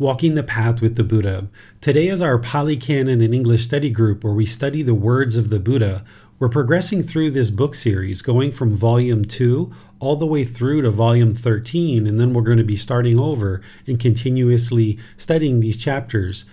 Walking the Path with the Buddha. Today is our Pali Canon and English study group where we study the words of the Buddha. We're progressing through this book series, going from volume 2 all the way through to volume 13, and then we're going to be starting over and continuously studying these chapters.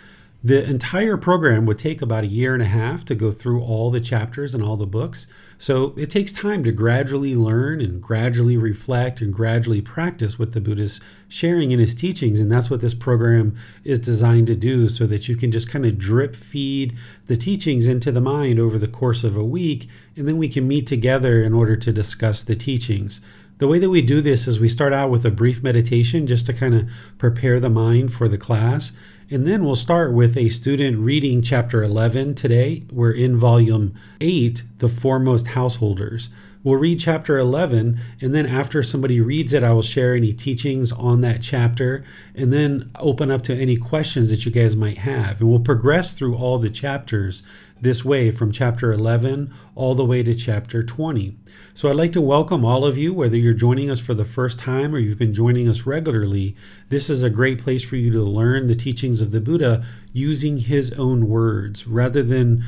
The entire program would take about a year and a half to go through all the chapters and all the books. So it takes time to gradually learn and gradually reflect and gradually practice what the Buddha is sharing in his teachings. And that's what this program is designed to do so that you can just kind of drip feed the teachings into the mind over the course of a week. And then we can meet together in order to discuss the teachings. The way that we do this is we start out with a brief meditation just to kind of prepare the mind for the class. And then we'll start with a student reading chapter 11 today. We're in volume 8, The Foremost Householders. We'll read chapter 11, and then after somebody reads it, I will share any teachings on that chapter and then open up to any questions that you guys might have. And we'll progress through all the chapters this way from chapter 11 all the way to chapter 20. So I'd like to welcome all of you, whether you're joining us for the first time or you've been joining us regularly. This is a great place for you to learn the teachings of the Buddha using his own words rather than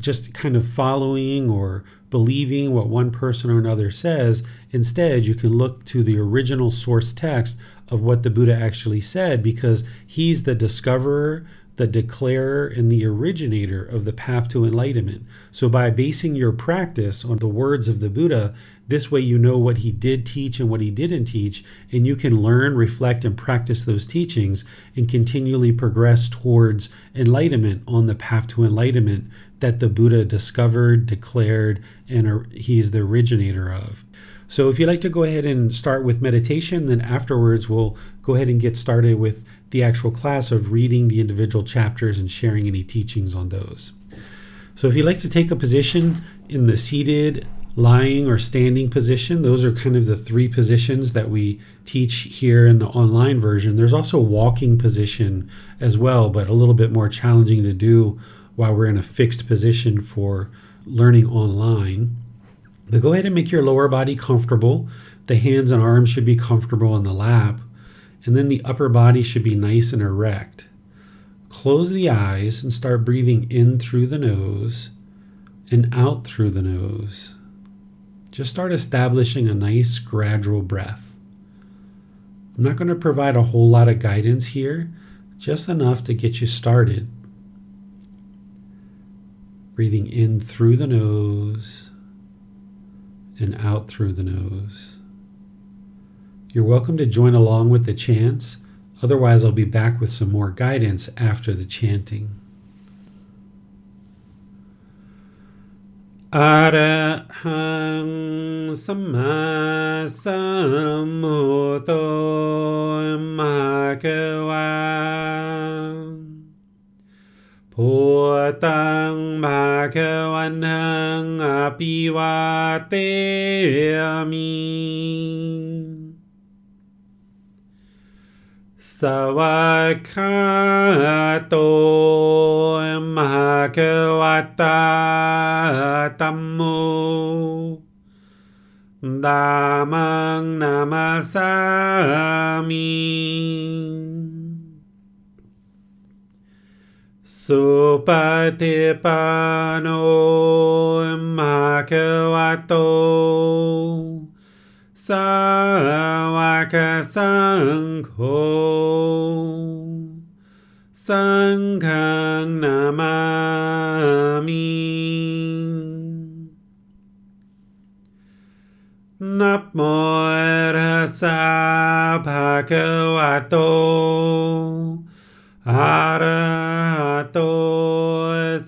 just kind of following or believing what one person or another says. Instead, you can look to the original source text of what the Buddha actually said because he's the discoverer, the declarer and the originator of the path to enlightenment. So, by basing your practice on the words of the Buddha, this way you know what he did teach and what he didn't teach, and you can learn, reflect, and practice those teachings and continually progress towards enlightenment on the path to enlightenment that the Buddha discovered, declared, and he is the originator of. So, if you'd like to go ahead and start with meditation, then afterwards we'll go ahead and get started with the actual class of reading the individual chapters and sharing any teachings on those. So, if you'd like to take a position in the seated, lying, or standing position, those are kind of the three positions that we teach here in the online version. There's also walking position as well, but a little bit more challenging to do while we're in a fixed position for learning online. But go ahead and make your lower body comfortable. The hands and arms should be comfortable in the lap and then the upper body should be nice and erect. Close the eyes and start breathing in through the nose and out through the nose. Just start establishing a nice gradual breath. I'm not going to provide a whole lot of guidance here, just enough to get you started. Breathing in through the nose and out through the nose. You're welcome to join along with the chants. Otherwise, I'll be back with some more guidance after the chanting. Arahang Samma Sambuddho Bhagava Bhutang Bhagavanang Apivateyami สวากขาโตมหาเกวัตาตัมโมดามังนามาสามิสุปฏิปันโนมหาเกวัตโต Savaka Sangho Sankang Namami Napmo Bhagavato Arahato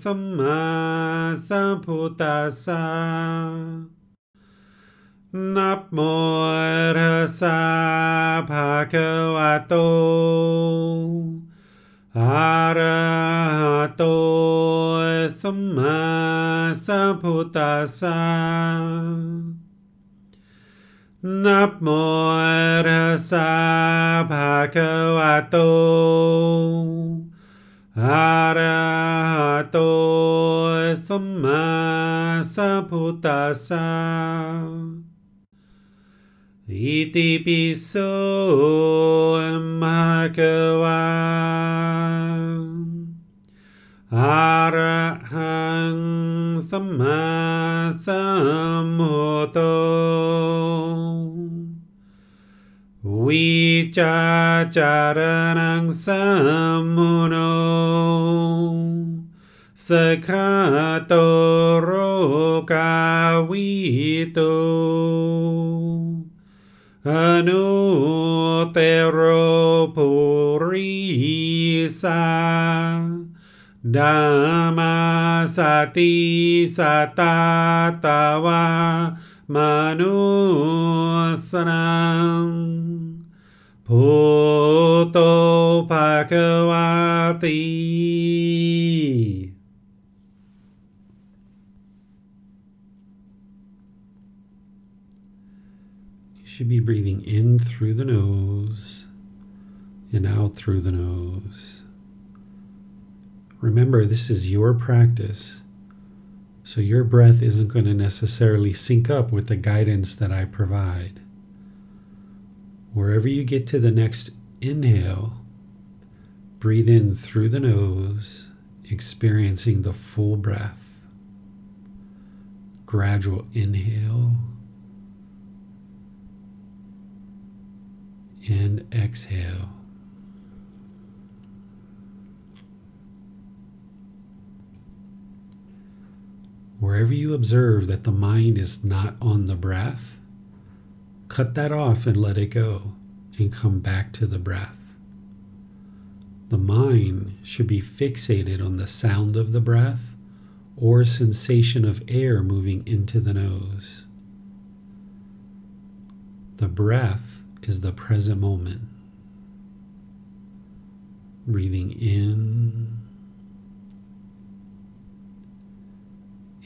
Sammasambuddhassa นับโมรัสาภาควะโตอะระหะโตสัมมาสัพพุทธัสสะนับโมรัสาภาควะโตอะระหะโตสัมมาสัพพุทธัสสะ อิติปิโสมะกวาอะระหังสัมมาสัมพุทโธวิจาจารณังสัมมุโนสคาโตโรกาวิโต Anu tero purisa Dhamma sati satatawa manusram Puto pakawati should be breathing in through the nose and out through the nose. Remember, this is your practice. So your breath isn't going to necessarily sync up with the guidance that I provide. Wherever you get to the next inhale, breathe in through the nose, experiencing the full breath. Gradual inhale and exhale. Wherever you observe that the mind is not on the breath, cut that off and let it go and come back to the breath. The mind should be fixated on the sound of the breath or sensation of air moving into the nose. The breath is the present moment. Breathing in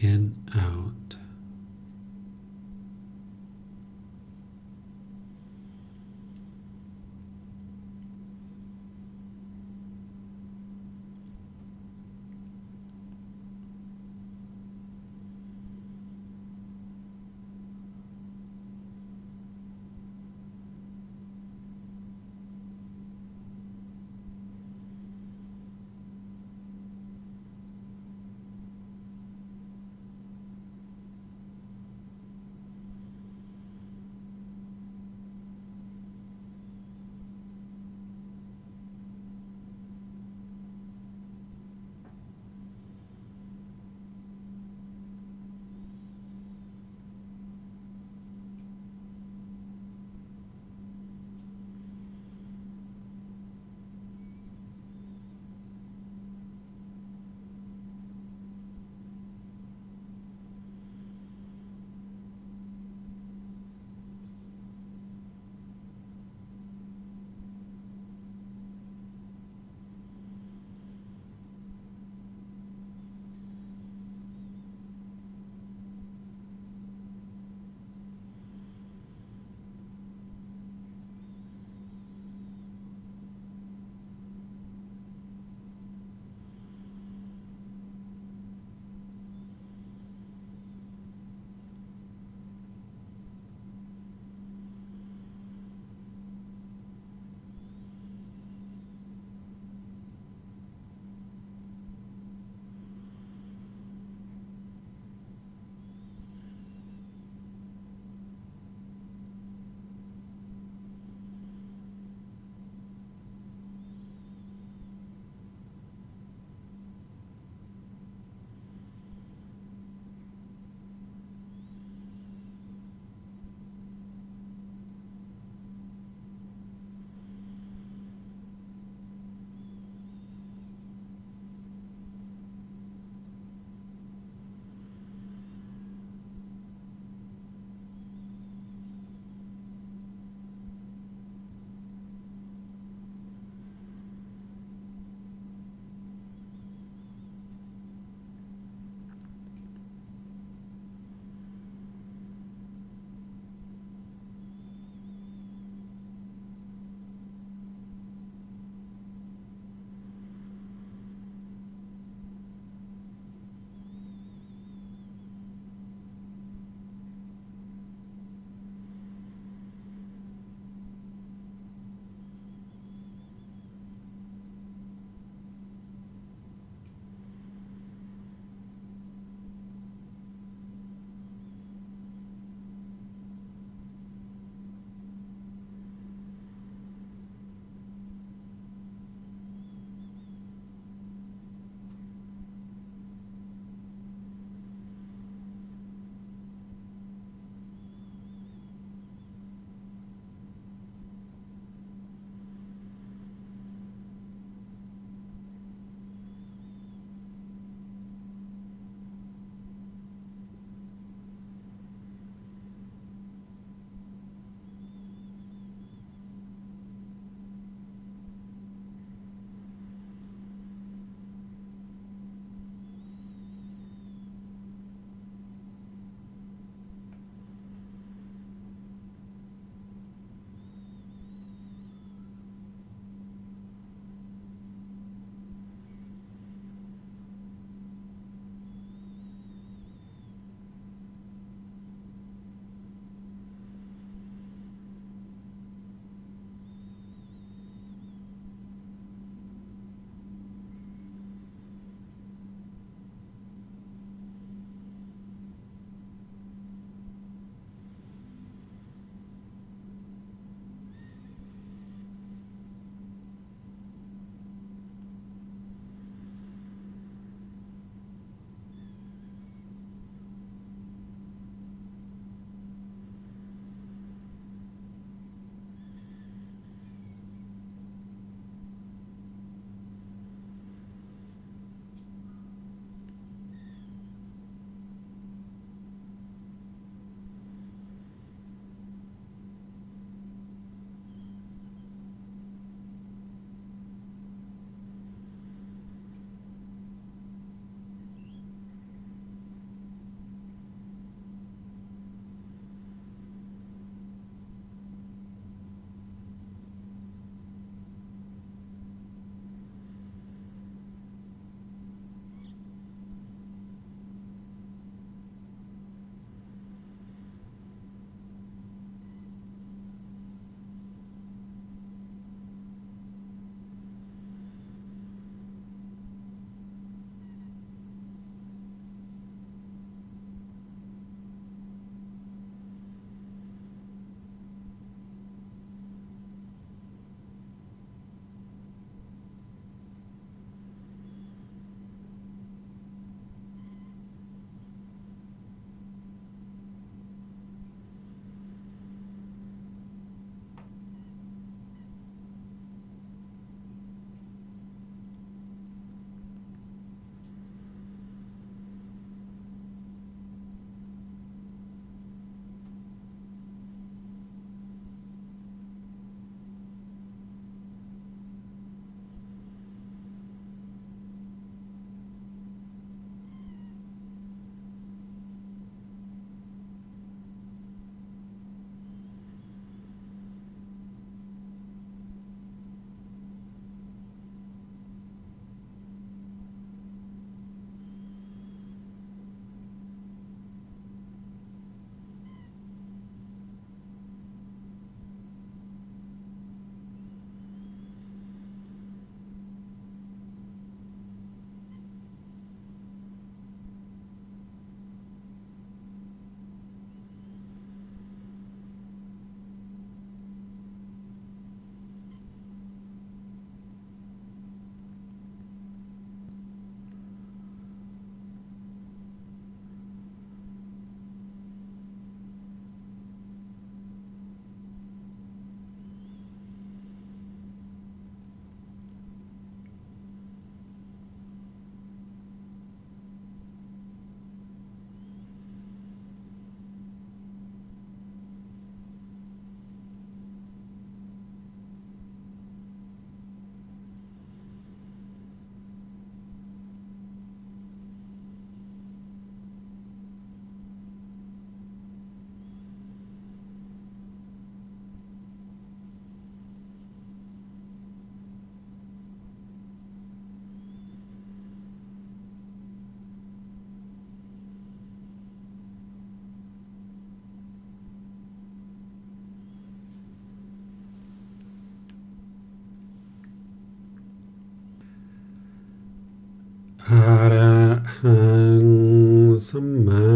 and out. หังสัมมา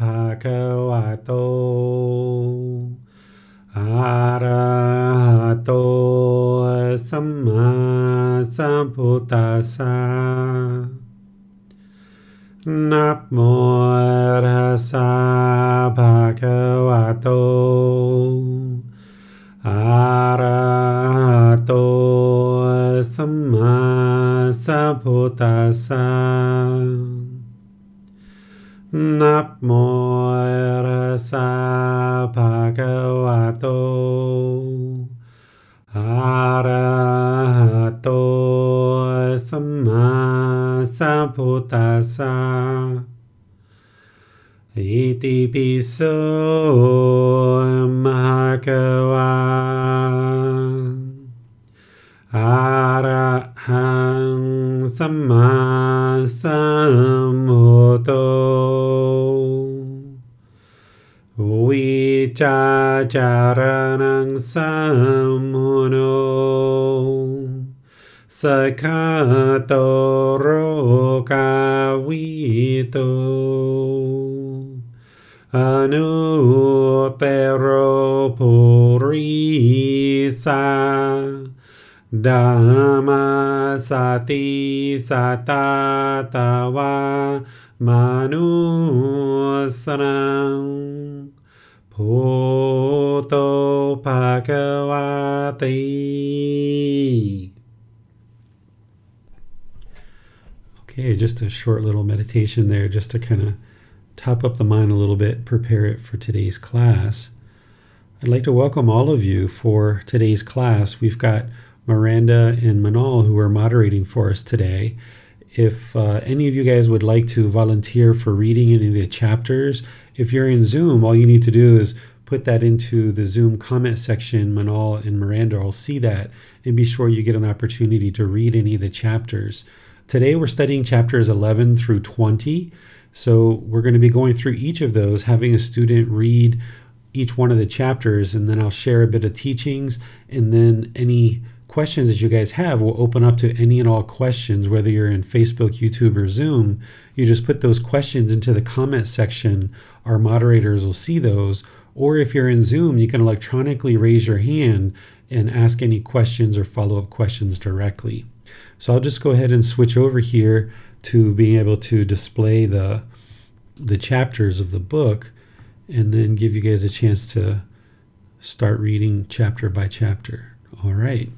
ภะคะวะโต อะระหะโต สัมมาสัมพุทธัสสะ นับโมรัสสะภะคะวะโต อะระหะโต สัมมาสัมพุทธัสสะ นับโมรัสสะภะคะวะโต อะระหะโต สัมมาสัมพุทธัสสะ อิติปิโสมะกวา อะระหังสัมมาสัมพุทโธ Vichacharanang Samuno. Sakato Roka Vito Anu Tero Purisa. Dhamma Sati Satatawa Manu Sanang भूतो Okay, just a short little meditation there just to kind of top up the mind a little bit, prepare it for today's class. I'd like to welcome all of you for today's class. We've got Miranda and Manal who are moderating for us today. If uh, any of you guys would like to volunteer for reading any of the chapters, if you're in Zoom, all you need to do is put that into the Zoom comment section. Manal and Miranda will see that and be sure you get an opportunity to read any of the chapters. Today we're studying chapters 11 through 20. So we're going to be going through each of those, having a student read each one of the chapters, and then I'll share a bit of teachings, and then any questions that you guys have will open up to any and all questions, whether you're in Facebook, YouTube, or Zoom. You just put those questions into the comment section. Our moderators will see those. Or if you're in Zoom, you can electronically raise your hand and ask any questions or follow up questions directly. So I'll just go ahead and switch over here to being able to display the the chapters of the book and then give you guys a chance to start reading chapter by chapter. All right.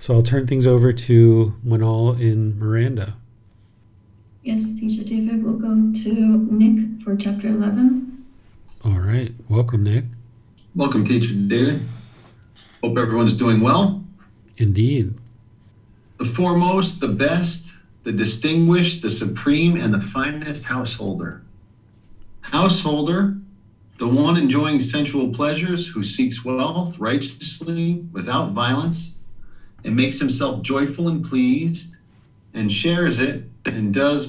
So I'll turn things over to Manal and Miranda. Yes, Teacher David, we'll go to Nick for chapter 11. All right. Welcome, Nick. Welcome, Teacher David. Hope everyone's doing well. Indeed. The foremost, the best, the distinguished, the supreme, and the finest householder. Householder, the one enjoying sensual pleasures who seeks wealth righteously without violence and makes himself joyful and pleased and shares it and does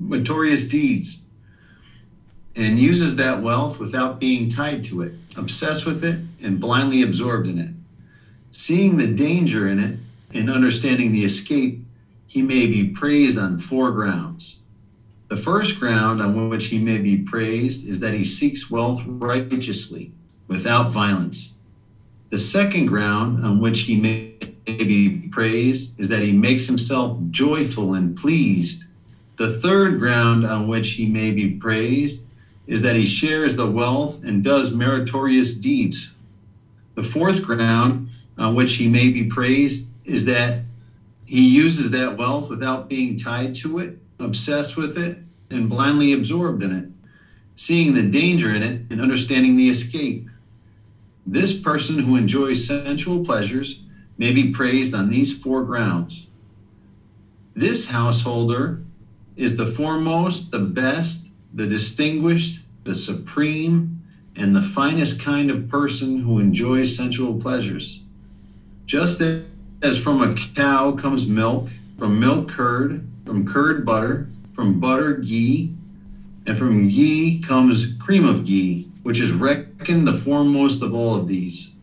meritorious deeds and uses that wealth without being tied to it, obsessed with it, and blindly absorbed in it. Seeing the danger in it and understanding the escape, he may be praised on four grounds. The first ground on which he may be praised is that he seeks wealth righteously, without violence. The second ground on which he may be praised is that he makes himself joyful and pleased. The third ground on which he may be praised is that he shares the wealth and does meritorious deeds. The fourth ground on which he may be praised is that he uses that wealth without being tied to it, obsessed with it, and blindly absorbed in it, seeing the danger in it and understanding the escape. This person who enjoys sensual pleasures may be praised on these four grounds. This householder is the foremost, the best, the distinguished, the supreme, and the finest kind of person who enjoys sensual pleasures. Just as from a cow comes milk, from milk curd, from curd butter, from butter ghee, and from ghee comes cream of ghee, which is reckoned the foremost of all of these.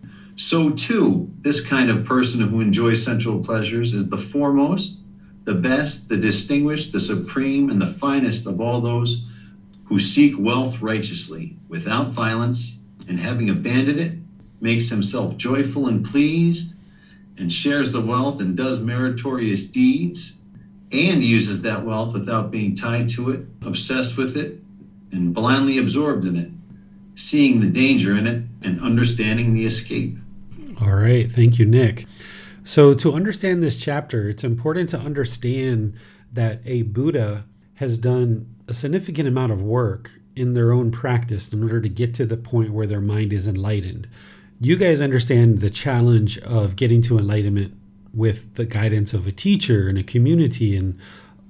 So, too, this kind of person who enjoys sensual pleasures is the foremost, the best, the distinguished, the supreme, and the finest of all those who seek wealth righteously, without violence, and having abandoned it, makes himself joyful and pleased, and shares the wealth and does meritorious deeds, and uses that wealth without being tied to it, obsessed with it, and blindly absorbed in it, seeing the danger in it and understanding the escape. All right. Thank you, Nick. So, to understand this chapter, it's important to understand that a Buddha has done a significant amount of work in their own practice in order to get to the point where their mind is enlightened. You guys understand the challenge of getting to enlightenment with the guidance of a teacher and a community and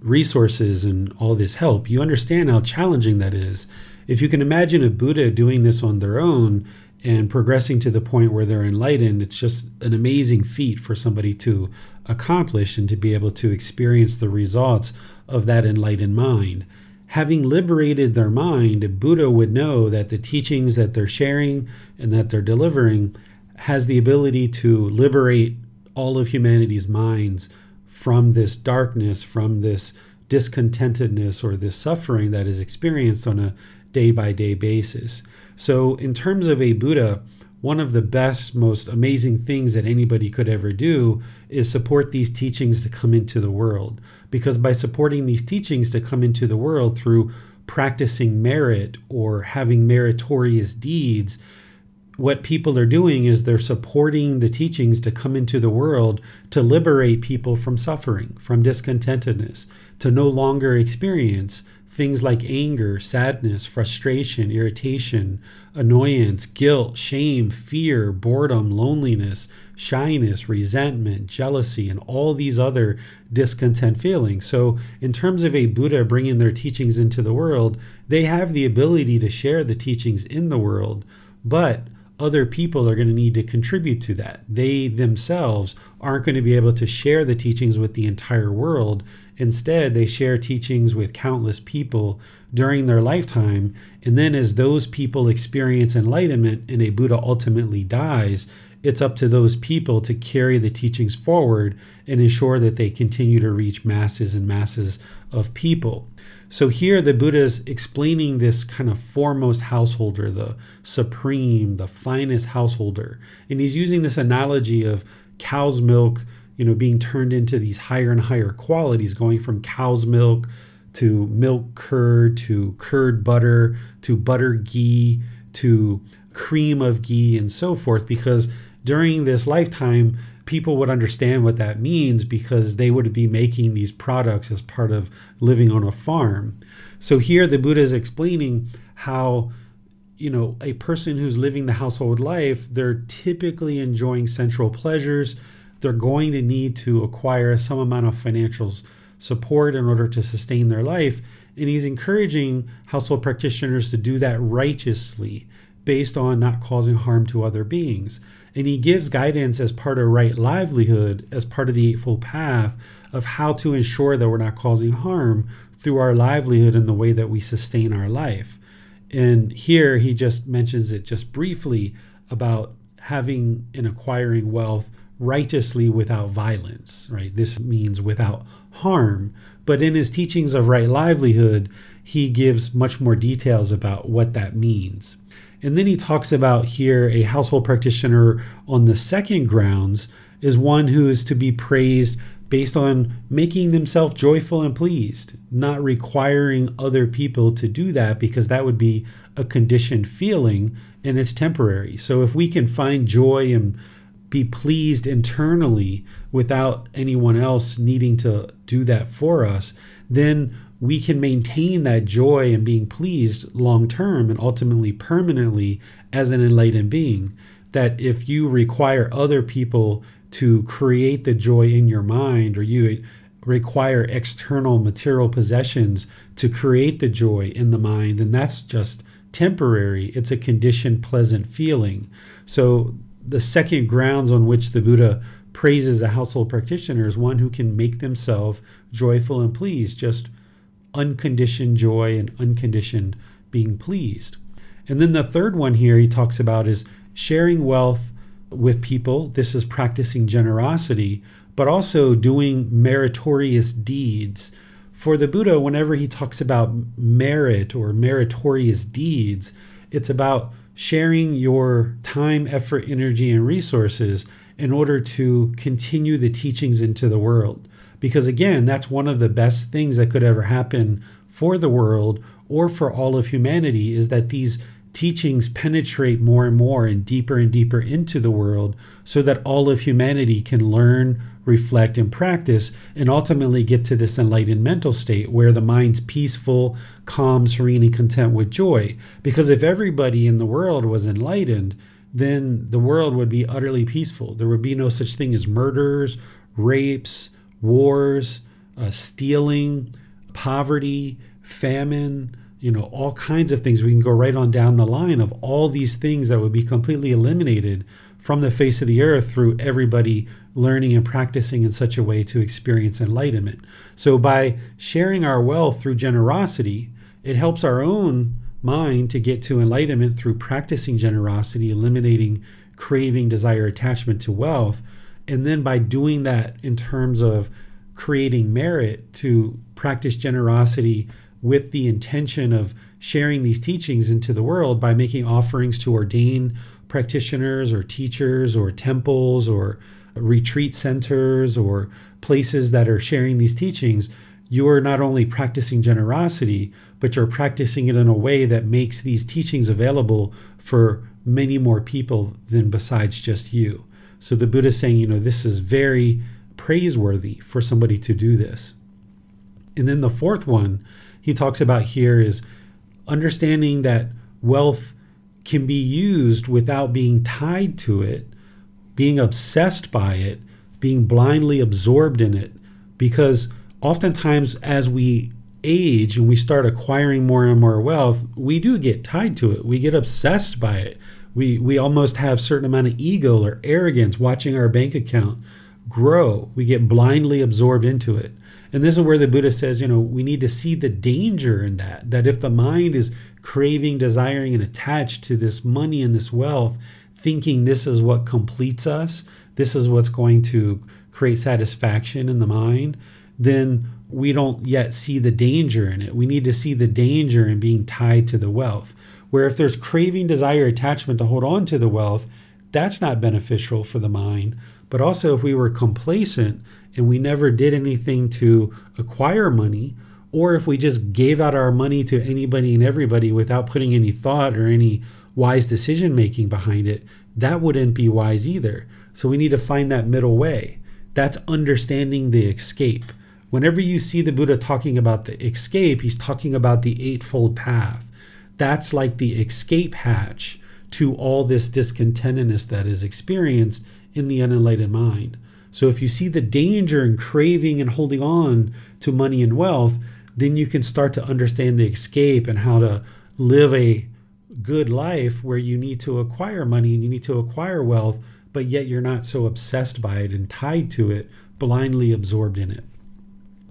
resources and all this help. You understand how challenging that is. If you can imagine a Buddha doing this on their own, and progressing to the point where they're enlightened, it's just an amazing feat for somebody to accomplish and to be able to experience the results of that enlightened mind. Having liberated their mind, Buddha would know that the teachings that they're sharing and that they're delivering has the ability to liberate all of humanity's minds from this darkness, from this discontentedness or this suffering that is experienced on a day by day basis. So, in terms of a Buddha, one of the best, most amazing things that anybody could ever do is support these teachings to come into the world. Because by supporting these teachings to come into the world through practicing merit or having meritorious deeds, what people are doing is they're supporting the teachings to come into the world to liberate people from suffering, from discontentedness, to no longer experience things like anger, sadness, frustration, irritation, annoyance, guilt, shame, fear, boredom, loneliness, shyness, resentment, jealousy, and all these other discontent feelings. So, in terms of a Buddha bringing their teachings into the world, they have the ability to share the teachings in the world, but other people are going to need to contribute to that. They themselves aren't going to be able to share the teachings with the entire world Instead, they share teachings with countless people during their lifetime. And then, as those people experience enlightenment and a Buddha ultimately dies, it's up to those people to carry the teachings forward and ensure that they continue to reach masses and masses of people. So, here the Buddha is explaining this kind of foremost householder, the supreme, the finest householder. And he's using this analogy of cow's milk you know, being turned into these higher and higher qualities, going from cow's milk to milk curd to curd butter to butter ghee to cream of ghee and so forth. Because during this lifetime, people would understand what that means because they would be making these products as part of living on a farm. So here the Buddha is explaining how you know a person who's living the household life they're typically enjoying sensual pleasures they're going to need to acquire some amount of financial support in order to sustain their life. And he's encouraging household practitioners to do that righteously based on not causing harm to other beings. And he gives guidance as part of right livelihood, as part of the Eightfold Path, of how to ensure that we're not causing harm through our livelihood and the way that we sustain our life. And here he just mentions it just briefly about having and acquiring wealth righteously without violence, right? This means without harm. But in his teachings of right livelihood, he gives much more details about what that means. And then he talks about here a household practitioner on the second grounds, is one who is to be praised based on making themselves joyful and pleased, not requiring other people to do that because that would be a conditioned feeling and it's temporary. So if we can find joy and be pleased internally without anyone else needing to do that for us, then we can maintain that joy and being pleased long term and ultimately permanently as an enlightened being. That if you require other people to create the joy in your mind or you require external material possessions to create the joy in the mind, then that's just temporary. It's a conditioned, pleasant feeling. So, the second grounds on which the Buddha praises a household practitioner is one who can make themselves joyful and pleased, just unconditioned joy and unconditioned being pleased. And then the third one here he talks about is sharing wealth with people. This is practicing generosity, but also doing meritorious deeds. For the Buddha, whenever he talks about merit or meritorious deeds, it's about sharing your time, effort, energy, and resources in order to continue the teachings into the world. Because again, that's one of the best things that could ever happen for the world or for all of humanity is that these teachings penetrate more and more and deeper and deeper into the world so that all of humanity can learn, reflect, and practice and ultimately get to this enlightened mental state where the mind's peaceful, calm, serene, and content with joy. Because if everybody in the world was enlightened, then the world would be utterly peaceful. There would be no such thing as murders, rapes, wars, uh, stealing, poverty, famine, you know, all kinds of things. We can go right on down the line of all these things that would be completely eliminated from the face of the earth through everybody learning and practicing in such a way to experience enlightenment. So, by sharing our wealth through generosity, it helps our own mind to get to enlightenment through practicing generosity, eliminating craving, desire, attachment to wealth, and then by doing that in terms of creating merit to practice generosity with the intention of sharing these teachings into the world by making offerings to ordained practitioners or teachers or temples or retreat centers or places that are sharing these teachings, you are not only practicing generosity, but you're practicing it in a way that makes these teachings available for many more people than besides just you. So the Buddha is saying, you know, this is very praiseworthy for somebody to do this. And then the fourth one he talks about here is understanding that wealth can be used without being tied to it, being obsessed by it, being blindly absorbed in it. Because oftentimes, as we age and we start acquiring more and more wealth, we do get tied to it. We get obsessed by it. We we almost have certain amount of ego or arrogance watching our bank account grow. We get blindly absorbed into it. And this is where the Buddha says, you know, we need to see the danger in that. That if the mind is craving, desiring, and attached to this money and this wealth, thinking this is what completes us, this is what's going to create satisfaction in the mind, then we don't yet see the danger in it. We need to see the danger in being tied to the wealth. Where if there's craving, desire, attachment to hold on to the wealth, that's not beneficial for the mind. But also, if we were complacent and we never did anything to acquire money, or if we just gave out our money to anybody and everybody without putting any thought or any wise decision making behind it, that wouldn't be wise either. So we need to find that middle way. That's understanding the escape. Whenever you see the Buddha talking about the escape, he's talking about the Eightfold Path. That's like the escape hatch to all this discontentedness that is experienced in the unenlightened mind. So if you see the danger in craving and holding on to money and wealth, then you can start to understand the escape and how to live a good life where you need to acquire money and you need to acquire wealth, but yet you're not so obsessed by it and tied to it, blindly absorbed in it.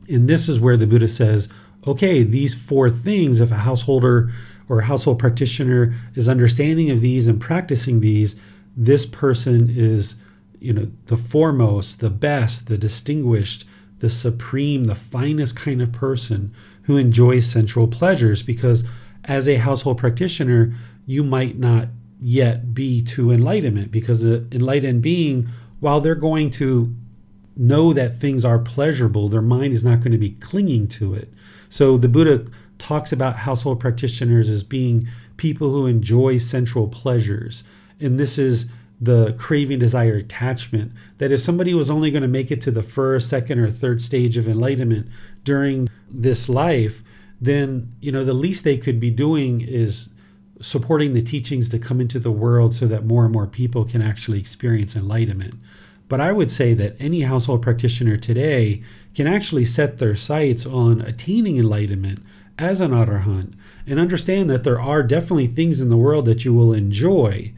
And this is where the Buddha says, okay, these four things, if a householder or a household practitioner is understanding of these and practicing these, this person is, you know, the foremost, the best, the distinguished, the supreme, the finest kind of person who enjoys sensual pleasures because as a household practitioner, you might not yet be to enlightenment because the enlightened being while they're going to know that things are pleasurable, their mind is not going to be clinging to it. So the Buddha talks about household practitioners as being people who enjoy sensual pleasures. And this is the craving, desire, attachment. That if somebody was only going to make it to the first, second, or third stage of enlightenment during this life, then you know the least they could be doing is supporting the teachings to come into the world so that more and more people can actually experience enlightenment. But I would say that any household practitioner today can actually set their sights on attaining enlightenment as an arahant and understand that there are definitely things in the world that you will enjoy.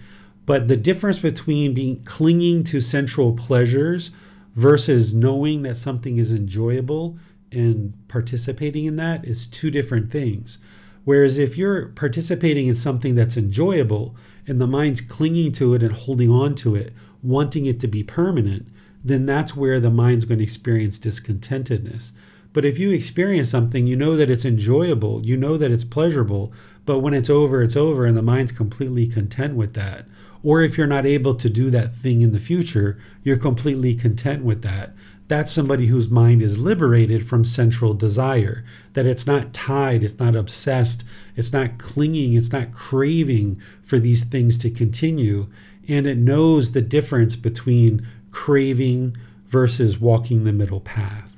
But the difference between being clinging to sensual pleasures versus knowing that something is enjoyable and participating in that is two different things. Whereas if you're participating in something that's enjoyable and the mind's clinging to it and holding on to it, wanting it to be permanent, then that's where the mind's going to experience discontentedness. But if you experience something, you know that it's enjoyable, you know that it's pleasurable, but when it's over, it's over, and the mind's completely content with that. Or if you're not able to do that thing in the future, you're completely content with that that's somebody whose mind is liberated from sensual desire, that it's not tied, it's not obsessed, it's not clinging, it's not craving for these things to continue, and it knows the difference between craving versus walking the middle path.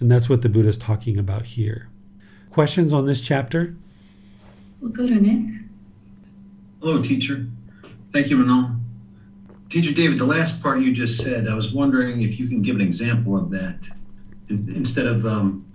And that's what the Buddha is talking about here. Questions on this chapter? We'll go to Nick. Hello, teacher. Thank you, Manal. Teacher David, the last part you just said, I was wondering if you can give an example of that instead of um,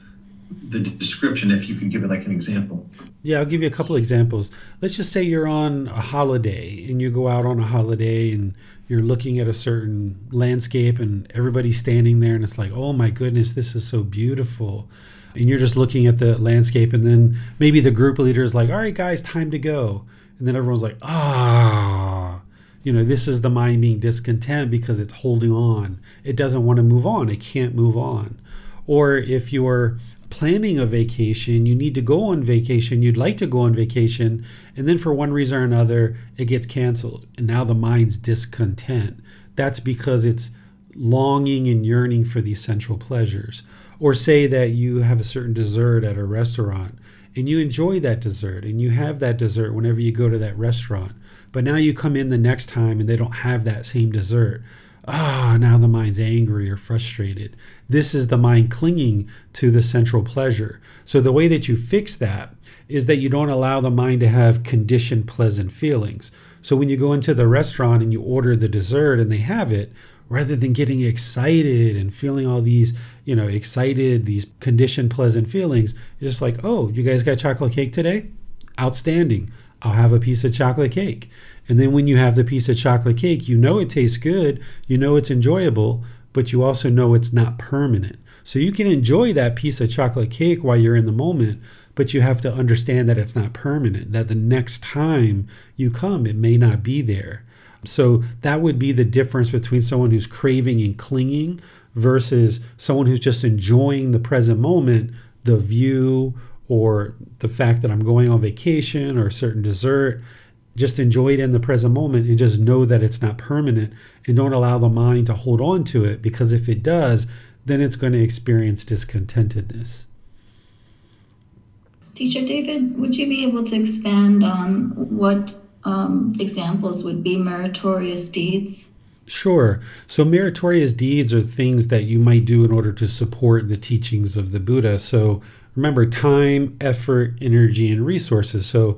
the description, if you could give it like an example. Yeah, I'll give you a couple examples. Let's just say you're on a holiday and you go out on a holiday and you're looking at a certain landscape and everybody's standing there and it's like, oh my goodness, this is so beautiful. And you're just looking at the landscape and then maybe the group leader is like, all right, guys, time to go. And then everyone's like, ah. Oh you know, this is the mind being discontent because it's holding on. It doesn't want to move on. It can't move on. Or if you're planning a vacation, you need to go on vacation, you'd like to go on vacation, and then for one reason or another, it gets canceled. And now the mind's discontent. That's because it's longing and yearning for these sensual pleasures. Or say that you have a certain dessert at a restaurant and you enjoy that dessert and you have that dessert whenever you go to that restaurant but now you come in the next time and they don't have that same dessert. Ah, now the mind's angry or frustrated. This is the mind clinging to the sensual pleasure. So the way that you fix that is that you don't allow the mind to have conditioned pleasant feelings. So when you go into the restaurant and you order the dessert and they have it, rather than getting excited and feeling all these, you know, excited, these conditioned pleasant feelings, it's just like, oh, you guys got chocolate cake today? Outstanding. I'll have a piece of chocolate cake. And then when you have the piece of chocolate cake, you know it tastes good, you know it's enjoyable, but you also know it's not permanent. So you can enjoy that piece of chocolate cake while you're in the moment, but you have to understand that it's not permanent, that the next time you come, it may not be there. So that would be the difference between someone who's craving and clinging versus someone who's just enjoying the present moment, the view or the fact that I'm going on vacation or a certain dessert. Just enjoy it in the present moment and just know that it's not permanent and don't allow the mind to hold on to it because if it does, then it's going to experience discontentedness. Teacher David, would you be able to expand on what um, examples would be meritorious deeds? Sure. So, meritorious deeds are things that you might do in order to support the teachings of the Buddha. So, remember time, effort, energy, and resources. So,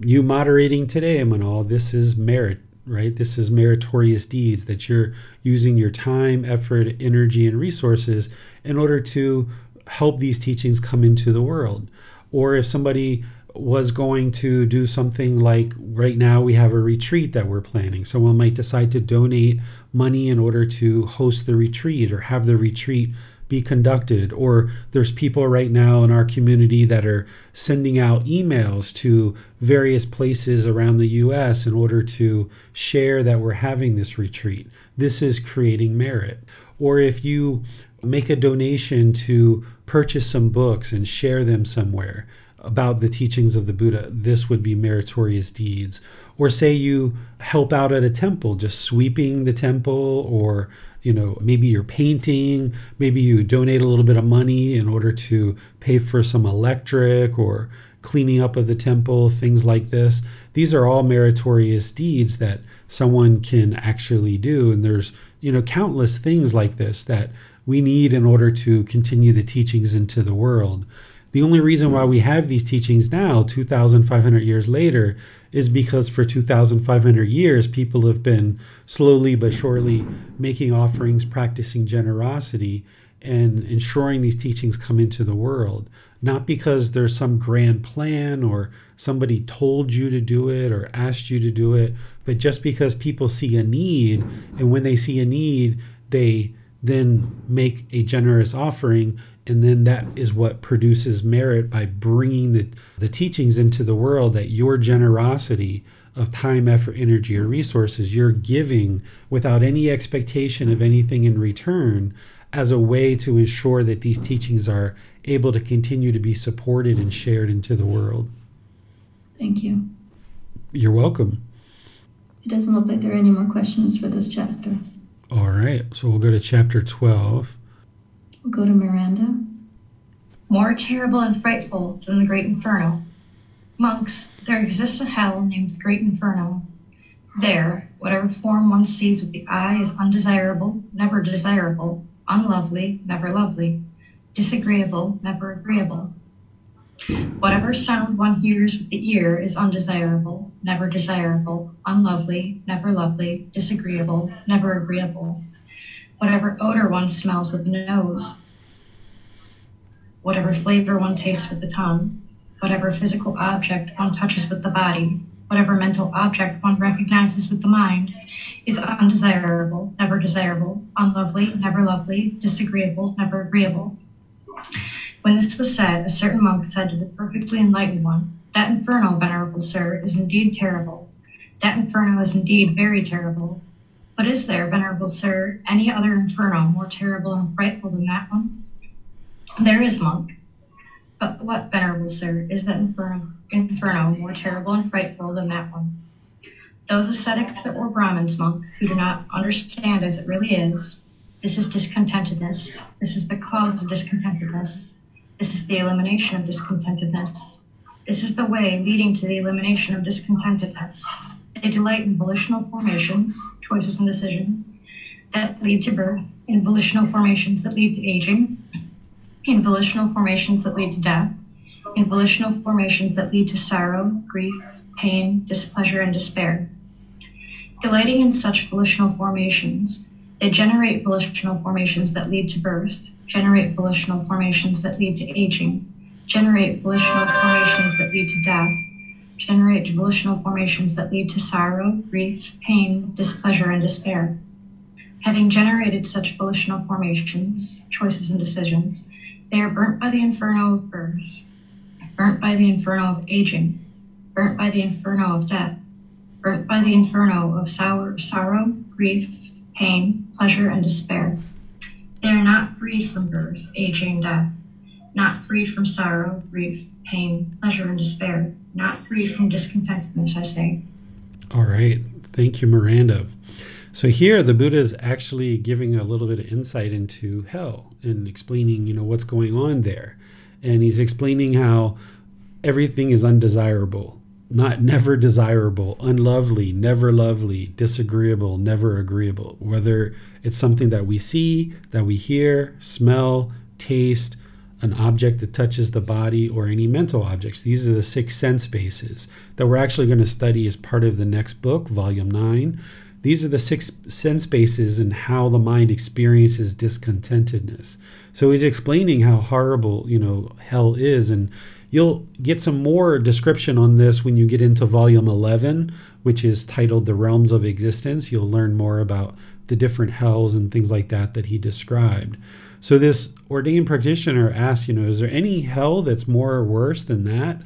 you moderating today, Manal, this is merit, right? This is meritorious deeds that you're using your time, effort, energy, and resources in order to help these teachings come into the world. Or if somebody was going to do something like right now we have a retreat that we're planning. Someone might decide to donate money in order to host the retreat or have the retreat be conducted. Or there's people right now in our community that are sending out emails to various places around the US in order to share that we're having this retreat. This is creating merit. Or if you make a donation to purchase some books and share them somewhere about the teachings of the Buddha, this would be meritorious deeds. Or say you help out at a temple, just sweeping the temple, or you know, maybe you're painting, maybe you donate a little bit of money in order to pay for some electric or cleaning up of the temple, things like this. These are all meritorious deeds that someone can actually do. And there's, you know, countless things like this that we need in order to continue the teachings into the world. The only reason why we have these teachings now, 2,500 years later, is because for 2,500 years, people have been slowly but surely making offerings, practicing generosity, and ensuring these teachings come into the world. Not because there's some grand plan or somebody told you to do it or asked you to do it, but just because people see a need. And when they see a need, they then make a generous offering and then that is what produces merit by bringing the, the teachings into the world that your generosity of time effort energy or resources you're giving without any expectation of anything in return as a way to ensure that these teachings are able to continue to be supported and shared into the world. Thank you. You're welcome. It doesn't look like there are any more questions for this chapter. All right so we'll go to chapter 12 go to Miranda. More terrible and frightful than the great inferno. Monks, there exists a hell named the Great Inferno. There, whatever form one sees with the eye is undesirable, never desirable, unlovely, never lovely, disagreeable, never agreeable. Whatever sound one hears with the ear is undesirable, never desirable, unlovely, never lovely, disagreeable, never agreeable whatever odor one smells with the nose, whatever flavor one tastes with the tongue, whatever physical object one touches with the body, whatever mental object one recognizes with the mind, is undesirable, never desirable, unlovely, never lovely, disagreeable, never agreeable. When this was said, a certain monk said to the perfectly enlightened one, That inferno, venerable sir, is indeed terrible. That inferno is indeed very terrible. But is there, venerable sir, any other inferno more terrible and frightful than that one? There is, monk. But what, venerable sir, is that inferno, inferno more terrible and frightful than that one? Those ascetics that were Brahmins, monk, who do not understand as it really is, this is discontentedness. This is the cause of discontentedness. This is the elimination of discontentedness. This is the way leading to the elimination of discontentedness. They delight in volitional formations, choices and decisions that lead to birth, in volitional formations that lead to aging, in volitional formations that lead to death, in volitional formations that lead to sorrow, grief, pain, displeasure, and despair. Delighting in such volitional formations, they generate volitional formations that lead to birth, generate volitional formations that lead to aging, generate volitional formations that lead to death, generate volitional formations that lead to sorrow, grief, pain, displeasure, and despair. Having generated such volitional formations, choices, and decisions, they are burnt by the inferno of birth, burnt by the inferno of aging, burnt by the inferno of death, burnt by the inferno of sour, sorrow, grief, pain, pleasure, and despair. They are not freed from birth, aging, death, not freed from sorrow, grief, pain, pleasure, and despair not free from discontentedness, I say. All right. Thank you, Miranda. So here the Buddha is actually giving a little bit of insight into hell and explaining, you know, what's going on there. And he's explaining how everything is undesirable, not never desirable, unlovely, never lovely, disagreeable, never agreeable. Whether it's something that we see, that we hear, smell, taste, an object that touches the body, or any mental objects. These are the six sense bases that we're actually going to study as part of the next book, Volume 9. These are the six sense bases and how the mind experiences discontentedness. So he's explaining how horrible, you know, hell is and you'll get some more description on this when you get into volume 11, which is titled The Realms of Existence. You'll learn more about the different hells and things like that that he described. So this ordained practitioner asks, you know, is there any hell that's more or worse than that?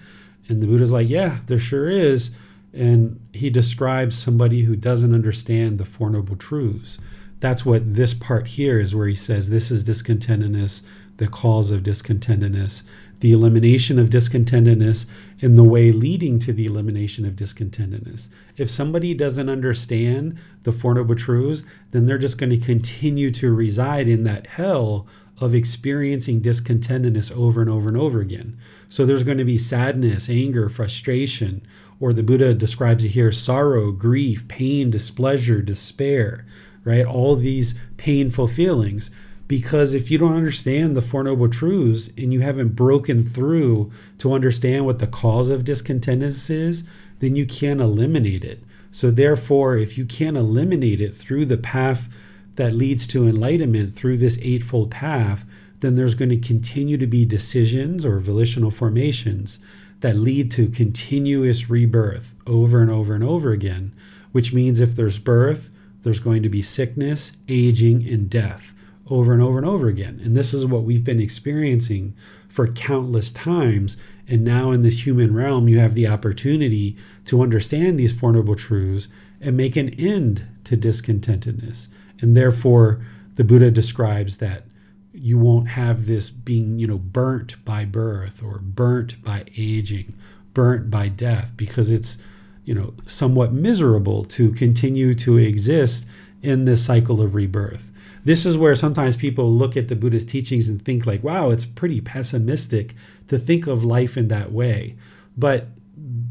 And the Buddha's like, yeah, there sure is. And he describes somebody who doesn't understand the Four Noble Truths. That's what this part here is, where he says, this is discontentedness, the cause of discontentedness, the elimination of discontentedness, and the way leading to the elimination of discontentedness. If somebody doesn't understand the Four Noble Truths, then they're just going to continue to reside in that hell of experiencing discontentedness over and over and over again. So there's going to be sadness, anger, frustration, or the Buddha describes it here sorrow, grief, pain, displeasure, despair, right? All these painful feelings because if you don't understand the Four Noble Truths and you haven't broken through to understand what the cause of discontentedness is, then you can't eliminate it. So, therefore, if you can't eliminate it through the path that leads to enlightenment, through this Eightfold Path, then there's going to continue to be decisions or volitional formations that lead to continuous rebirth over and over and over again, which means if there's birth, there's going to be sickness, aging, and death over and over and over again. And this is what we've been experiencing for countless times. And now in this human realm, you have the opportunity to understand these Four Noble Truths and make an end to discontentedness. And therefore, the Buddha describes that you won't have this being, you know, burnt by birth or burnt by aging, burnt by death, because it's, you know, somewhat miserable to continue to exist in this cycle of rebirth this is where sometimes people look at the Buddhist teachings and think like, wow, it's pretty pessimistic to think of life in that way. But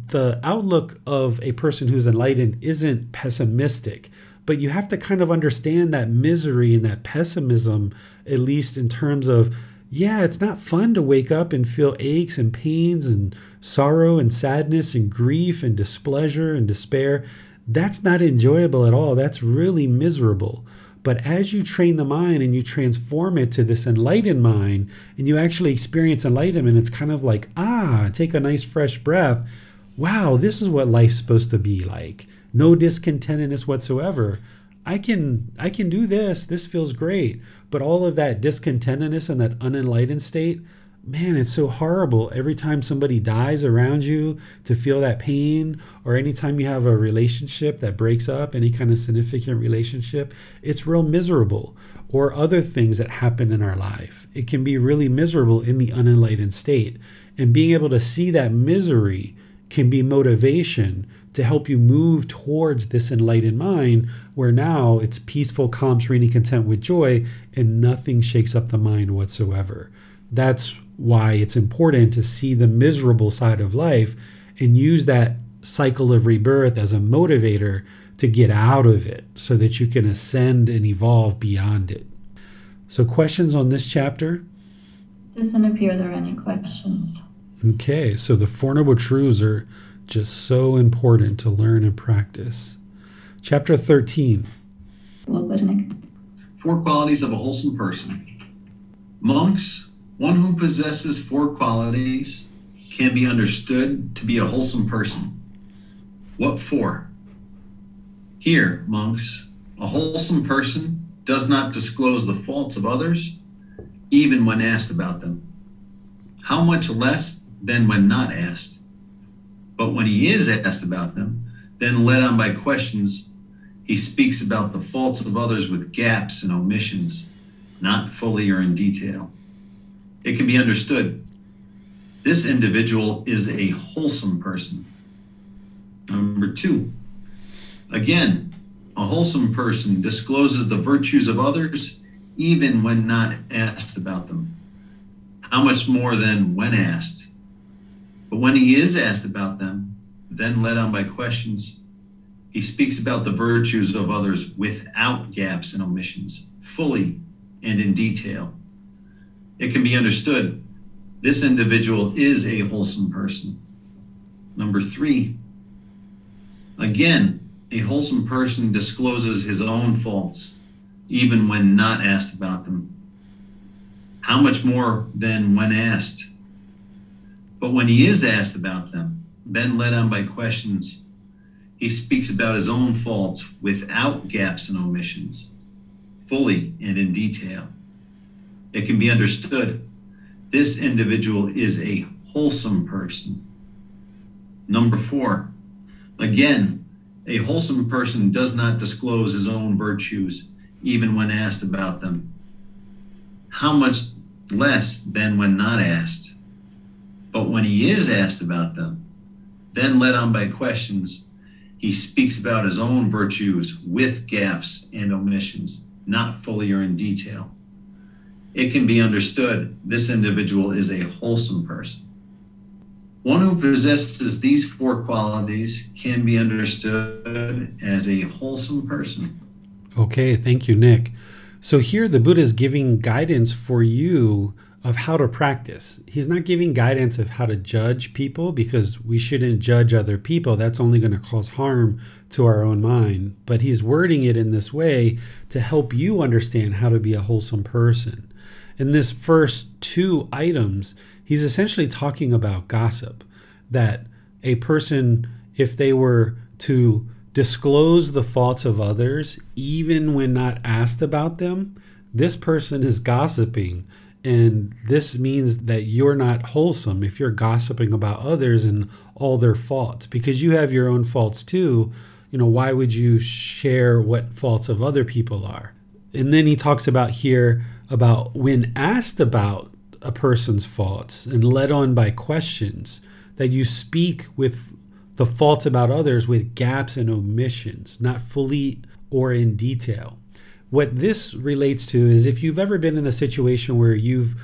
the outlook of a person who's enlightened isn't pessimistic, but you have to kind of understand that misery and that pessimism, at least in terms of, yeah, it's not fun to wake up and feel aches and pains and sorrow and sadness and grief and displeasure and despair. That's not enjoyable at all. That's really miserable. But as you train the mind and you transform it to this enlightened mind and you actually experience enlightenment, it's kind of like, ah, take a nice fresh breath. Wow, this is what life's supposed to be like. No discontentedness whatsoever. I can I can do this. This feels great. But all of that discontentedness and that unenlightened state, man, it's so horrible every time somebody dies around you to feel that pain, or anytime you have a relationship that breaks up, any kind of significant relationship, it's real miserable. Or other things that happen in our life. It can be really miserable in the unenlightened state. And being able to see that misery can be motivation to help you move towards this enlightened mind where now it's peaceful, calm, serene, content with joy, and nothing shakes up the mind whatsoever. That's why it's important to see the miserable side of life and use that cycle of rebirth as a motivator to get out of it so that you can ascend and evolve beyond it. So, questions on this chapter? Doesn't appear there are any questions. Okay, so the Four Noble Truths are just so important to learn and practice. Chapter 13. Well, Four qualities of a wholesome person. Monks one who possesses four qualities can be understood to be a wholesome person. What four? Here, monks, a wholesome person does not disclose the faults of others, even when asked about them. How much less than when not asked? But when he is asked about them, then led on by questions, he speaks about the faults of others with gaps and omissions, not fully or in detail it can be understood this individual is a wholesome person. Number two, again, a wholesome person discloses the virtues of others even when not asked about them. How much more than when asked? But when he is asked about them, then led on by questions, he speaks about the virtues of others without gaps and omissions, fully and in detail it can be understood this individual is a wholesome person. Number three, again, a wholesome person discloses his own faults, even when not asked about them. How much more than when asked? But when he is asked about them, then led on by questions, he speaks about his own faults without gaps and omissions, fully and in detail it can be understood this individual is a wholesome person. Number four, again, a wholesome person does not disclose his own virtues even when asked about them. How much less than when not asked. But when he is asked about them, then led on by questions, he speaks about his own virtues with gaps and omissions, not fully or in detail. It can be understood this individual is a wholesome person. One who possesses these four qualities can be understood as a wholesome person. Okay, thank you, Nick. So here the Buddha is giving guidance for you of how to practice. He's not giving guidance of how to judge people because we shouldn't judge other people. That's only going to cause harm to our own mind. But he's wording it in this way to help you understand how to be a wholesome person. In this first two items, he's essentially talking about gossip that a person, if they were to disclose the faults of others, even when not asked about them, this person is gossiping and this means that you're not wholesome if you're gossiping about others and all their faults because you have your own faults too. You know, why would you share what faults of other people are? And then he talks about here about when asked about a person's faults and led on by questions, that you speak with the faults about others with gaps and omissions, not fully or in detail. What this relates to is if you've ever been in a situation where you've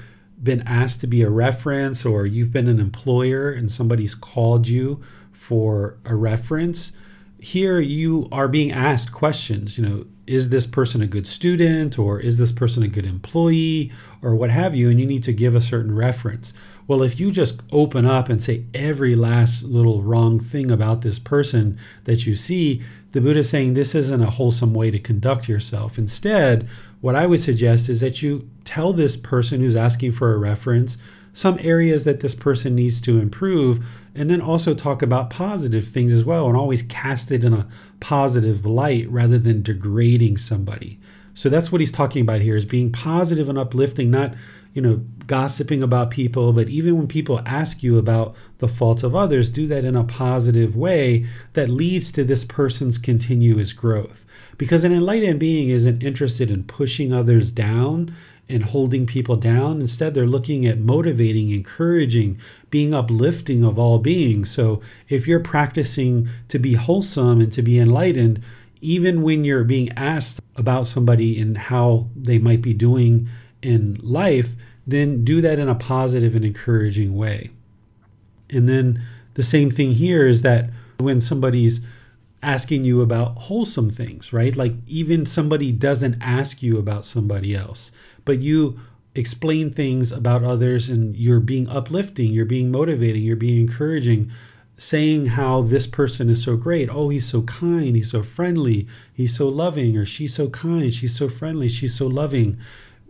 been asked to be a reference or you've been an employer and somebody's called you for a reference, here you are being asked questions, you know, is this person a good student or is this person a good employee or what have you and you need to give a certain reference. Well, if you just open up and say every last little wrong thing about this person that you see, the Buddha is saying this isn't a wholesome way to conduct yourself. Instead, what I would suggest is that you tell this person who's asking for a reference some areas that this person needs to improve, and then also talk about positive things as well, and always cast it in a positive light rather than degrading somebody. So that's what he's talking about here is being positive and uplifting, not you know, gossiping about people, but even when people ask you about the faults of others, do that in a positive way that leads to this person's continuous growth. Because an enlightened being isn't interested in pushing others down and holding people down. Instead, they're looking at motivating, encouraging, being uplifting of all beings. So if you're practicing to be wholesome and to be enlightened, even when you're being asked about somebody and how they might be doing in life, then do that in a positive and encouraging way. And then the same thing here is that when somebody's asking you about wholesome things, right? Like even somebody doesn't ask you about somebody else, but you explain things about others and you're being uplifting, you're being motivating, you're being encouraging, saying how this person is so great. Oh, he's so kind, he's so friendly, he's so loving, or she's so kind, she's so friendly, she's so loving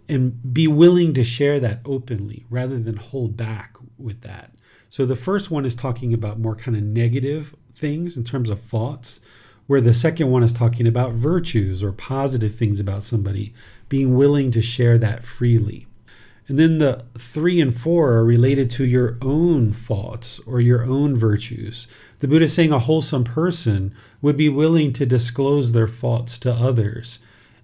and be willing to share that openly rather than hold back with that. So the first one is talking about more kind of negative things in terms of thoughts, where the second one is talking about virtues or positive things about somebody, being willing to share that freely. And then the three and four are related to your own faults or your own virtues. The Buddha is saying a wholesome person would be willing to disclose their faults to others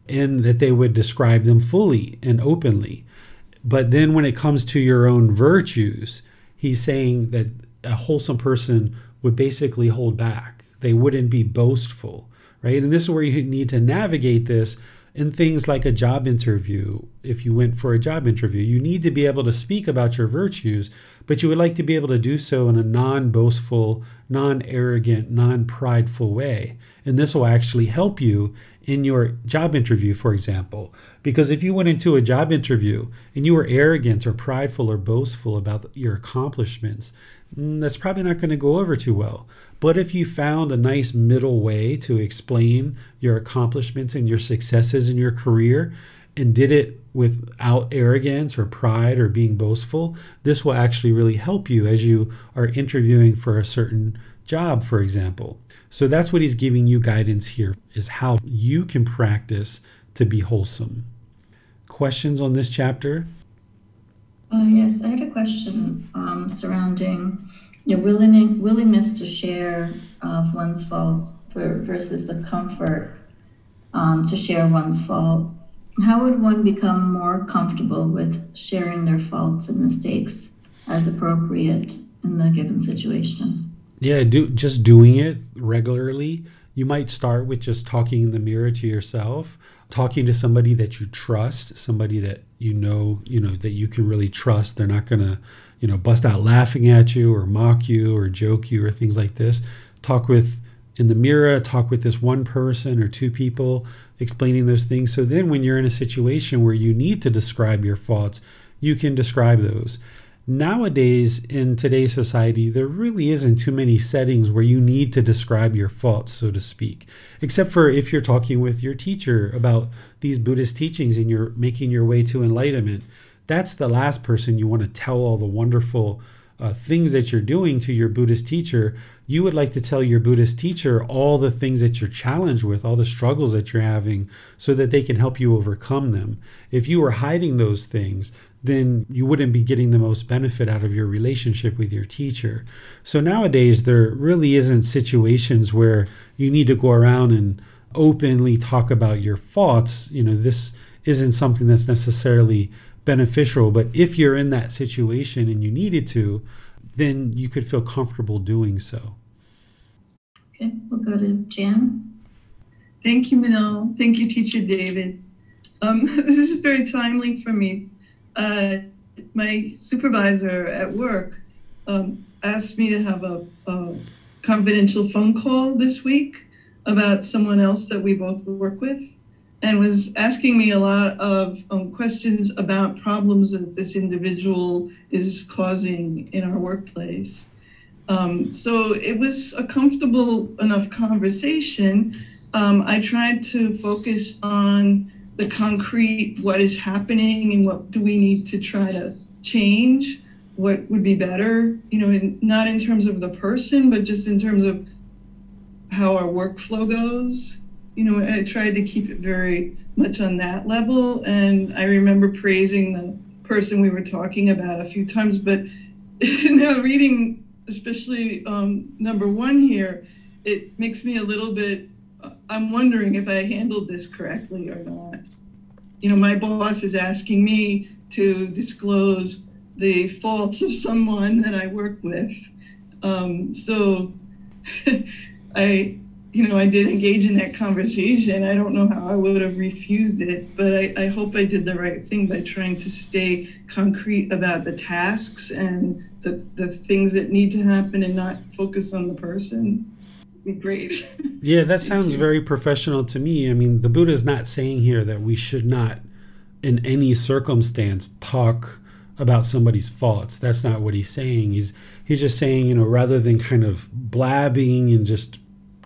and that they would describe them fully and openly. But then when it comes to your own virtues, he's saying that a wholesome person would basically hold back. They wouldn't be boastful, right? And this is where you need to navigate this in things like a job interview. If you went for a job interview, you need to be able to speak about your virtues, but you would like to be able to do so in a non boastful, non arrogant, non prideful way. And this will actually help you in your job interview, for example. Because if you went into a job interview and you were arrogant or prideful or boastful about your accomplishments, mm, that's probably not going to go over too well. But if you found a nice middle way to explain your accomplishments and your successes in your career and did it without arrogance or pride or being boastful, this will actually really help you as you are interviewing for a certain job, for example. So that's what he's giving you guidance here is how you can practice to be wholesome. Questions on this chapter? Uh, yes, I had a question um, surrounding your willing, willingness to share of one's faults for, versus the comfort um, to share one's fault. how would one become more comfortable with sharing their faults and mistakes as appropriate in the given situation? Yeah, do just doing it regularly. You might start with just talking in the mirror to yourself, talking to somebody that you trust, somebody that you know, you know that you can really trust. They're not going to, you know, bust out laughing at you or mock you or joke you or things like this. Talk with in the mirror, talk with this one person or two people explaining those things. So then when you're in a situation where you need to describe your faults, you can describe those. Nowadays, in today's society, there really isn't too many settings where you need to describe your faults, so to speak, except for if you're talking with your teacher about these Buddhist teachings and you're making your way to enlightenment. That's the last person you want to tell all the wonderful uh, things that you're doing to your Buddhist teacher, you would like to tell your Buddhist teacher all the things that you're challenged with, all the struggles that you're having, so that they can help you overcome them. If you were hiding those things, then you wouldn't be getting the most benefit out of your relationship with your teacher. So nowadays, there really isn't situations where you need to go around and openly talk about your faults. You know, this isn't something that's necessarily beneficial. But if you're in that situation and you needed to, then you could feel comfortable doing so. Okay, we'll go to Jan. Thank you, Manal. Thank you, Teacher David. Um, this is very timely for me. Uh, my supervisor at work um, asked me to have a, a confidential phone call this week about someone else that we both work with and was asking me a lot of um, questions about problems that this individual is causing in our workplace. Um, so it was a comfortable enough conversation. Um, I tried to focus on the concrete, what is happening and what do we need to try to change, what would be better, you know, in, not in terms of the person, but just in terms of how our workflow goes you know, I tried to keep it very much on that level. And I remember praising the person we were talking about a few times. But now reading, especially um, number one here, it makes me a little bit, I'm wondering if I handled this correctly or not. You know, my boss is asking me to disclose the faults of someone that I work with. Um, so I, you know, I did engage in that conversation. I don't know how I would have refused it, but I, I hope I did the right thing by trying to stay concrete about the tasks and the, the things that need to happen and not focus on the person. Great. Yeah, that sounds very professional to me. I mean, the Buddha is not saying here that we should not, in any circumstance, talk about somebody's faults. That's not what he's saying. He's he's just saying, you know, rather than kind of blabbing and just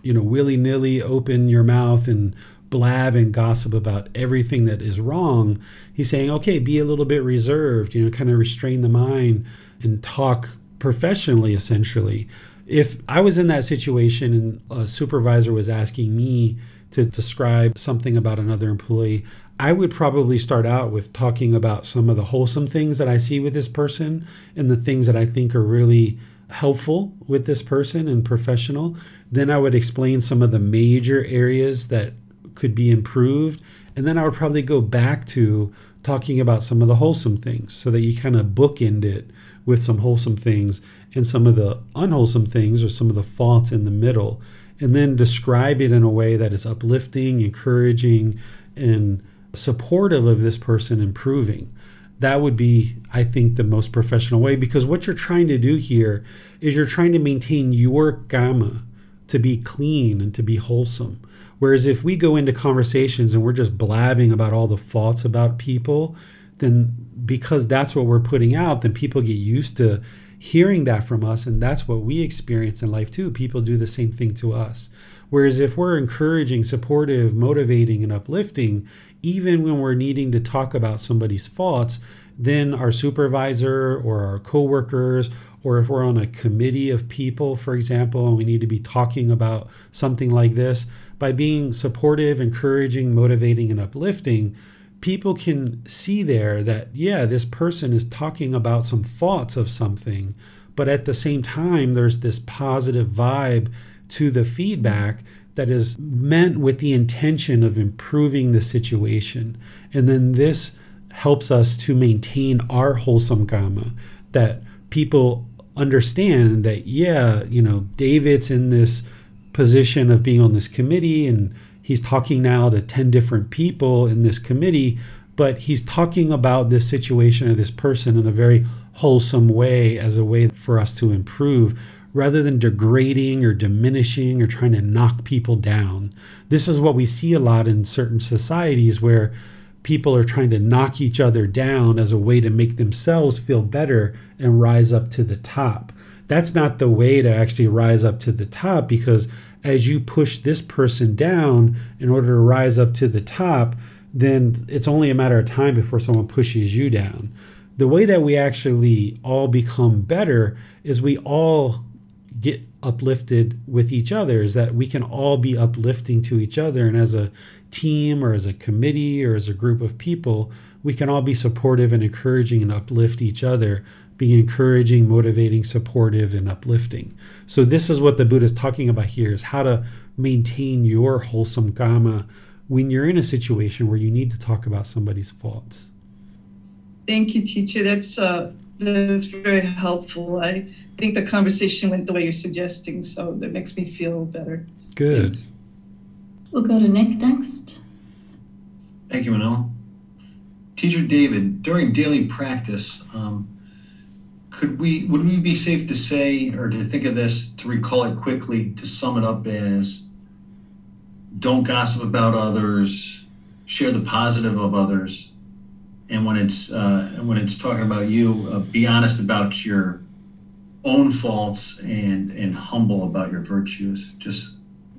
you know, willy nilly open your mouth and blab and gossip about everything that is wrong. He's saying, okay, be a little bit reserved, you know, kind of restrain the mind and talk professionally, essentially. If I was in that situation and a supervisor was asking me to describe something about another employee, I would probably start out with talking about some of the wholesome things that I see with this person and the things that I think are really helpful with this person and professional. Then I would explain some of the major areas that could be improved. And then I would probably go back to talking about some of the wholesome things so that you kind of bookend it with some wholesome things and some of the unwholesome things or some of the faults in the middle. And then describe it in a way that is uplifting, encouraging, and supportive of this person improving that would be i think the most professional way because what you're trying to do here is you're trying to maintain your karma to be clean and to be wholesome whereas if we go into conversations and we're just blabbing about all the faults about people then because that's what we're putting out then people get used to hearing that from us and that's what we experience in life too. People do the same thing to us. Whereas if we're encouraging supportive motivating and uplifting even when we're needing to talk about somebody's faults, then our supervisor or our coworkers, or if we're on a committee of people, for example, and we need to be talking about something like this, by being supportive, encouraging, motivating, and uplifting, people can see there that, yeah, this person is talking about some thoughts of something, but at the same time, there's this positive vibe to the feedback that is meant with the intention of improving the situation. And then this helps us to maintain our wholesome karma that people understand that, yeah, you know, David's in this position of being on this committee and he's talking now to 10 different people in this committee, but he's talking about this situation or this person in a very wholesome way as a way for us to improve rather than degrading or diminishing or trying to knock people down. This is what we see a lot in certain societies where people are trying to knock each other down as a way to make themselves feel better and rise up to the top. That's not the way to actually rise up to the top because as you push this person down in order to rise up to the top, then it's only a matter of time before someone pushes you down. The way that we actually all become better is we all get uplifted with each other is that we can all be uplifting to each other and as a team or as a committee or as a group of people we can all be supportive and encouraging and uplift each other being encouraging motivating supportive and uplifting so this is what the buddha is talking about here is how to maintain your wholesome karma when you're in a situation where you need to talk about somebody's faults Thank you, teacher. That's uh, that's very helpful. I think the conversation went the way you're suggesting, so that makes me feel better. Good. Thanks. We'll go to Nick next. Thank you, Manal. Teacher David, during daily practice, um, could we would we be safe to say or to think of this to recall it quickly to sum it up as don't gossip about others, share the positive of others, and when it's uh, when it's talking about you, uh, be honest about your own faults and and humble about your virtues. Just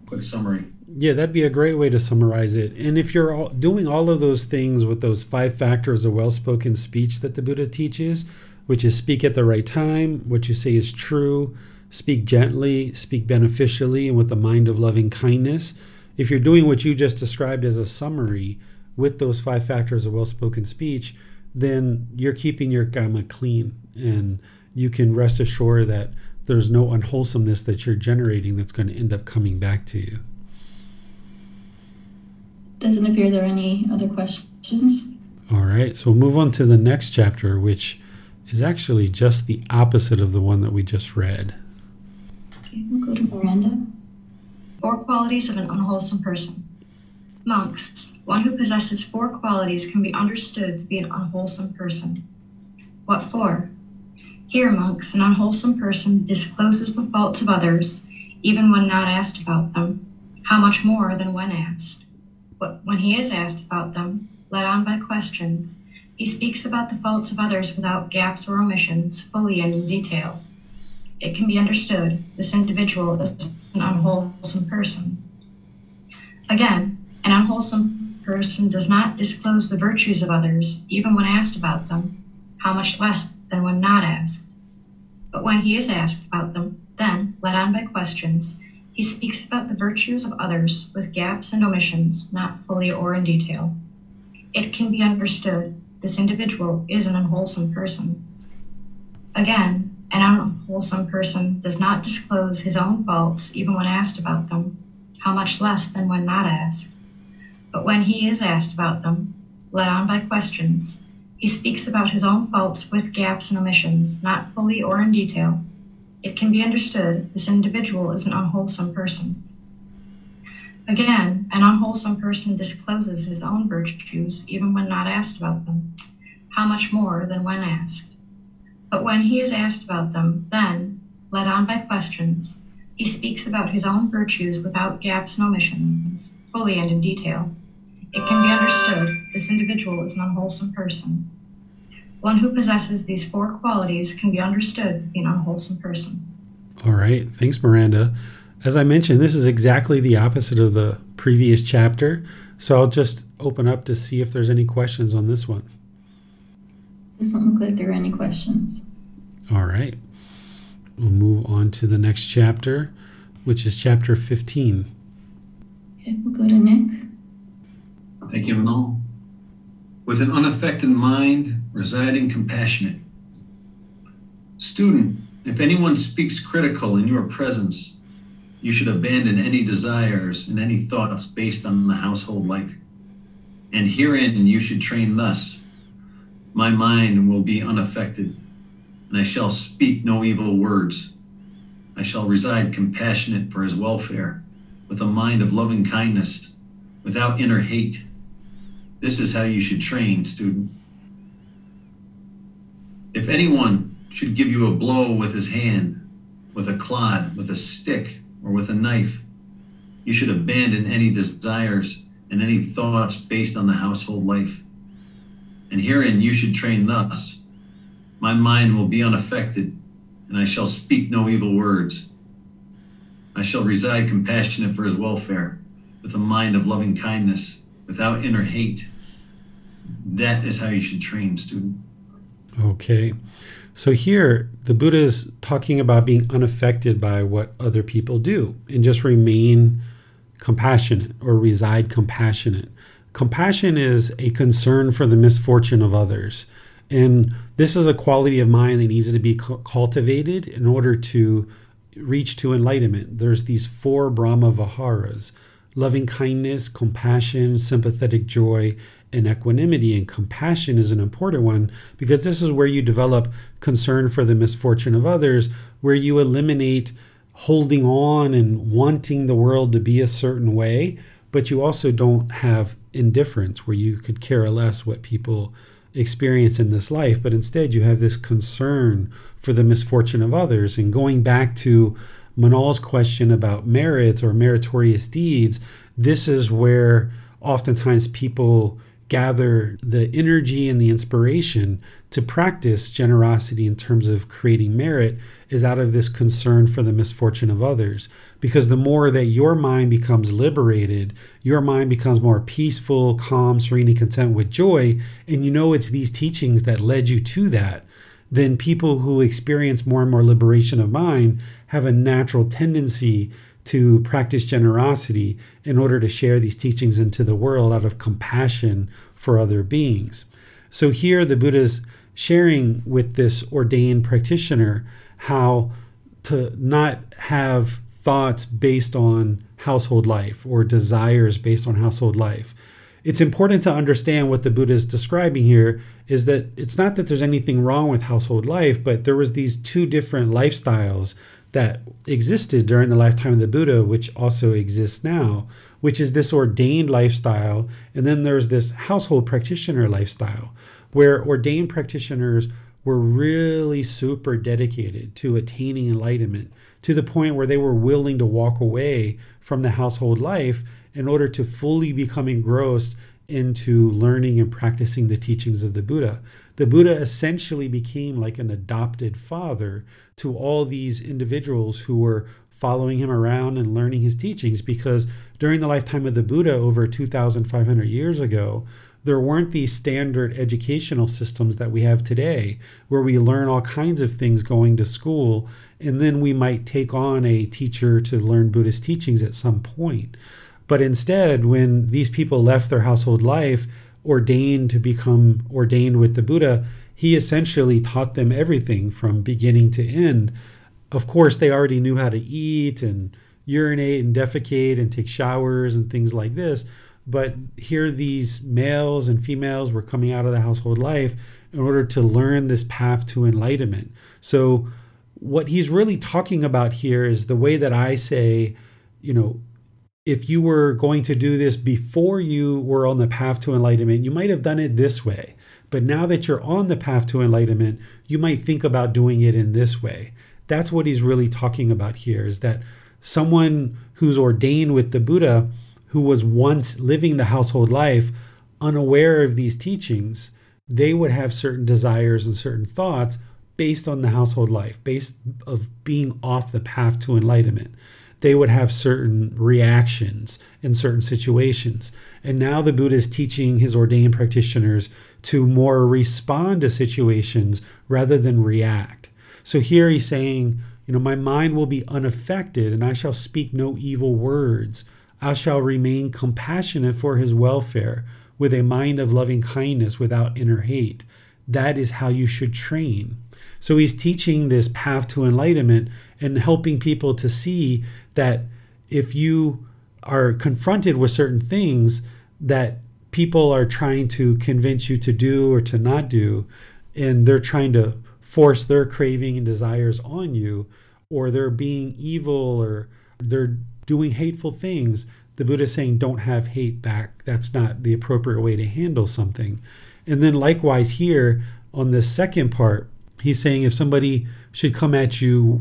quick summary. Yeah, that'd be a great way to summarize it. And if you're all, doing all of those things with those five factors of well spoken speech that the Buddha teaches, which is speak at the right time, what you say is true, speak gently, speak beneficially, and with the mind of loving kindness, if you're doing what you just described as a summary with those five factors of well spoken speech, then you're keeping your karma clean. And you can rest assured that there's no unwholesomeness that you're generating that's going to end up coming back to you. Doesn't appear there are any other questions. All right, so we'll move on to the next chapter, which is actually just the opposite of the one that we just read. Okay, we'll go to Miranda. Four qualities of an unwholesome person. Monks, one who possesses four qualities can be understood to be an unwholesome person. What four? Here, monks, an unwholesome person discloses the faults of others, even when not asked about them. How much more than when asked? But when he is asked about them, led on by questions, he speaks about the faults of others without gaps or omissions, fully and in detail. It can be understood this individual is an unwholesome person. Again, an unwholesome person does not disclose the virtues of others, even when asked about them, how much less than when not asked. But when he is asked about them, then, led on by questions, he speaks about the virtues of others with gaps and omissions, not fully or in detail. It can be understood this individual is an unwholesome person. Again, an unwholesome person does not disclose his own faults even when asked about them, how much less than when not asked. But when he is asked about them, led on by questions, he speaks about his own faults with gaps and omissions, not fully or in detail. It can be understood this individual is an unwholesome person. Again, an unwholesome person discloses his own virtues even when not asked about them. How much more than when asked? But when he is asked about them, then, led on by questions, he speaks about his own virtues without gaps and omissions, fully and in detail. It can be understood this individual is an unwholesome person. One who possesses these four qualities can be understood to be an unwholesome person. All right, thanks, Miranda. As I mentioned, this is exactly the opposite of the previous chapter. So I'll just open up to see if there's any questions on this one. Doesn't look like there are any questions. All right. We'll move on to the next chapter, which is chapter 15. Okay, we'll go to Nick. Thank you, Manal. With an unaffected mind, residing compassionate. Student, if anyone speaks critical in your presence, you should abandon any desires and any thoughts based on the household life. And herein you should train thus My mind will be unaffected, and I shall speak no evil words. I shall reside compassionate for his welfare, with a mind of loving kindness, without inner hate. This is how you should train, student. If anyone should give you a blow with his hand, with a clod, with a stick, or with a knife. You should abandon any desires and any thoughts based on the household life. And herein you should train thus My mind will be unaffected, and I shall speak no evil words. I shall reside compassionate for his welfare, with a mind of loving kindness, without inner hate. That is how you should train, student. Okay. So here, the Buddha is talking about being unaffected by what other people do and just remain compassionate or reside compassionate. Compassion is a concern for the misfortune of others. And this is a quality of mind that needs to be cultivated in order to reach to enlightenment. There's these four Brahma Viharas loving kindness, compassion, sympathetic joy, and equanimity. And compassion is an important one because this is where you develop concern for the misfortune of others, where you eliminate holding on and wanting the world to be a certain way, but you also don't have indifference where you could care less what people experience in this life, but instead you have this concern for the misfortune of others. And going back to Manal's question about merits or meritorious deeds, this is where oftentimes people gather the energy and the inspiration to practice generosity in terms of creating merit is out of this concern for the misfortune of others. Because the more that your mind becomes liberated, your mind becomes more peaceful, calm, serene, and content with joy, and you know it's these teachings that led you to that, then people who experience more and more liberation of mind have a natural tendency to practice generosity in order to share these teachings into the world out of compassion for other beings. So here the Buddha is sharing with this ordained practitioner how to not have thoughts based on household life or desires based on household life. It's important to understand what the Buddha is describing here is that it's not that there's anything wrong with household life, but there was these two different lifestyles that existed during the lifetime of the Buddha, which also exists now, which is this ordained lifestyle. And then there's this household practitioner lifestyle, where ordained practitioners were really super dedicated to attaining enlightenment to the point where they were willing to walk away from the household life in order to fully become engrossed into learning and practicing the teachings of the Buddha. The Buddha essentially became like an adopted father to all these individuals who were following him around and learning his teachings because during the lifetime of the Buddha over 2,500 years ago, there weren't these standard educational systems that we have today where we learn all kinds of things going to school and then we might take on a teacher to learn Buddhist teachings at some point. But instead, when these people left their household life, ordained to become ordained with the Buddha, he essentially taught them everything from beginning to end. Of course, they already knew how to eat and urinate and defecate and take showers and things like this. But here, these males and females were coming out of the household life in order to learn this path to enlightenment. So, what he's really talking about here is the way that I say, you know, if you were going to do this before you were on the path to enlightenment, you might have done it this way. But now that you're on the path to enlightenment, you might think about doing it in this way. That's what he's really talking about here is that someone who's ordained with the Buddha, who was once living the household life, unaware of these teachings, they would have certain desires and certain thoughts based on the household life, based of being off the path to enlightenment they would have certain reactions in certain situations. And now the Buddha is teaching his ordained practitioners to more respond to situations rather than react. So here he's saying, you know, my mind will be unaffected and I shall speak no evil words. I shall remain compassionate for his welfare with a mind of loving kindness without inner hate. that is how you should train. So he's teaching this path to enlightenment and helping people to see that if you are confronted with certain things that people are trying to convince you to do or to not do, and they're trying to force their craving and desires on you, or they're being evil or they're doing hateful things, the Buddha is saying, don't have hate back. That's not the appropriate way to handle something. And then, likewise, here on this second part, he's saying if somebody should come at you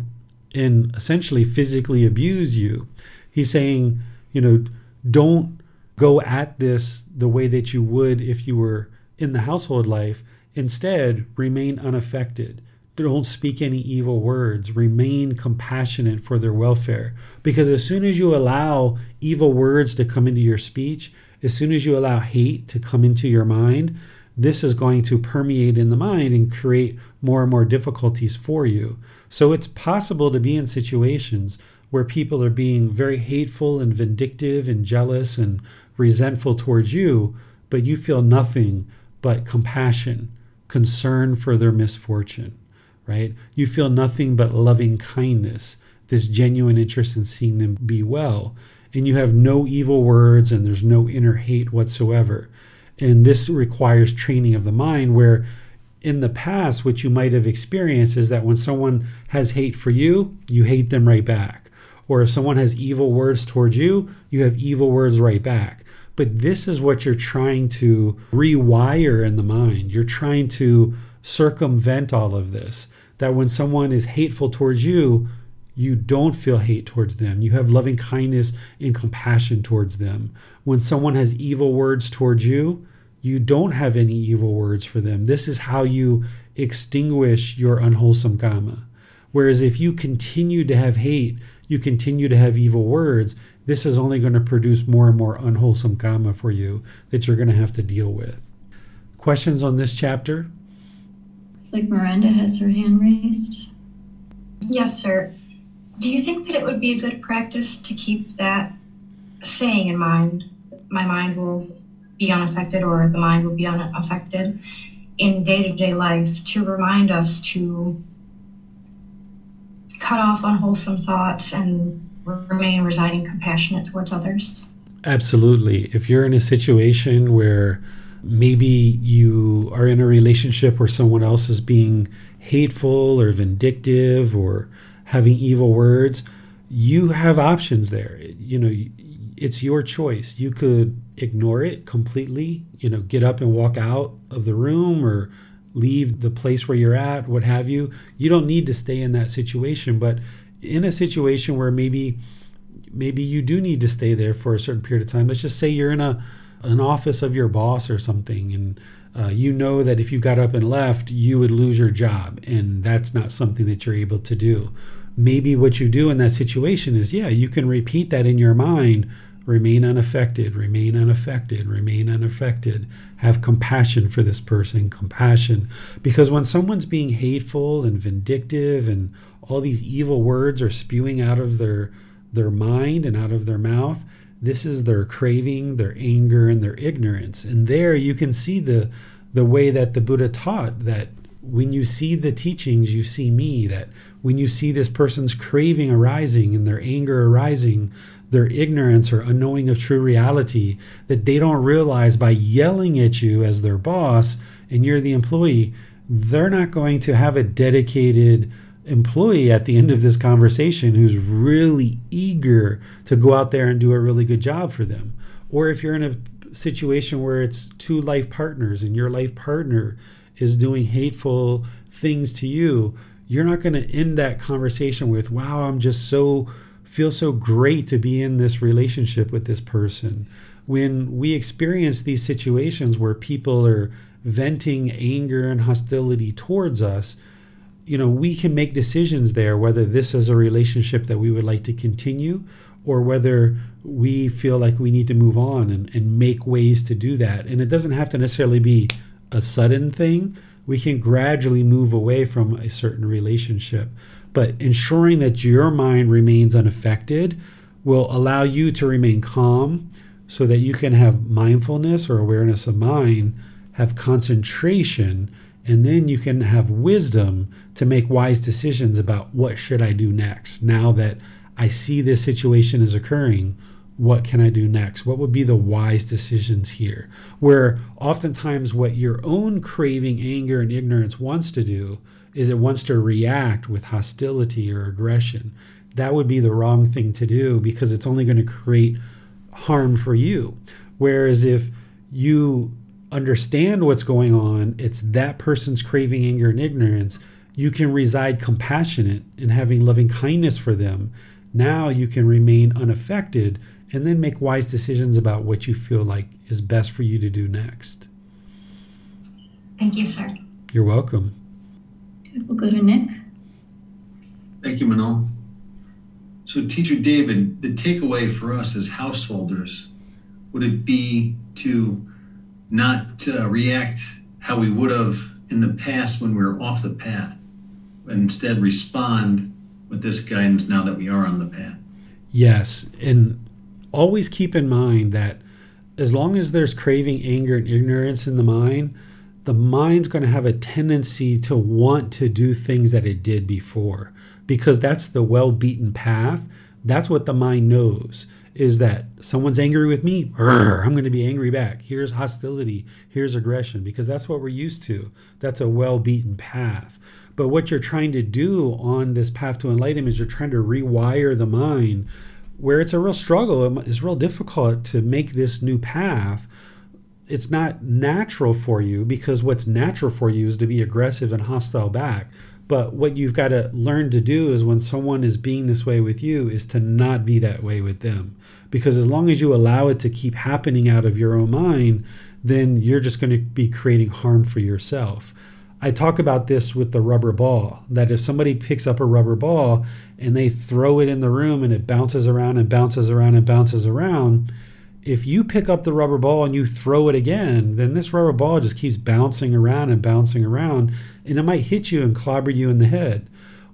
and essentially physically abuse you, he's saying, you know, don't go at this the way that you would if you were in the household life. Instead, remain unaffected. Don't speak any evil words. Remain compassionate for their welfare. Because as soon as you allow evil words to come into your speech, as soon as you allow hate to come into your mind, this is going to permeate in the mind and create more and more difficulties for you. So it's possible to be in situations where people are being very hateful and vindictive and jealous and resentful towards you, but you feel nothing but compassion, concern for their misfortune, right? You feel nothing but loving kindness, this genuine interest in seeing them be well. And you have no evil words and there's no inner hate whatsoever. And this requires training of the mind where in the past, what you might have experienced is that when someone has hate for you, you hate them right back or if someone has evil words towards you, you have evil words right back. But this is what you're trying to rewire in the mind. You're trying to circumvent all of this. That when someone is hateful towards you, you don't feel hate towards them. You have loving kindness and compassion towards them. When someone has evil words towards you, you don't have any evil words for them. This is how you extinguish your unwholesome karma. Whereas if you continue to have hate, you continue to have evil words, this is only going to produce more and more unwholesome karma for you that you're going to have to deal with. Questions on this chapter? It's like Miranda has her hand raised. Yes, sir. Do you think that it would be a good practice to keep that saying in mind? My mind will be unaffected, or the mind will be unaffected in day to day life to remind us to cut off unwholesome thoughts and remain residing compassionate towards others. Absolutely. If you're in a situation where maybe you are in a relationship where someone else is being hateful or vindictive or having evil words, you have options there. You know, it's your choice. You could ignore it completely, you know, get up and walk out of the room or leave the place where you're at, what have you. You don't need to stay in that situation, but in a situation where maybe maybe you do need to stay there for a certain period of time. Let's just say you're in a an office of your boss or something, and uh, you know that if you got up and left, you would lose your job, and that's not something that you're able to do. Maybe what you do in that situation is, yeah, you can repeat that in your mind remain unaffected, remain unaffected, remain unaffected. Have compassion for this person, compassion. Because when someone's being hateful and vindictive and all these evil words are spewing out of their their mind and out of their mouth, this is their craving, their anger, and their ignorance. And there you can see the the way that the Buddha taught that when you see the teachings, you see me, that when you see this person's craving arising and their anger arising, their ignorance or unknowing of true reality that they don't realize by yelling at you as their boss and you're the employee, they're not going to have a dedicated employee at the end of this conversation who's really eager to go out there and do a really good job for them. Or if you're in a situation where it's two life partners and your life partner is doing hateful things to you, you're not going to end that conversation with, wow, I'm just so feel so great to be in this relationship with this person. When we experience these situations where people are venting anger and hostility towards us, you know, we can make decisions there whether this is a relationship that we would like to continue or whether we feel like we need to move on and, and make ways to do that. And it doesn't have to necessarily be a sudden thing. We can gradually move away from a certain relationship. But ensuring that your mind remains unaffected will allow you to remain calm so that you can have mindfulness or awareness of mind, have concentration, and then you can have wisdom to make wise decisions about what should I do next now that I see this situation is occurring what can I do next? What would be the wise decisions here? Where oftentimes what your own craving, anger, and ignorance wants to do is it wants to react with hostility or aggression. That would be the wrong thing to do because it's only going to create harm for you. Whereas if you understand what's going on, it's that person's craving, anger, and ignorance, you can reside compassionate and having loving kindness for them. Now you can remain unaffected and then make wise decisions about what you feel like is best for you to do next. Thank you, sir. You're welcome. We'll go to Nick. Thank you, Manal. So, Teacher David, the takeaway for us as householders would it be to not uh, react how we would have in the past when we were off the path, but instead respond with this guidance now that we are on the path? Yes. And always keep in mind that as long as there's craving, anger, and ignorance in the mind, the mind's going to have a tendency to want to do things that it did before because that's the well beaten path. That's what the mind knows is that someone's angry with me, I'm going to be angry back. Here's hostility, here's aggression, because that's what we're used to. That's a well beaten path. But what you're trying to do on this path to enlightenment is you're trying to rewire the mind where it's a real struggle. It's real difficult to make this new path. It's not natural for you because what's natural for you is to be aggressive and hostile back. But what you've got to learn to do is when someone is being this way with you, is to not be that way with them. Because as long as you allow it to keep happening out of your own mind, then you're just going to be creating harm for yourself. I talk about this with the rubber ball that if somebody picks up a rubber ball and they throw it in the room and it bounces around and bounces around and bounces around, if you pick up the rubber ball and you throw it again, then this rubber ball just keeps bouncing around and bouncing around and it might hit you and clobber you in the head.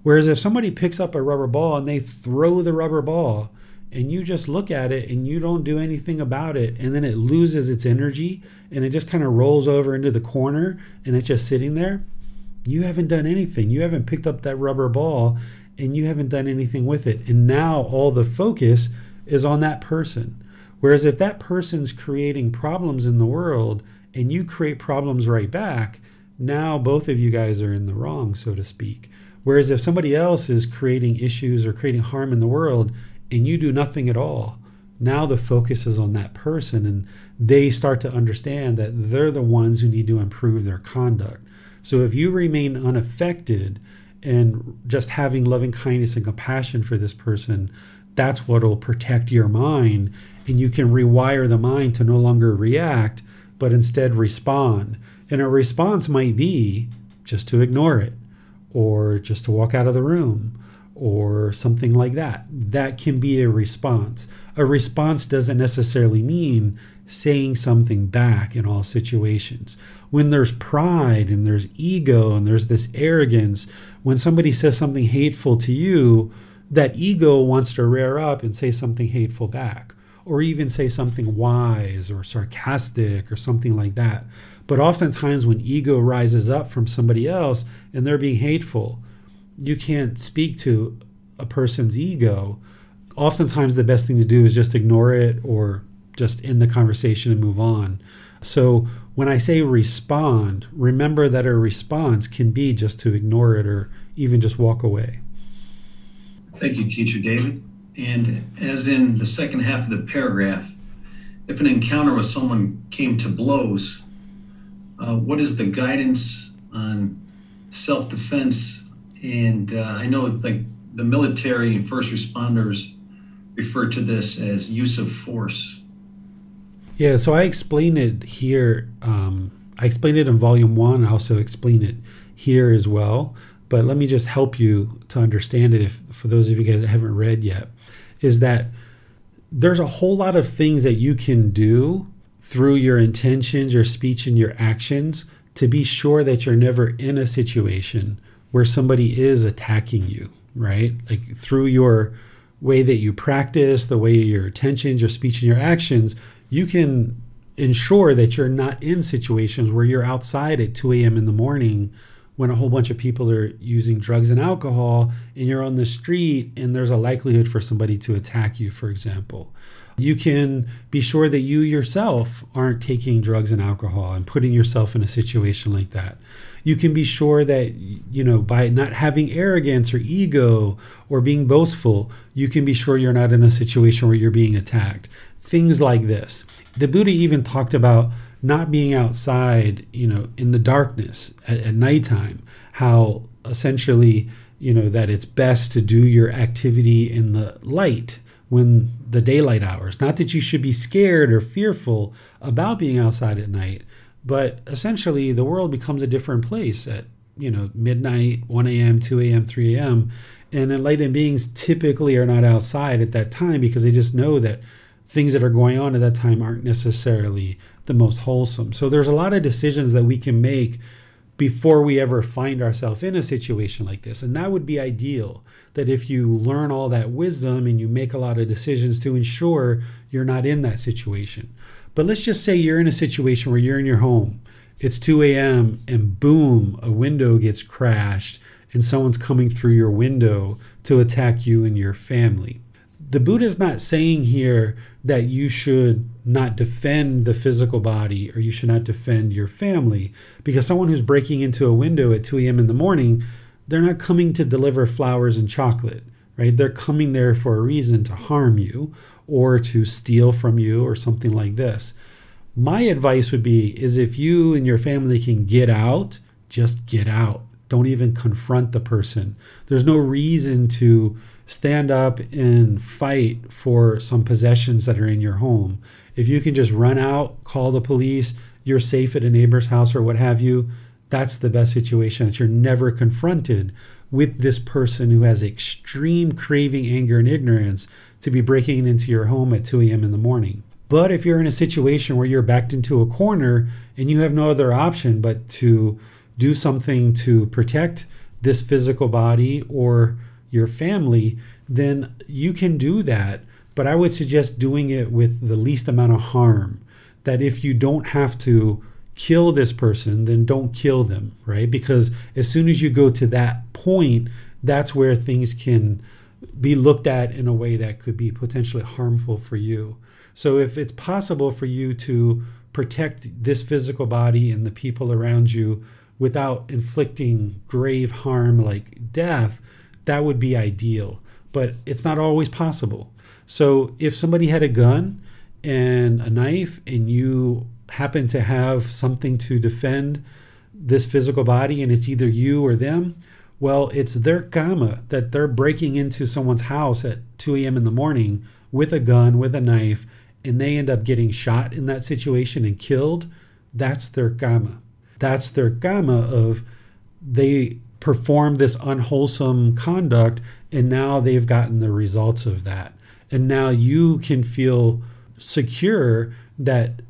Whereas if somebody picks up a rubber ball and they throw the rubber ball and you just look at it and you don't do anything about it and then it loses its energy and it just kind of rolls over into the corner and it's just sitting there you haven't done anything. You haven't picked up that rubber ball and you haven't done anything with it. And now all the focus is on that person whereas if that person's creating problems in the world and you create problems right back now both of you guys are in the wrong so to speak whereas if somebody else is creating issues or creating harm in the world and you do nothing at all, now the focus is on that person and they start to understand that they're the ones who need to improve their conduct. So if you remain unaffected and just having loving kindness and compassion for this person, that's what will protect your mind. And you can rewire the mind to no longer react, but instead respond. And a response might be just to ignore it or just to walk out of the room or something like that. That can be a response. A response doesn't necessarily mean saying something back in all situations. When there's pride and there's ego and there's this arrogance, when somebody says something hateful to you, that ego wants to rear up and say something hateful back, or even say something wise or sarcastic or something like that. But oftentimes, when ego rises up from somebody else and they're being hateful, you can't speak to a person's ego, oftentimes the best thing to do is just ignore it or just end the conversation and move on. So when I say respond, remember that a response can be just to ignore it or even just walk away. Thank you, Teacher David. And as in the second half of the paragraph, if an encounter with someone came to blows, uh, what is the guidance on self defense and uh, I know like the military and first responders refer to this as use of force. Yeah, so I explain it here. Um, I explained it in volume one. I also explain it here as well. But let me just help you to understand it. If for those of you guys that haven't read yet, is that there's a whole lot of things that you can do through your intentions, your speech, and your actions to be sure that you're never in a situation where somebody is attacking you, right? Like through your way that you practice, the way your intentions your speech, and your actions, you can ensure that you're not in situations where you're outside at 2 a.m. in the morning when a whole bunch of people are using drugs and alcohol and you're on the street and there's a likelihood for somebody to attack you, for example. You can be sure that you yourself aren't taking drugs and alcohol and putting yourself in a situation like that. You can be sure that, you know, by not having arrogance or ego or being boastful, you can be sure you're not in a situation where you're being attacked. Things like this. The Buddha even talked about not being outside, you know, in the darkness at, at nighttime, how essentially, you know, that it's best to do your activity in the light when the daylight hours. Not that you should be scared or fearful about being outside at night, but essentially the world becomes a different place at, you know, midnight, 1 a.m., 2 a.m., 3 a.m. And enlightened beings typically are not outside at that time because they just know that things that are going on at that time aren't necessarily the most wholesome. So there's a lot of decisions that we can make before we ever find ourselves in a situation like this. And that would be ideal that if you learn all that wisdom and you make a lot of decisions to ensure you're not in that situation. But let's just say you're in a situation where you're in your home, it's 2 a.m., and boom, a window gets crashed and someone's coming through your window to attack you and your family the Buddha is not saying here that you should not defend the physical body or you should not defend your family because someone who's breaking into a window at 2 a.m. in the morning, they're not coming to deliver flowers and chocolate, right? They're coming there for a reason to harm you or to steal from you or something like this. My advice would be is if you and your family can get out, just get out. Don't even confront the person. There's no reason to stand up and fight for some possessions that are in your home. If you can just run out, call the police, you're safe at a neighbor's house or what have you, that's the best situation that you're never confronted with this person who has extreme craving, anger, and ignorance to be breaking into your home at 2 a.m. in the morning. But if you're in a situation where you're backed into a corner and you have no other option but to do something to protect this physical body or your family, then you can do that. But I would suggest doing it with the least amount of harm. That if you don't have to kill this person, then don't kill them, right? Because as soon as you go to that point, that's where things can be looked at in a way that could be potentially harmful for you. So if it's possible for you to protect this physical body and the people around you without inflicting grave harm like death, that would be ideal, but it's not always possible. So if somebody had a gun and a knife and you happen to have something to defend this physical body and it's either you or them, well, it's their karma that they're breaking into someone's house at 2 a.m. in the morning with a gun, with a knife, and they end up getting shot in that situation and killed. That's their karma. That's their karma of they performed this unwholesome conduct and now they've gotten the results of that. And now you can feel secure that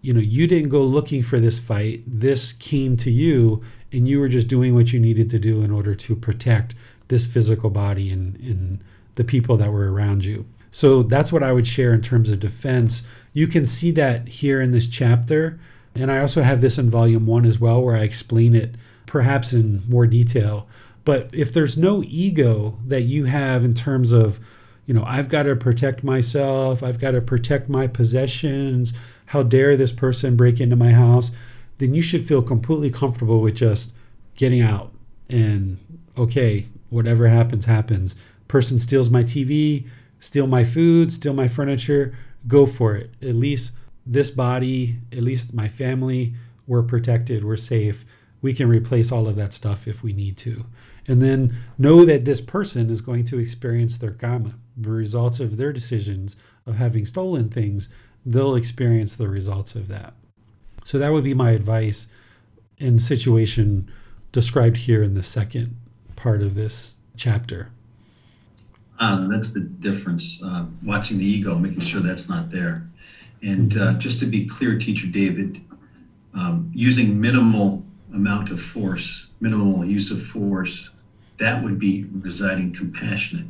you know you didn't go looking for this fight. This came to you and you were just doing what you needed to do in order to protect this physical body and, and the people that were around you. So that's what i would share in terms of defense. You can see that here in this chapter. And i also have this in volume one as well where i explain it perhaps in more detail. But if there's no ego that you have in terms of, you know, I've got to protect myself, I've got to protect my possessions, how dare this person break into my house, then you should feel completely comfortable with just getting out and, okay, whatever happens, happens. Person steals my TV, steal my food, steal my furniture, go for it. At least this body, at least my family, we're protected, we're safe we can replace all of that stuff if we need to. And then know that this person is going to experience their karma, the results of their decisions of having stolen things, they'll experience the results of that. So that would be my advice in situation described here in the second part of this chapter. Uh, that's the difference. Uh, watching the ego, making sure that's not there. And uh, just to be clear, Teacher David, um, using minimal amount of force, minimal use of force, that would be residing compassionate.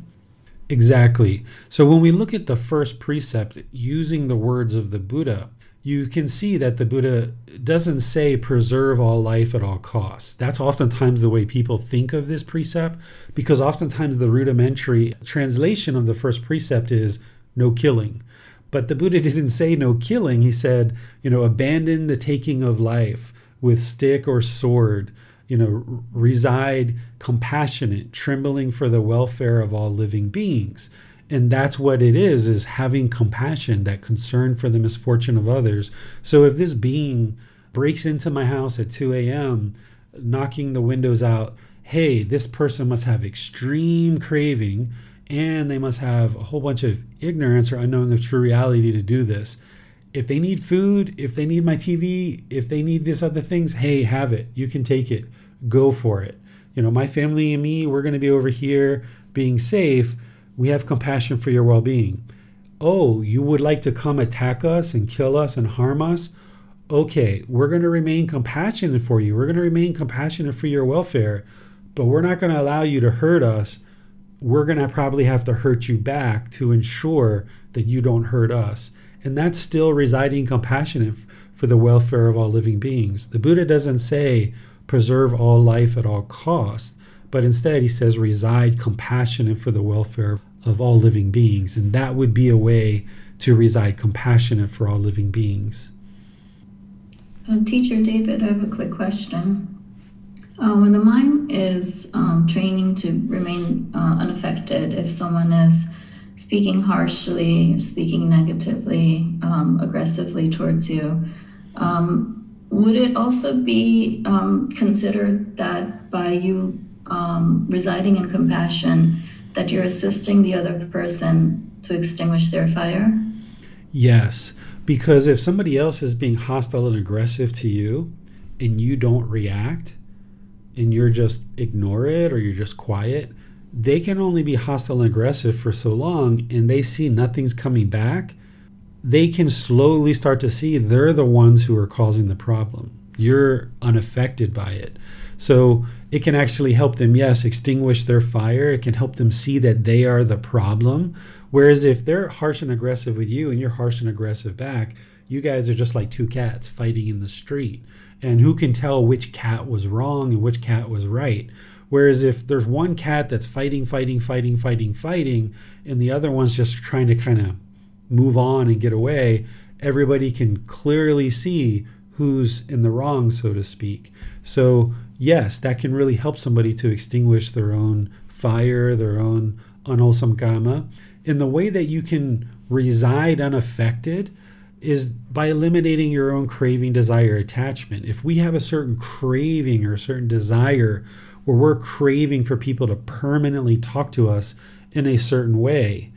Exactly. So when we look at the first precept, using the words of the Buddha, you can see that the Buddha doesn't say preserve all life at all costs. That's oftentimes the way people think of this precept, because oftentimes the rudimentary translation of the first precept is no killing. But the Buddha didn't say no killing. He said, you know, abandon the taking of life with stick or sword, you know, reside compassionate, trembling for the welfare of all living beings. And that's what it is is having compassion that concern for the misfortune of others. So if this being breaks into my house at 2 a.m knocking the windows out hey this person must have extreme craving and they must have a whole bunch of ignorance or unknowing of true reality to do this if they need food if they need my tv if they need these other things hey have it you can take it go for it you know my family and me we're going to be over here being safe we have compassion for your well being. Oh, you would like to come attack us and kill us and harm us? Okay, we're going to remain compassionate for you. We're going to remain compassionate for your welfare, but we're not going to allow you to hurt us. We're going to probably have to hurt you back to ensure that you don't hurt us. And that's still residing compassionate for the welfare of all living beings. The Buddha doesn't say preserve all life at all costs but instead he says reside compassionate for the welfare of all living beings. And that would be a way to reside compassionate for all living beings. Uh, Teacher David, I have a quick question. Uh, when the mind is um, training to remain uh, unaffected, if someone is speaking harshly, speaking negatively, um, aggressively towards you, um, would it also be um, considered that by you um, residing in compassion, that you're assisting the other person to extinguish their fire? Yes, because if somebody else is being hostile and aggressive to you and you don't react and you're just ignore it or you're just quiet, they can only be hostile and aggressive for so long and they see nothing's coming back. They can slowly start to see they're the ones who are causing the problem. You're unaffected by it. So it can actually help them, yes, extinguish their fire. It can help them see that they are the problem. Whereas if they're harsh and aggressive with you and you're harsh and aggressive back, you guys are just like two cats fighting in the street. And who can tell which cat was wrong and which cat was right? Whereas if there's one cat that's fighting, fighting, fighting, fighting, fighting, and the other one's just trying to kind of move on and get away, everybody can clearly see who's in the wrong, so to speak. So yes, that can really help somebody to extinguish their own fire, their own unwholesome karma. And the way that you can reside unaffected is by eliminating your own craving, desire, attachment. If we have a certain craving or a certain desire where we're craving for people to permanently talk to us in a certain way,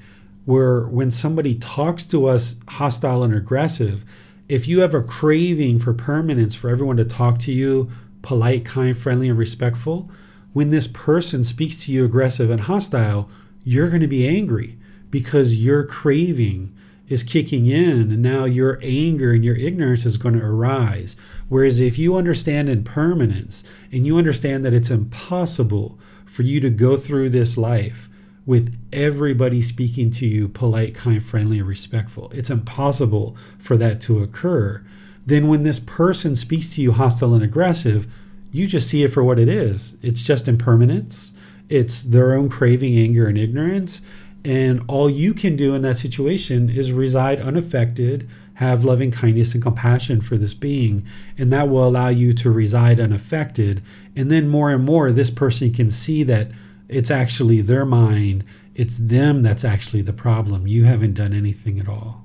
where when somebody talks to us hostile and aggressive, if you have a craving for permanence, for everyone to talk to you polite, kind, friendly, and respectful, when this person speaks to you aggressive and hostile, you're going to be angry because you're craving is kicking in and now your anger and your ignorance is going to arise. Whereas if you understand impermanence and you understand that it's impossible for you to go through this life with everybody speaking to you polite, kind, friendly, and respectful, it's impossible for that to occur then when this person speaks to you hostile and aggressive, you just see it for what it is. It's just impermanence, it's their own craving, anger, and ignorance. And all you can do in that situation is reside unaffected, have loving kindness and compassion for this being. And that will allow you to reside unaffected. And then more and more, this person can see that it's actually their mind, it's them that's actually the problem. You haven't done anything at all.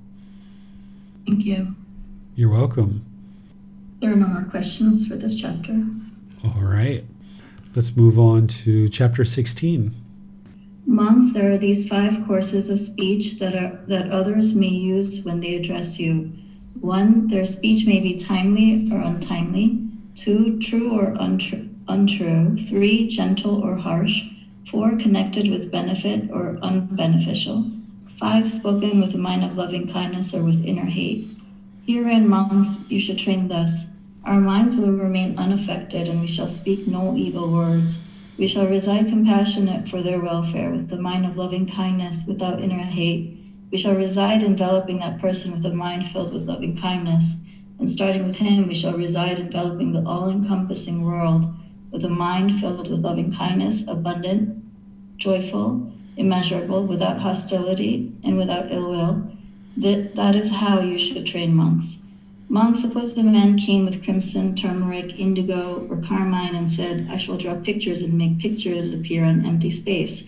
Thank you. You're welcome. There are no more questions for this chapter. All right. Let's move on to chapter 16. Monks, there are these five courses of speech that are that others may use when they address you. One, their speech may be timely or untimely. Two, true or untrue. untrue. Three, gentle or harsh. Four, connected with benefit or unbeneficial. Five, spoken with a mind of loving kindness or with inner hate. Herein, monks, you should train thus. Our minds will remain unaffected, and we shall speak no evil words. We shall reside compassionate for their welfare, with the mind of loving kindness, without inner hate. we shall reside enveloping that person with a mind filled with loving kindness. And starting with him, we shall reside enveloping the all encompassing world with a mind filled with loving kindness, abundant, joyful, immeasurable, without hostility and without ill will. That, that is how you should train monks. Monks, suppose the man came with crimson, turmeric, indigo, or carmine and said, I shall draw pictures and make pictures appear on empty space.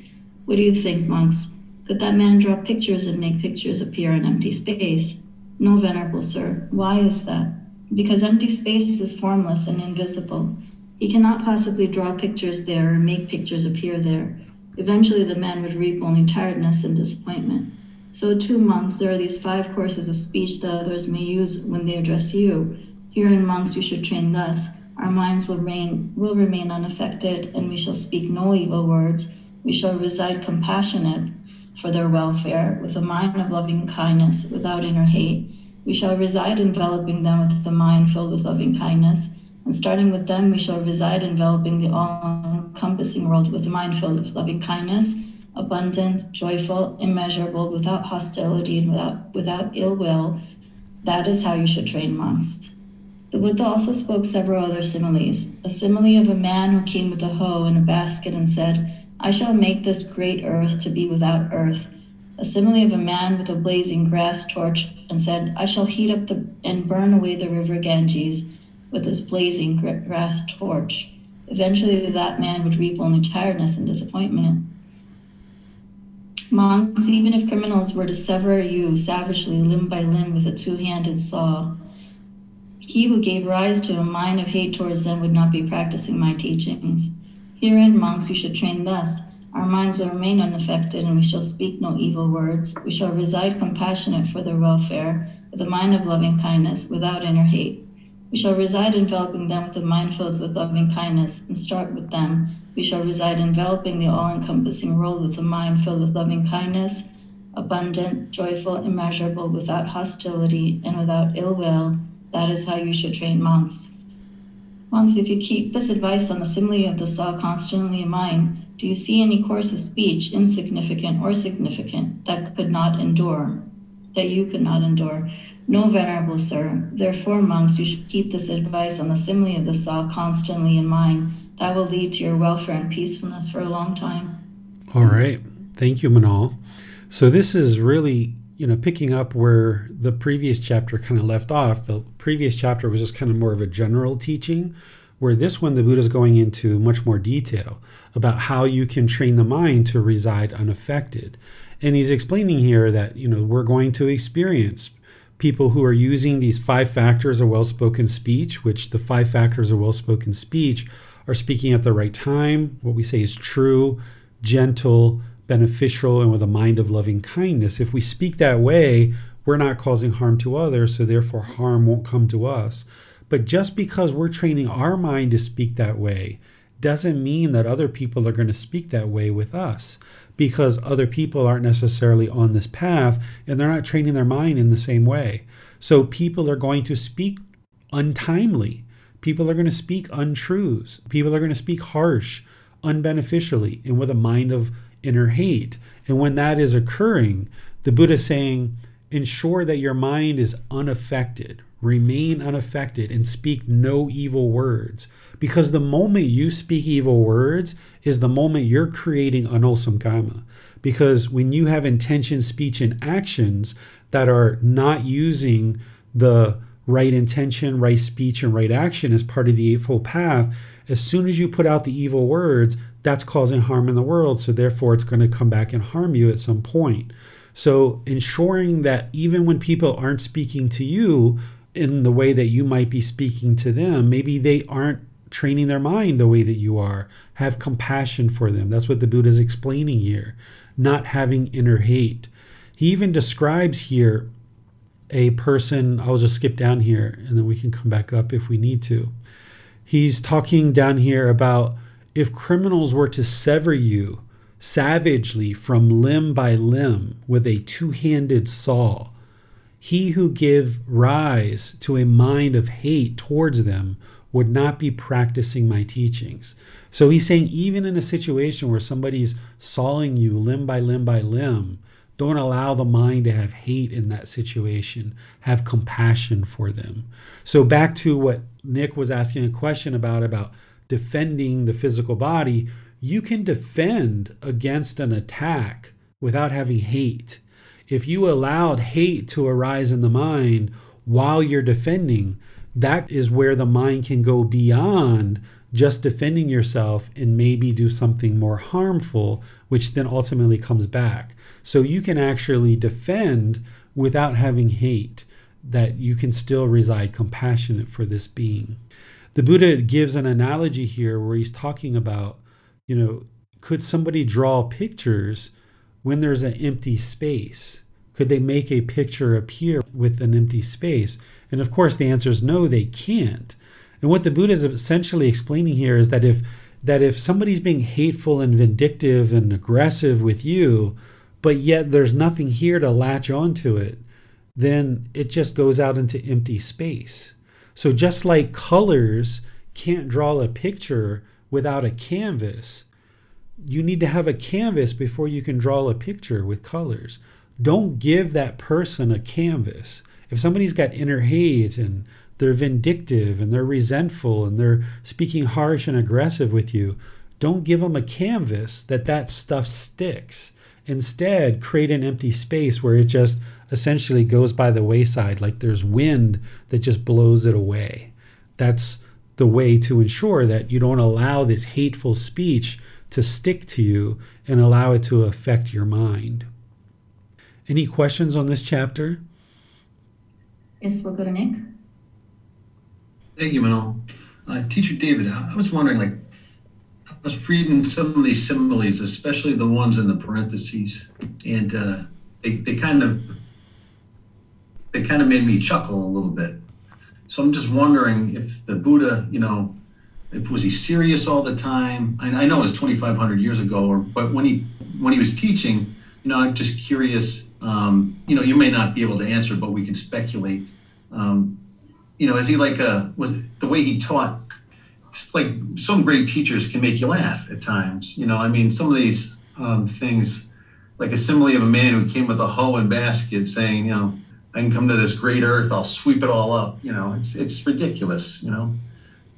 What do you think, monks? Could that man draw pictures and make pictures appear in empty space? No, venerable sir. Why is that? Because empty space is formless and invisible. He cannot possibly draw pictures there or make pictures appear there. Eventually, the man would reap only tiredness and disappointment. So, two monks, there are these five courses of speech that others may use when they address you. Herein, monks, you should train thus. Our minds will remain, will remain unaffected, and we shall speak no evil words. We shall reside compassionate for their welfare, with a mind of loving kindness, without inner hate. We shall reside enveloping them with a mind filled with loving kindness. And starting with them, we shall reside enveloping the all encompassing world with a mind filled with loving kindness, abundant, joyful, immeasurable, without hostility and without, without ill will. That is how you should train monks. The Buddha also spoke several other similes. A simile of a man who came with a hoe and a basket and said, I shall make this great earth to be without earth. A simile of a man with a blazing grass torch, and said, I shall heat up the, and burn away the river Ganges with this blazing grass torch. Eventually, that man would reap only tiredness and disappointment. Monks, even if criminals were to sever you savagely limb by limb with a two handed saw, he who gave rise to a mind of hate towards them would not be practicing my teachings. Herein, monks, you should train thus. Our minds will remain unaffected, and we shall speak no evil words. We shall reside compassionate for their welfare, with a mind of loving kindness, without inner hate. We shall reside enveloping them with a mind filled with loving kindness, and start with them. We shall reside enveloping the all encompassing world with a mind filled with loving kindness, abundant, joyful, immeasurable, without hostility and without ill will. That is how you should train monks. Monks, if you keep this advice on the simile of the saw constantly in mind, do you see any course of speech, insignificant or significant, that could not endure, that you could not endure? No, venerable sir. Therefore, monks, you should keep this advice on the simile of the saw constantly in mind. That will lead to your welfare and peacefulness for a long time. All right. Thank you, Manal. So this is really you know, picking up where the previous chapter kind of left off, the previous chapter was just kind of more of a general teaching, where this one, the Buddha is going into much more detail about how you can train the mind to reside unaffected. And he's explaining here that, you know, we're going to experience people who are using these five factors of well spoken speech, which the five factors of well spoken speech are speaking at the right time, what we say is true, gentle, beneficial and with a mind of loving kindness. If we speak that way, we're not causing harm to others, so therefore harm won't come to us. But just because we're training our mind to speak that way doesn't mean that other people are going to speak that way with us because other people aren't necessarily on this path and they're not training their mind in the same way. So people are going to speak untimely. People are going to speak untruths. People are going to speak harsh, unbeneficially, and with a mind of inner hate. And when that is occurring, the Buddha is saying, ensure that your mind is unaffected, remain unaffected, and speak no evil words. Because the moment you speak evil words is the moment you're creating unwholesome karma. Because when you have intention, speech, and actions that are not using the right intention, right speech, and right action as part of the Eightfold Path, as soon as you put out the evil words, that's causing harm in the world. So therefore, it's going to come back and harm you at some point. So ensuring that even when people aren't speaking to you in the way that you might be speaking to them, maybe they aren't training their mind the way that you are. Have compassion for them. That's what the Buddha is explaining here. Not having inner hate. He even describes here a person, I'll just skip down here and then we can come back up if we need to. He's talking down here about if criminals were to sever you savagely from limb by limb with a two handed saw, he who give rise to a mind of hate towards them would not be practicing my teachings. So he's saying, even in a situation where somebody's sawing you limb by limb by limb, Don't allow the mind to have hate in that situation. Have compassion for them. So back to what Nick was asking a question about about defending the physical body, you can defend against an attack without having hate. If you allowed hate to arise in the mind while you're defending, that is where the mind can go beyond just defending yourself and maybe do something more harmful, which then ultimately comes back. So you can actually defend without having hate, that you can still reside compassionate for this being. The Buddha gives an analogy here where he's talking about, you know, could somebody draw pictures when there's an empty space? Could they make a picture appear with an empty space? And of course, the answer is no, they can't. And what the Buddha is essentially explaining here is that if that if somebody's being hateful and vindictive and aggressive with you, but yet there's nothing here to latch onto it, then it just goes out into empty space. So just like colors can't draw a picture without a canvas, you need to have a canvas before you can draw a picture with colors. Don't give that person a canvas. If somebody's got inner hate and they're vindictive and they're resentful and they're speaking harsh and aggressive with you, don't give them a canvas that that stuff sticks. Instead, create an empty space where it just essentially goes by the wayside, like there's wind that just blows it away. That's the way to ensure that you don't allow this hateful speech to stick to you and allow it to affect your mind. Any questions on this chapter? Yes, we'll go to Nick. Thank you, Manal. Uh, Teacher David, I was wondering, like, I was reading some of these similes, especially the ones in the parentheses, and uh, they, they kind of they kind of made me chuckle a little bit. So I'm just wondering if the Buddha, you know, if was he serious all the time? I, I know it was 2,500 years ago, or but when he when he was teaching, you know, I'm just curious. Um, you know, you may not be able to answer, but we can speculate. Um, you know, is he like a was the way he taught? Like some great teachers can make you laugh at times. You know, I mean, some of these um, things, like a simile of a man who came with a hoe and basket, saying, you know, I can come to this great earth, I'll sweep it all up. You know, it's it's ridiculous. You know,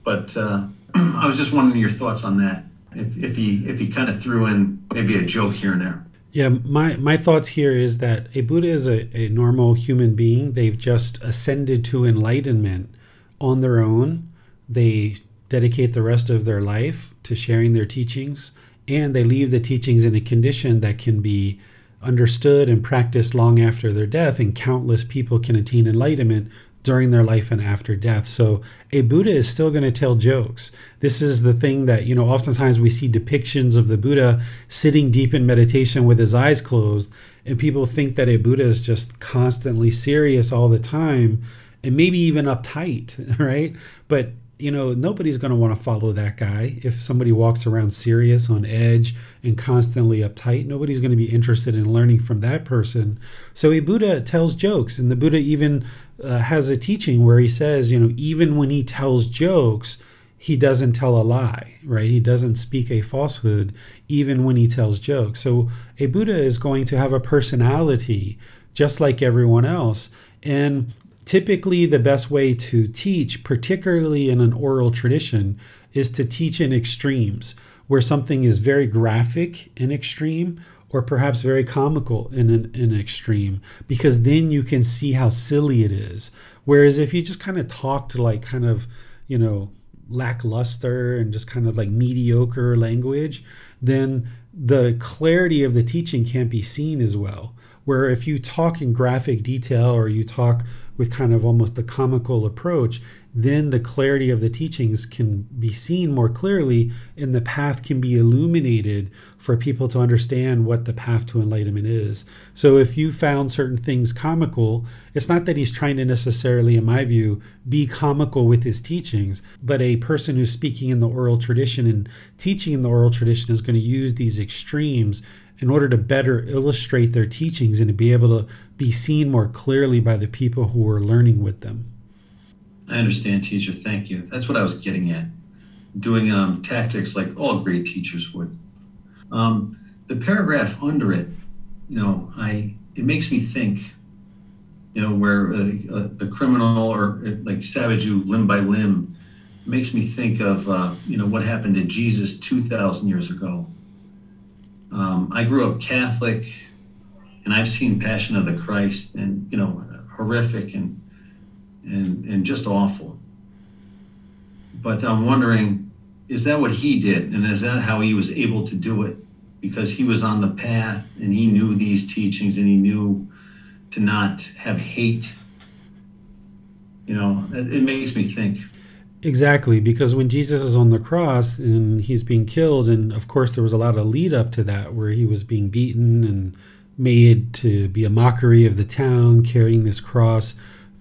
but uh, I was just wondering your thoughts on that. If, if he if he kind of threw in maybe a joke here and there. Yeah, my, my thoughts here is that a Buddha is a, a normal human being. They've just ascended to enlightenment on their own. They dedicate the rest of their life to sharing their teachings, and they leave the teachings in a condition that can be understood and practiced long after their death, and countless people can attain enlightenment during their life and after death. So a Buddha is still going to tell jokes. This is the thing that, you know, oftentimes we see depictions of the Buddha sitting deep in meditation with his eyes closed, and people think that a Buddha is just constantly serious all the time and maybe even uptight, right? But you know, nobody's going to want to follow that guy. If somebody walks around serious, on edge, and constantly uptight, nobody's going to be interested in learning from that person. So a Buddha tells jokes, and the Buddha even uh, has a teaching where he says, you know, even when he tells jokes, he doesn't tell a lie, right? He doesn't speak a falsehood even when he tells jokes. So a Buddha is going to have a personality just like everyone else. And typically, the best way to teach, particularly in an oral tradition, is to teach in extremes, where something is very graphic and extreme or perhaps very comical in an, in extreme because then you can see how silly it is. Whereas if you just kind of talk to like kind of you know lackluster and just kind of like mediocre language then the clarity of the teaching can't be seen as well. Where if you talk in graphic detail or you talk with kind of almost a comical approach, then the clarity of the teachings can be seen more clearly and the path can be illuminated for people to understand what the path to enlightenment is. So if you found certain things comical, it's not that he's trying to necessarily, in my view, be comical with his teachings, but a person who's speaking in the oral tradition and teaching in the oral tradition is going to use these extremes in order to better illustrate their teachings and to be able to be seen more clearly by the people who are learning with them. I understand, teacher. Thank you. That's what I was getting at. Doing um, tactics like all great teachers would. Um, the paragraph under it, you know, I it makes me think, you know, where uh, uh, the criminal or uh, like savage you limb by limb makes me think of uh, you know what happened to Jesus two thousand years ago. Um, I grew up Catholic, and I've seen Passion of the Christ, and you know, horrific and and and just awful. But I'm wondering, is that what he did, and is that how he was able to do it? Because he was on the path, and he knew these teachings, and he knew to not have hate. You know, it, it makes me think. Exactly, because when Jesus is on the cross and he's being killed, and of course there was a lot of lead up to that where he was being beaten and made to be a mockery of the town, carrying this cross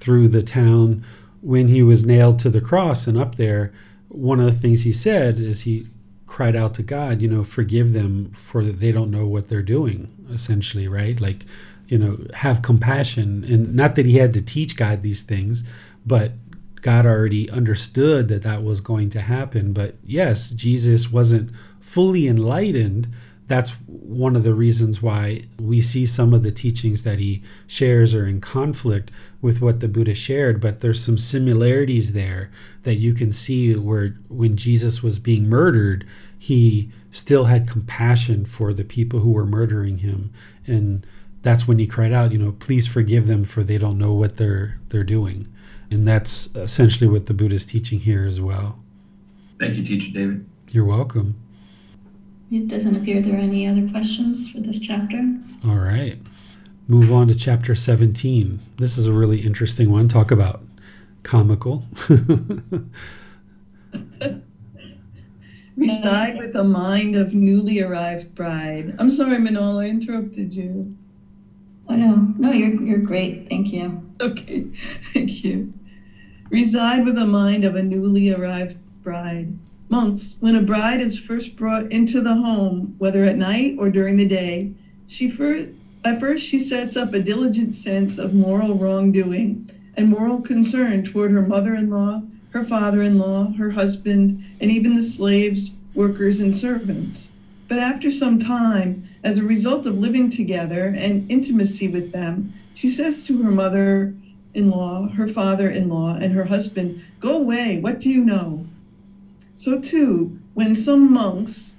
through the town. When he was nailed to the cross and up there, one of the things he said is he cried out to God, you know, forgive them for they don't know what they're doing, essentially, right? Like, you know, have compassion. And not that he had to teach God these things, but God already understood that that was going to happen. But yes, Jesus wasn't fully enlightened. That's one of the reasons why we see some of the teachings that he shares are in conflict with what the Buddha shared. But there's some similarities there that you can see where when Jesus was being murdered, he still had compassion for the people who were murdering him. And that's when he cried out, you know, please forgive them for they don't know what they're they're doing. And that's essentially what the Buddha is teaching here as well. Thank you, Teacher David. You're welcome. It doesn't appear there are any other questions for this chapter. All right. Move on to chapter 17. This is a really interesting one. Talk about comical. Reside with the mind of newly arrived bride. I'm sorry, Manal, I interrupted you. Oh no, no, you're you're great. Thank you. Okay, thank you. Reside with the mind of a newly arrived bride. Monks, when a bride is first brought into the home, whether at night or during the day, she first at first she sets up a diligent sense of moral wrongdoing and moral concern toward her mother-in-law, her father-in-law, her husband, and even the slaves, workers, and servants. But after some time, as a result of living together and intimacy with them, she says to her mother in law, her father in law, and her husband, Go away, what do you know? So, too, when some monks,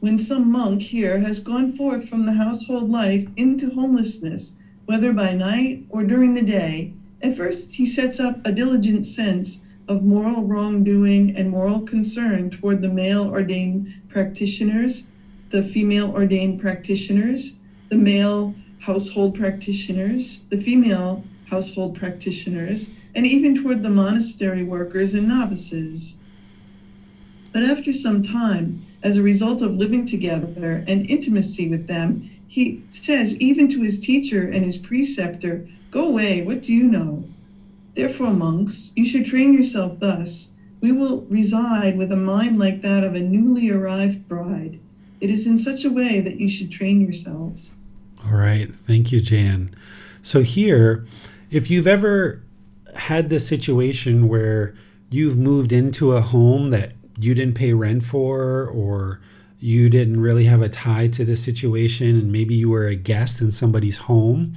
when some monk here has gone forth from the household life into homelessness, whether by night or during the day, at first he sets up a diligent sense of moral wrongdoing and moral concern toward the male ordained practitioners, the female ordained practitioners, the male household practitioners, the female household practitioners, and even toward the monastery workers and novices. But after some time, as a result of living together and intimacy with them, he says even to his teacher and his preceptor, Go away, what do you know? Therefore, monks, you should train yourself thus. We will reside with a mind like that of a newly arrived bride. It is in such a way that you should train yourselves. All right. Thank you, Jan. So, here, if you've ever had this situation where you've moved into a home that you didn't pay rent for, or you didn't really have a tie to the situation, and maybe you were a guest in somebody's home,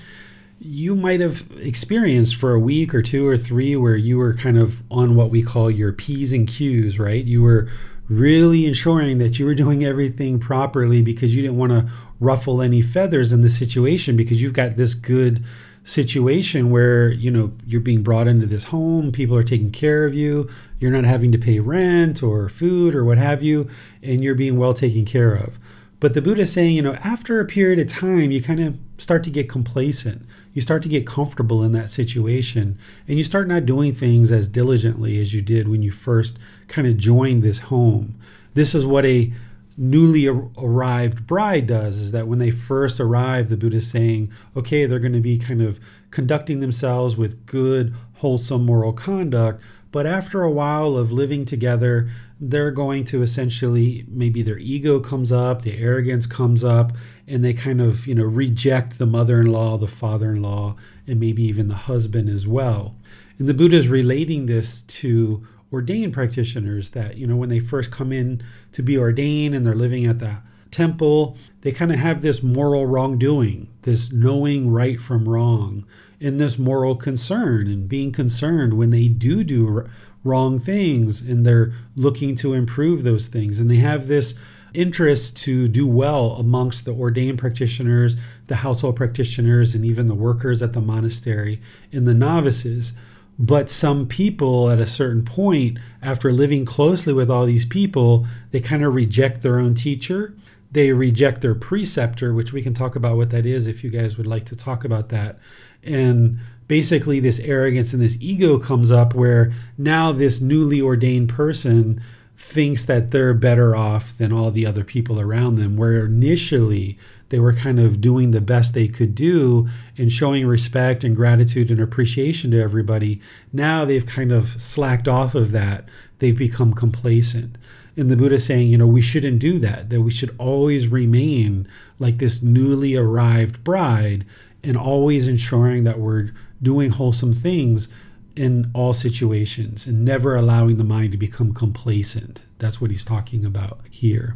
you might have experienced for a week or two or three where you were kind of on what we call your P's and Q's, right? You were really ensuring that you were doing everything properly because you didn't want to ruffle any feathers in the situation because you've got this good situation where you know you're being brought into this home people are taking care of you you're not having to pay rent or food or what have you and you're being well taken care of but the buddha is saying you know after a period of time you kind of start to get complacent you start to get comfortable in that situation and you start not doing things as diligently as you did when you first kind of joined this home. This is what a newly arrived bride does is that when they first arrive the buddha is saying okay they're going to be kind of conducting themselves with good wholesome moral conduct but after a while of living together they're going to essentially maybe their ego comes up the arrogance comes up and they kind of you know reject the mother-in-law the father-in-law and maybe even the husband as well. And the buddha is relating this to ordained practitioners that you know when they first come in to be ordained and they're living at the temple, they kind of have this moral wrongdoing, this knowing right from wrong, and this moral concern and being concerned when they do do wrong things and they're looking to improve those things. And they have this interest to do well amongst the ordained practitioners, the household practitioners, and even the workers at the monastery and the novices. But some people at a certain point, after living closely with all these people, they kind of reject their own teacher. They reject their preceptor, which we can talk about what that is if you guys would like to talk about that. And basically, this arrogance and this ego comes up where now this newly ordained person thinks that they're better off than all the other people around them, where initially they were kind of doing the best they could do and showing respect and gratitude and appreciation to everybody. Now they've kind of slacked off of that. They've become complacent. And the Buddha saying, you know, we shouldn't do that, that we should always remain like this newly arrived bride and always ensuring that we're doing wholesome things in all situations and never allowing the mind to become complacent. That's what he's talking about here.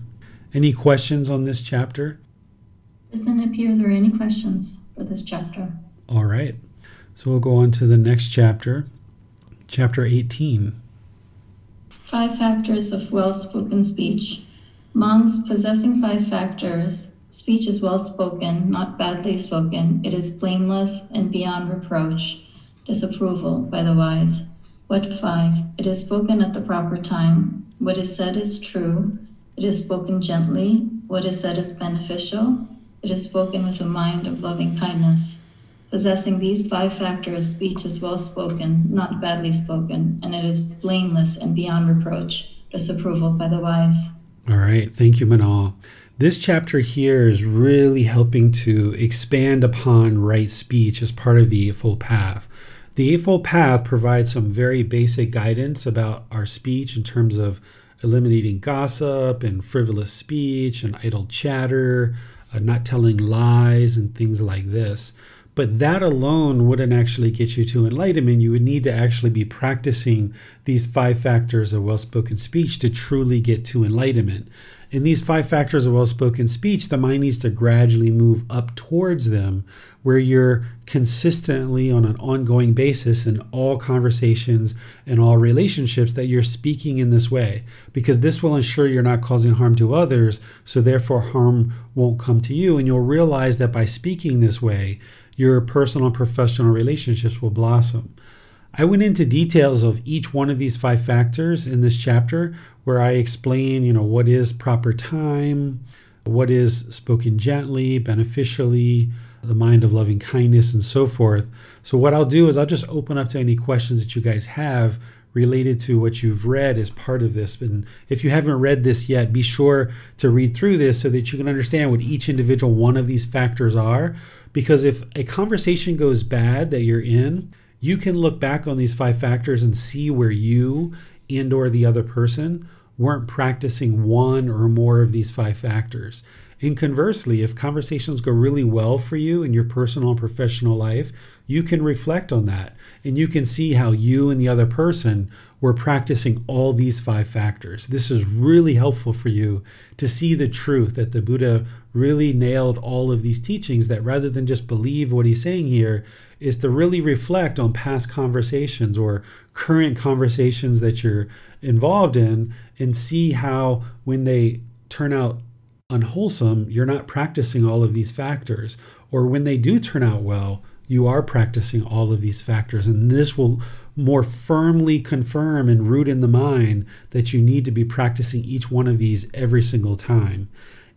Any questions on this chapter? Doesn't appear there are any questions for this chapter. All right. So we'll go on to the next chapter, chapter 18. Five factors of well spoken speech. Monks possessing five factors, speech is well spoken, not badly spoken. It is blameless and beyond reproach disapproval by the wise. What five? It is spoken at the proper time. What is said is true. It is spoken gently. What is said is beneficial. It is spoken with a mind of loving kindness. Possessing these five factors, speech is well spoken, not badly spoken, and it is blameless and beyond reproach, disapproval by the wise. All right. Thank you, Manal. This chapter here is really helping to expand upon right speech as part of the Eightfold Path. The Eightfold Path provides some very basic guidance about our speech in terms of eliminating gossip and frivolous speech and idle chatter, uh, not telling lies, and things like this. But that alone wouldn't actually get you to enlightenment. You would need to actually be practicing these five factors of well spoken speech to truly get to enlightenment. In these five factors of well spoken speech, the mind needs to gradually move up towards them where you're consistently on an ongoing basis in all conversations and all relationships that you're speaking in this way because this will ensure you're not causing harm to others so therefore harm won't come to you. And you'll realize that by speaking this way your personal and professional relationships will blossom. I went into details of each one of these five factors in this chapter where I explain, you know, what is proper time, what is spoken gently, beneficially, the mind of loving kindness, and so forth. So, what I'll do is I'll just open up to any questions that you guys have related to what you've read as part of this. And if you haven't read this yet, be sure to read through this so that you can understand what each individual one of these factors are. Because if a conversation goes bad that you're in, you can look back on these five factors and see where you and or the other person weren't practicing one or more of these five factors. And conversely, if conversations go really well for you in your personal and professional life, you can reflect on that and you can see how you and the other person were practicing all these five factors. This is really helpful for you to see the truth that the Buddha really nailed all of these teachings, that rather than just believe what he's saying here, is to really reflect on past conversations or current conversations that you're involved in and see how when they turn out unwholesome, you're not practicing all of these factors. Or when they do turn out well, you are practicing all of these factors. And this will more firmly confirm and root in the mind that you need to be practicing each one of these every single time.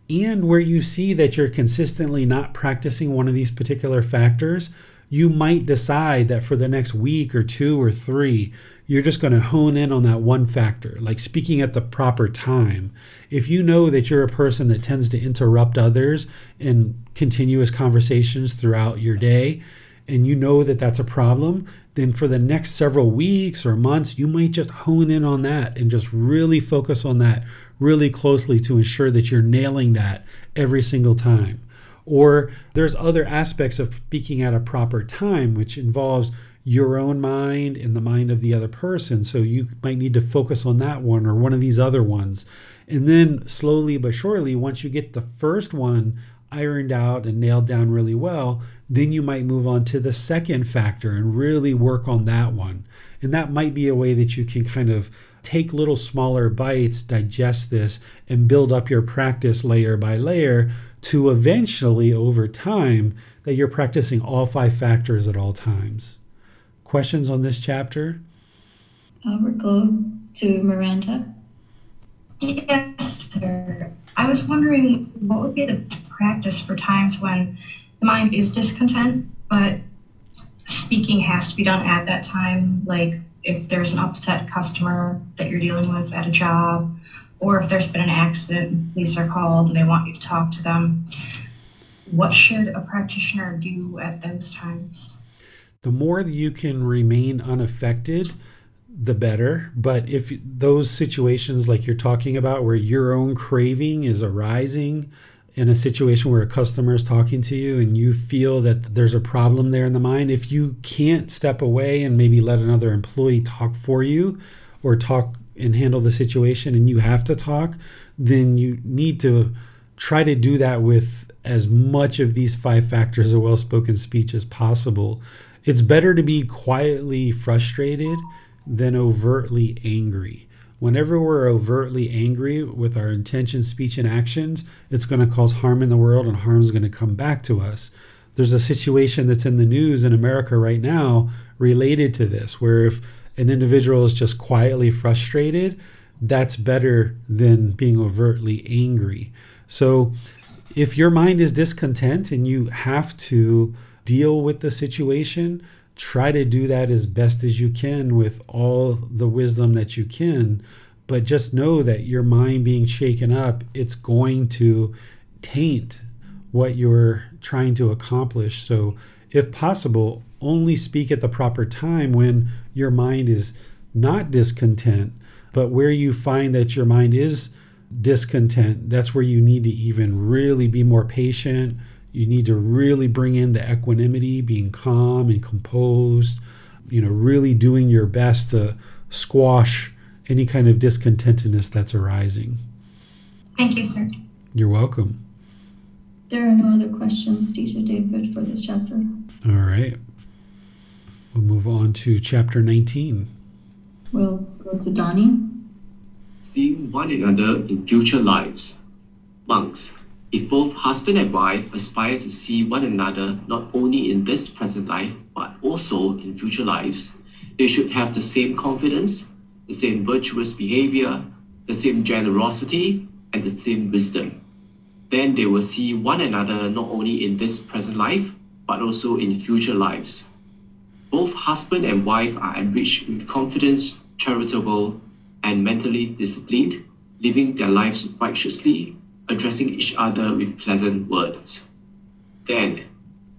And where you see that you're consistently not practicing one of these particular factors, you might decide that for the next week or two or three, you're just going to hone in on that one factor, like speaking at the proper time. If you know that you're a person that tends to interrupt others in continuous conversations throughout your day, and you know that that's a problem, then for the next several weeks or months, you might just hone in on that and just really focus on that really closely to ensure that you're nailing that every single time. Or there's other aspects of speaking at a proper time, which involves your own mind and the mind of the other person. So you might need to focus on that one or one of these other ones. And then slowly but surely, once you get the first one ironed out and nailed down really well, then you might move on to the second factor and really work on that one. And that might be a way that you can kind of take little smaller bites, digest this, and build up your practice layer by layer to eventually, over time, that you're practicing all five factors at all times. Questions on this chapter? Uh, we'll go to Miranda. Yes, sir. I was wondering what would be the practice for times when the mind is discontent, but speaking has to be done at that time, like if there's an upset customer that you're dealing with at a job, or if there's been an accident, police are called and they want you to talk to them. What should a practitioner do at those times? The more you can remain unaffected, the better. But if those situations, like you're talking about, where your own craving is arising, in a situation where a customer is talking to you and you feel that there's a problem there in the mind, if you can't step away and maybe let another employee talk for you or talk and handle the situation and you have to talk, then you need to try to do that with as much of these five factors of well spoken speech as possible. It's better to be quietly frustrated than overtly angry whenever we're overtly angry with our intention, speech, and actions, it's going to cause harm in the world and harm is going to come back to us. There's a situation that's in the news in America right now related to this, where if an individual is just quietly frustrated, that's better than being overtly angry. So if your mind is discontent and you have to deal with the situation, try to do that as best as you can with all the wisdom that you can but just know that your mind being shaken up it's going to taint what you're trying to accomplish so if possible only speak at the proper time when your mind is not discontent but where you find that your mind is discontent that's where you need to even really be more patient you need to really bring in the equanimity, being calm and composed, you know, really doing your best to squash any kind of discontentedness that's arising. Thank you, sir. You're welcome. There are no other questions, Teacher David, for this chapter. All right. We'll move on to chapter 19. We'll go to Donnie. Seeing one another in future lives. Monks, if both husband and wife aspire to see one another not only in this present life, but also in future lives, they should have the same confidence, the same virtuous behavior, the same generosity, and the same wisdom. Then they will see one another not only in this present life, but also in future lives. Both husband and wife are enriched with confidence, charitable, and mentally disciplined, living their lives righteously addressing each other with pleasant words. Then,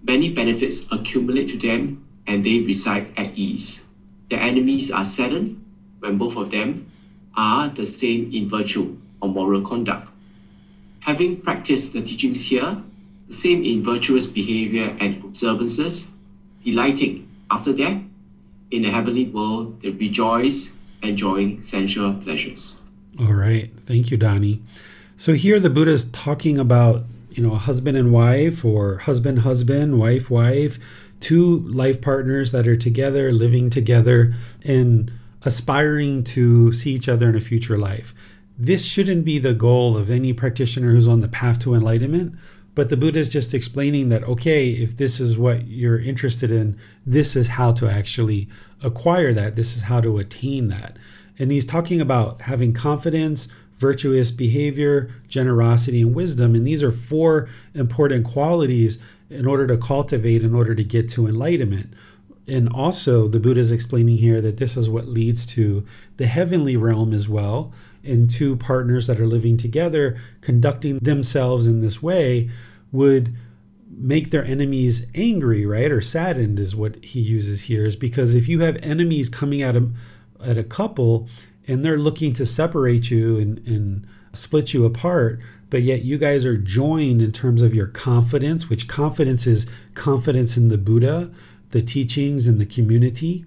many benefits accumulate to them and they reside at ease. Their enemies are saddened when both of them are the same in virtue or moral conduct. Having practiced the teachings here, the same in virtuous behavior and observances, delighting after death, in the heavenly world, they rejoice, enjoying sensual pleasures. All right. Thank you, Donnie. So here the Buddha is talking about, you know, a husband and wife or husband husband, wife wife, two life partners that are together, living together and aspiring to see each other in a future life. This shouldn't be the goal of any practitioner who's on the path to enlightenment, but the Buddha is just explaining that okay, if this is what you're interested in, this is how to actually acquire that. This is how to attain that. And he's talking about having confidence, virtuous behavior, generosity, and wisdom. And these are four important qualities in order to cultivate, in order to get to enlightenment. And also, the Buddha is explaining here that this is what leads to the heavenly realm as well. And two partners that are living together, conducting themselves in this way, would make their enemies angry, right? Or saddened is what he uses here. Is because if you have enemies coming at a, at a couple, and they're looking to separate you and, and split you apart but yet you guys are joined in terms of your confidence which confidence is confidence in the buddha the teachings and the community.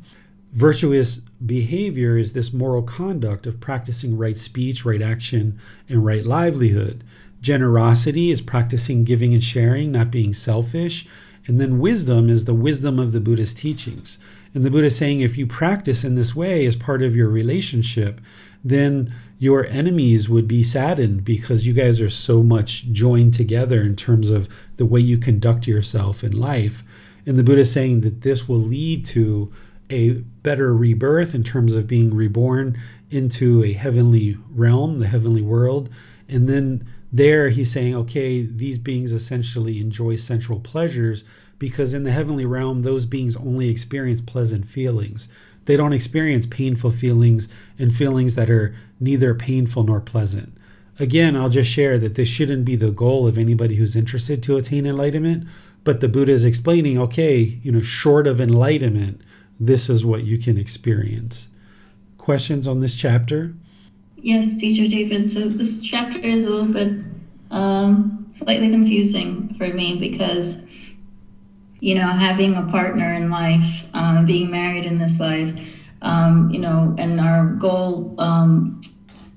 Virtuous behavior is this moral conduct of practicing right speech, right action, and right livelihood. Generosity is practicing giving and sharing, not being selfish. And then wisdom is the wisdom of the Buddhist teachings. And the Buddha is saying if you practice in this way as part of your relationship, then your enemies would be saddened because you guys are so much joined together in terms of the way you conduct yourself in life. And the Buddha is saying that this will lead to a better rebirth in terms of being reborn into a heavenly realm, the heavenly world. And then there he's saying, okay, these beings essentially enjoy sensual pleasures because in the heavenly realm, those beings only experience pleasant feelings. They don't experience painful feelings and feelings that are neither painful nor pleasant. Again, I'll just share that this shouldn't be the goal of anybody who's interested to attain enlightenment, but the Buddha is explaining, okay, you know, short of enlightenment, this is what you can experience. Questions on this chapter? Yes, Teacher David. So this chapter is a little bit um, slightly confusing for me because, you know, having a partner in life, um, being married in this life, um, you know, and our goal um,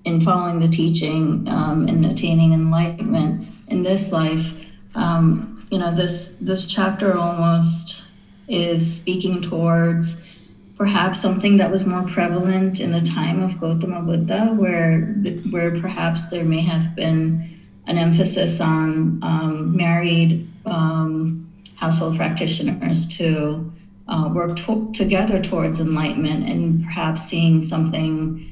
in following the teaching um, and attaining enlightenment in this life, um, you know, this this chapter almost is speaking towards perhaps something that was more prevalent in the time of Gautama Buddha, where where perhaps there may have been an emphasis on um, married um, household practitioners to uh, work to- together towards enlightenment and perhaps seeing something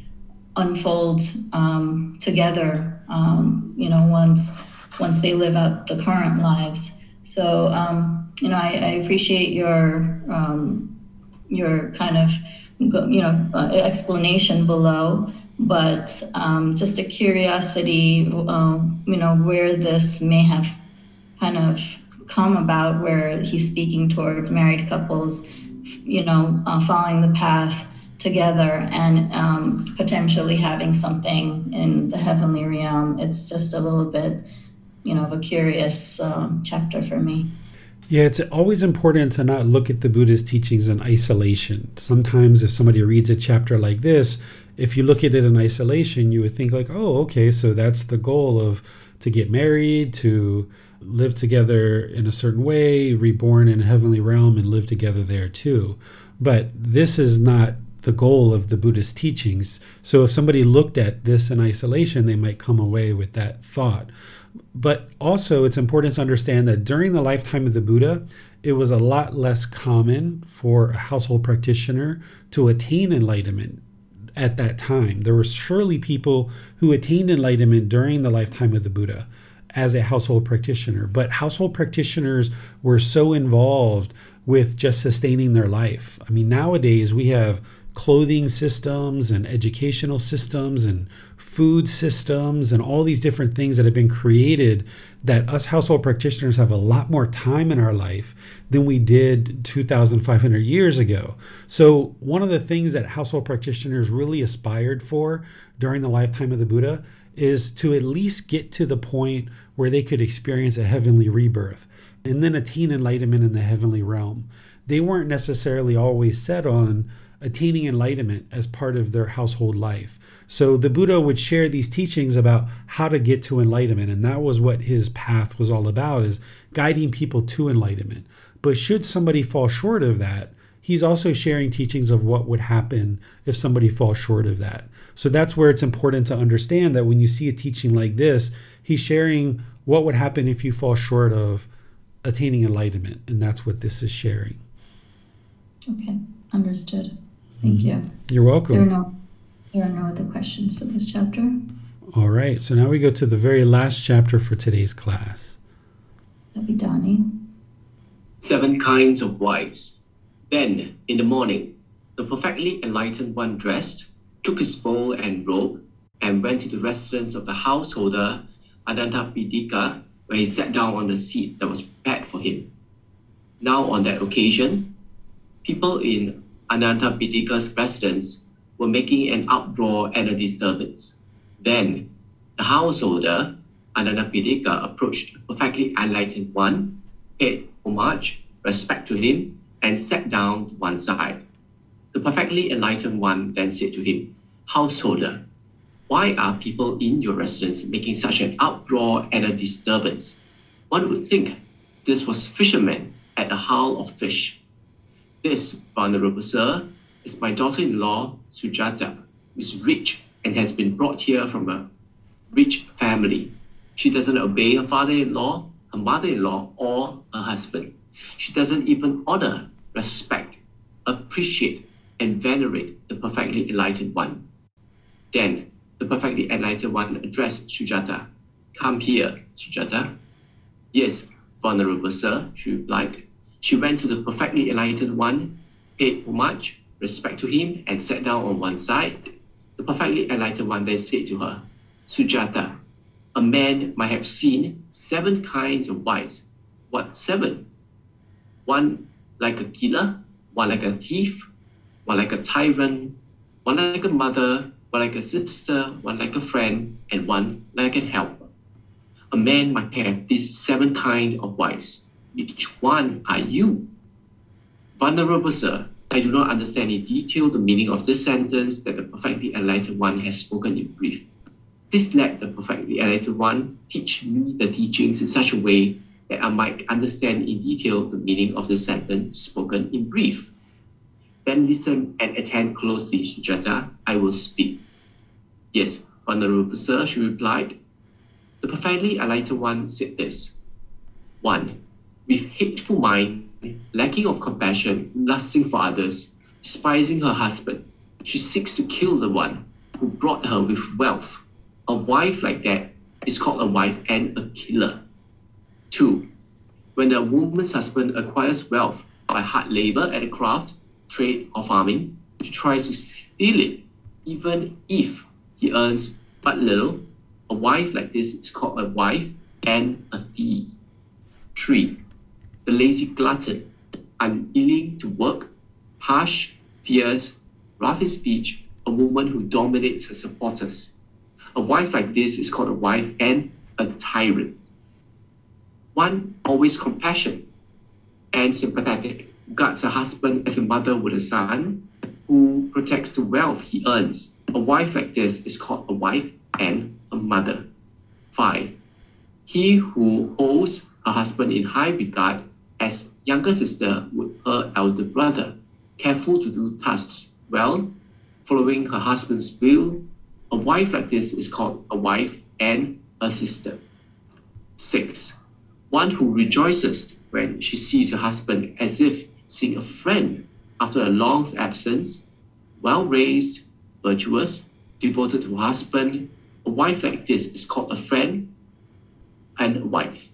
unfold um, together. Um, you know, once once they live out the current lives. So um, you know, I, I appreciate your um, your kind of you know uh, explanation below, but um, just a curiosity, uh, you know, where this may have kind of come about, where he's speaking towards married couples, you know, uh, following the path together and um, potentially having something in the heavenly realm. It's just a little bit, you know, of a curious um, chapter for me. Yeah, it's always important to not look at the Buddha's teachings in isolation. Sometimes, if somebody reads a chapter like this, if you look at it in isolation, you would think like, "Oh, okay, so that's the goal of to get married, to live together in a certain way, reborn in a heavenly realm, and live together there too." But this is not the goal of the Buddhist teachings. So, if somebody looked at this in isolation, they might come away with that thought. But also, it's important to understand that during the lifetime of the Buddha, it was a lot less common for a household practitioner to attain enlightenment at that time. There were surely people who attained enlightenment during the lifetime of the Buddha as a household practitioner, but household practitioners were so involved with just sustaining their life. I mean, nowadays we have clothing systems and educational systems and food systems and all these different things that have been created that us household practitioners have a lot more time in our life than we did 2500 years ago. So one of the things that household practitioners really aspired for during the lifetime of the Buddha is to at least get to the point where they could experience a heavenly rebirth and then attain enlightenment in the heavenly realm. They weren't necessarily always set on attaining enlightenment as part of their household life. So the Buddha would share these teachings about how to get to enlightenment and that was what his path was all about is guiding people to enlightenment. But should somebody fall short of that, he's also sharing teachings of what would happen if somebody falls short of that. So that's where it's important to understand that when you see a teaching like this, he's sharing what would happen if you fall short of attaining enlightenment and that's what this is sharing. Okay, understood. Thank mm-hmm. you. You're welcome. There are, no, there are other questions for this chapter. All right. So now we go to the very last chapter for today's class. That'd be Donnie. Seven kinds of wives. Then, in the morning, the perfectly enlightened one dressed, took his bowl and robe, and went to the residence of the householder Anantapindika, where he sat down on the seat that was prepared for him. Now, on that occasion, people in Anantapindika's residents were making an uproar and a disturbance. Then, the householder, Anantapindika, approached the perfectly enlightened one, paid homage, respect to him, and sat down to one side. The perfectly enlightened one then said to him, Householder, why are people in your residence making such an uproar and a disturbance? One would think this was fishermen at the haul of fish. This, venerable sir, is my daughter-in-law, Sujata, who is rich and has been brought here from a rich family. She doesn't obey her father-in-law, her mother-in-law, or her husband. She doesn't even honor, respect, appreciate, and venerate the perfectly enlightened one. Then the perfectly enlightened one addressed Sujata. Come here, Sujata. Yes, venerable sir, she replied. She went to the perfectly enlightened one, paid homage, respect to him, and sat down on one side. The perfectly enlightened one then said to her, Sujata, a man might have seen seven kinds of wives. What seven? One like a killer, one like a thief, one like a tyrant, one like a mother, one like a sister, one like a friend, and one like a helper. A man might have these seven kinds of wives. Which one are you? Venerable sir, I do not understand in detail the meaning of this sentence that the perfectly enlightened one has spoken in brief. Please let the perfectly enlightened one teach me the teachings in such a way that I might understand in detail the meaning of the sentence spoken in brief. Then listen and attend closely, Sujata. I will speak. Yes, Honorable Sir, she replied. The perfectly enlightened one said this. 1. With hateful mind, lacking of compassion, lusting for others, despising her husband, she seeks to kill the one who brought her with wealth. A wife like that is called a wife and a killer. 2. When a woman's husband acquires wealth by hard labor at a craft, trade, or farming, she tries to steal it, even if he earns but little. A wife like this is called a wife and a thief. 3. The lazy glutton, unwilling to work, harsh, fierce, rough in speech, a woman who dominates her supporters. A wife like this is called a wife and a tyrant. One always compassionate and sympathetic, guards her husband as a mother would a son, who protects the wealth he earns. A wife like this is called a wife and a mother. 5. He who holds her husband in high regard as younger sister would her elder brother, careful to do tasks well, following her husband's will. A wife like this is called a wife and a sister. 6. One who rejoices when she sees her husband as if seeing a friend after a long absence, well raised, virtuous, devoted to her husband. A wife like this is called a friend and a wife.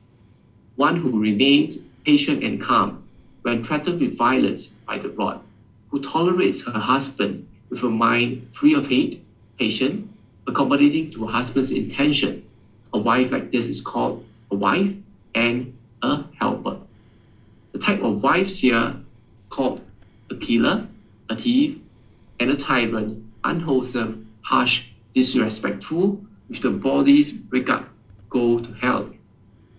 One who remains patient and calm when threatened with violence by the rod, who tolerates her husband with a mind free of hate, patient, accommodating to her husband's intention. A wife like this is called a wife and a helper. The type of wives here called a killer, a thief, and a tyrant, unwholesome, harsh, disrespectful, with the bodies break up, go to hell.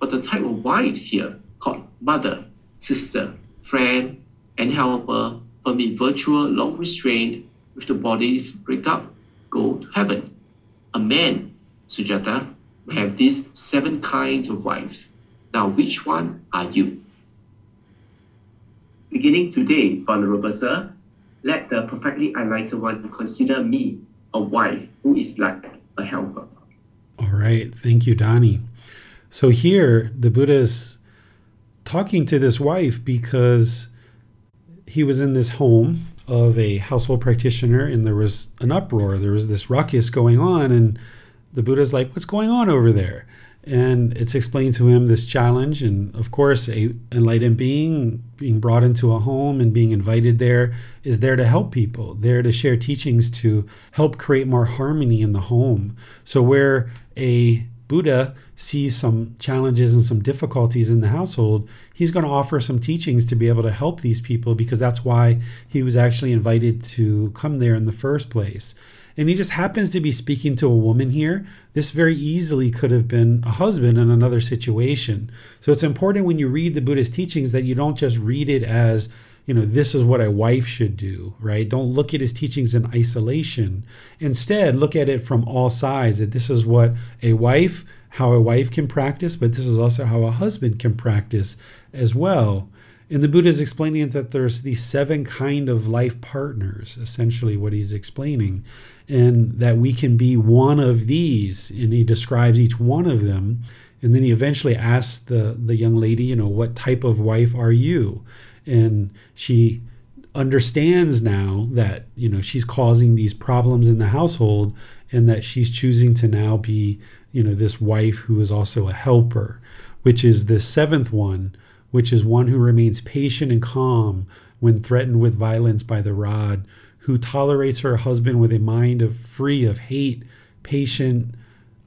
But the type of wives here called mother, sister, friend, and helper permit virtual long restraint with the bodies break up, go to heaven. A man, Sujata, have these seven kinds of wives. Now, which one are you? Beginning today, Venerable Sir, let the perfectly enlightened one consider me a wife who is like a helper. All right. Thank you, Donnie. So here, the Buddha is talking to this wife because he was in this home of a household practitioner and there was an uproar. There was this ruckus going on, and the Buddha's like, What's going on over there? and it's explained to him this challenge and of course a enlightened being being brought into a home and being invited there is there to help people there to share teachings to help create more harmony in the home so where a buddha sees some challenges and some difficulties in the household he's going to offer some teachings to be able to help these people because that's why he was actually invited to come there in the first place and he just happens to be speaking to a woman here. This very easily could have been a husband in another situation. So it's important when you read the Buddhist teachings that you don't just read it as you know, this is what a wife should do, right? Don't look at his teachings in isolation. Instead, look at it from all sides that this is what a wife, how a wife can practice, but this is also how a husband can practice as well. And the Buddha is explaining that there's these seven kind of life partners, essentially what he's explaining, and that we can be one of these. And he describes each one of them. And then he eventually asks the, the young lady, you know, what type of wife are you? And she understands now that, you know, she's causing these problems in the household and that she's choosing to now be, you know, this wife who is also a helper, which is the seventh one which is one who remains patient and calm when threatened with violence by the rod, who tolerates her husband with a mind of free of hate, patient,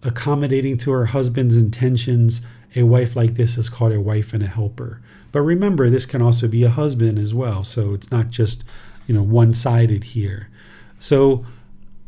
accommodating to her husband's intentions. A wife like this is called a wife and a helper. But remember, this can also be a husband as well. So it's not just, you know, one-sided here. So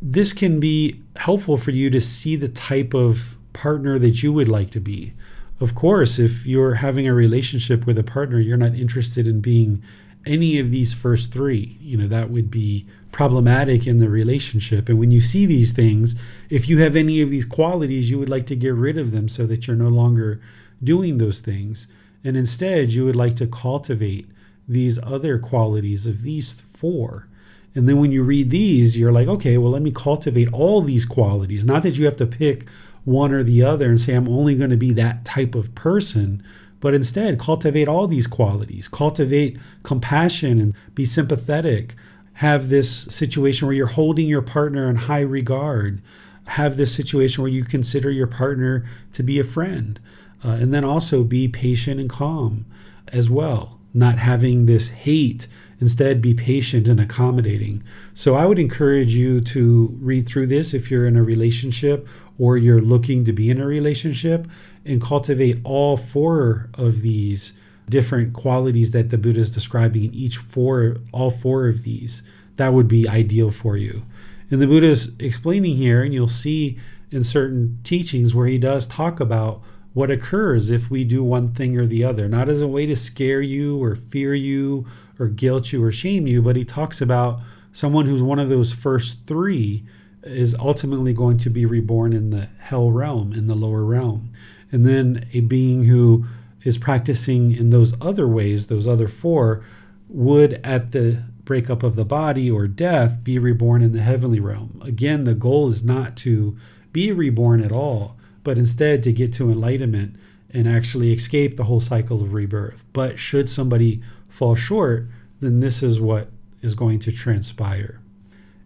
this can be helpful for you to see the type of partner that you would like to be of course, if you're having a relationship with a partner, you're not interested in being any of these first three. You know, that would be problematic in the relationship. And when you see these things, if you have any of these qualities, you would like to get rid of them so that you're no longer doing those things. And instead, you would like to cultivate these other qualities of these four. And then when you read these, you're like, okay, well, let me cultivate all these qualities. Not that you have to pick one or the other and say, I'm only going to be that type of person, but instead cultivate all these qualities. Cultivate compassion and be sympathetic. Have this situation where you're holding your partner in high regard. Have this situation where you consider your partner to be a friend. Uh, and then also be patient and calm as well, not having this hate Instead, be patient and accommodating. So, I would encourage you to read through this if you're in a relationship or you're looking to be in a relationship and cultivate all four of these different qualities that the Buddha is describing in each four, all four of these. That would be ideal for you. And the Buddha is explaining here, and you'll see in certain teachings where he does talk about what occurs if we do one thing or the other, not as a way to scare you or fear you or guilt you or shame you, but he talks about someone who's one of those first three is ultimately going to be reborn in the hell realm, in the lower realm. And then a being who is practicing in those other ways, those other four, would at the breakup of the body or death be reborn in the heavenly realm. Again, the goal is not to be reborn at all, but instead to get to enlightenment and actually escape the whole cycle of rebirth. But should somebody fall short, then this is what is going to transpire.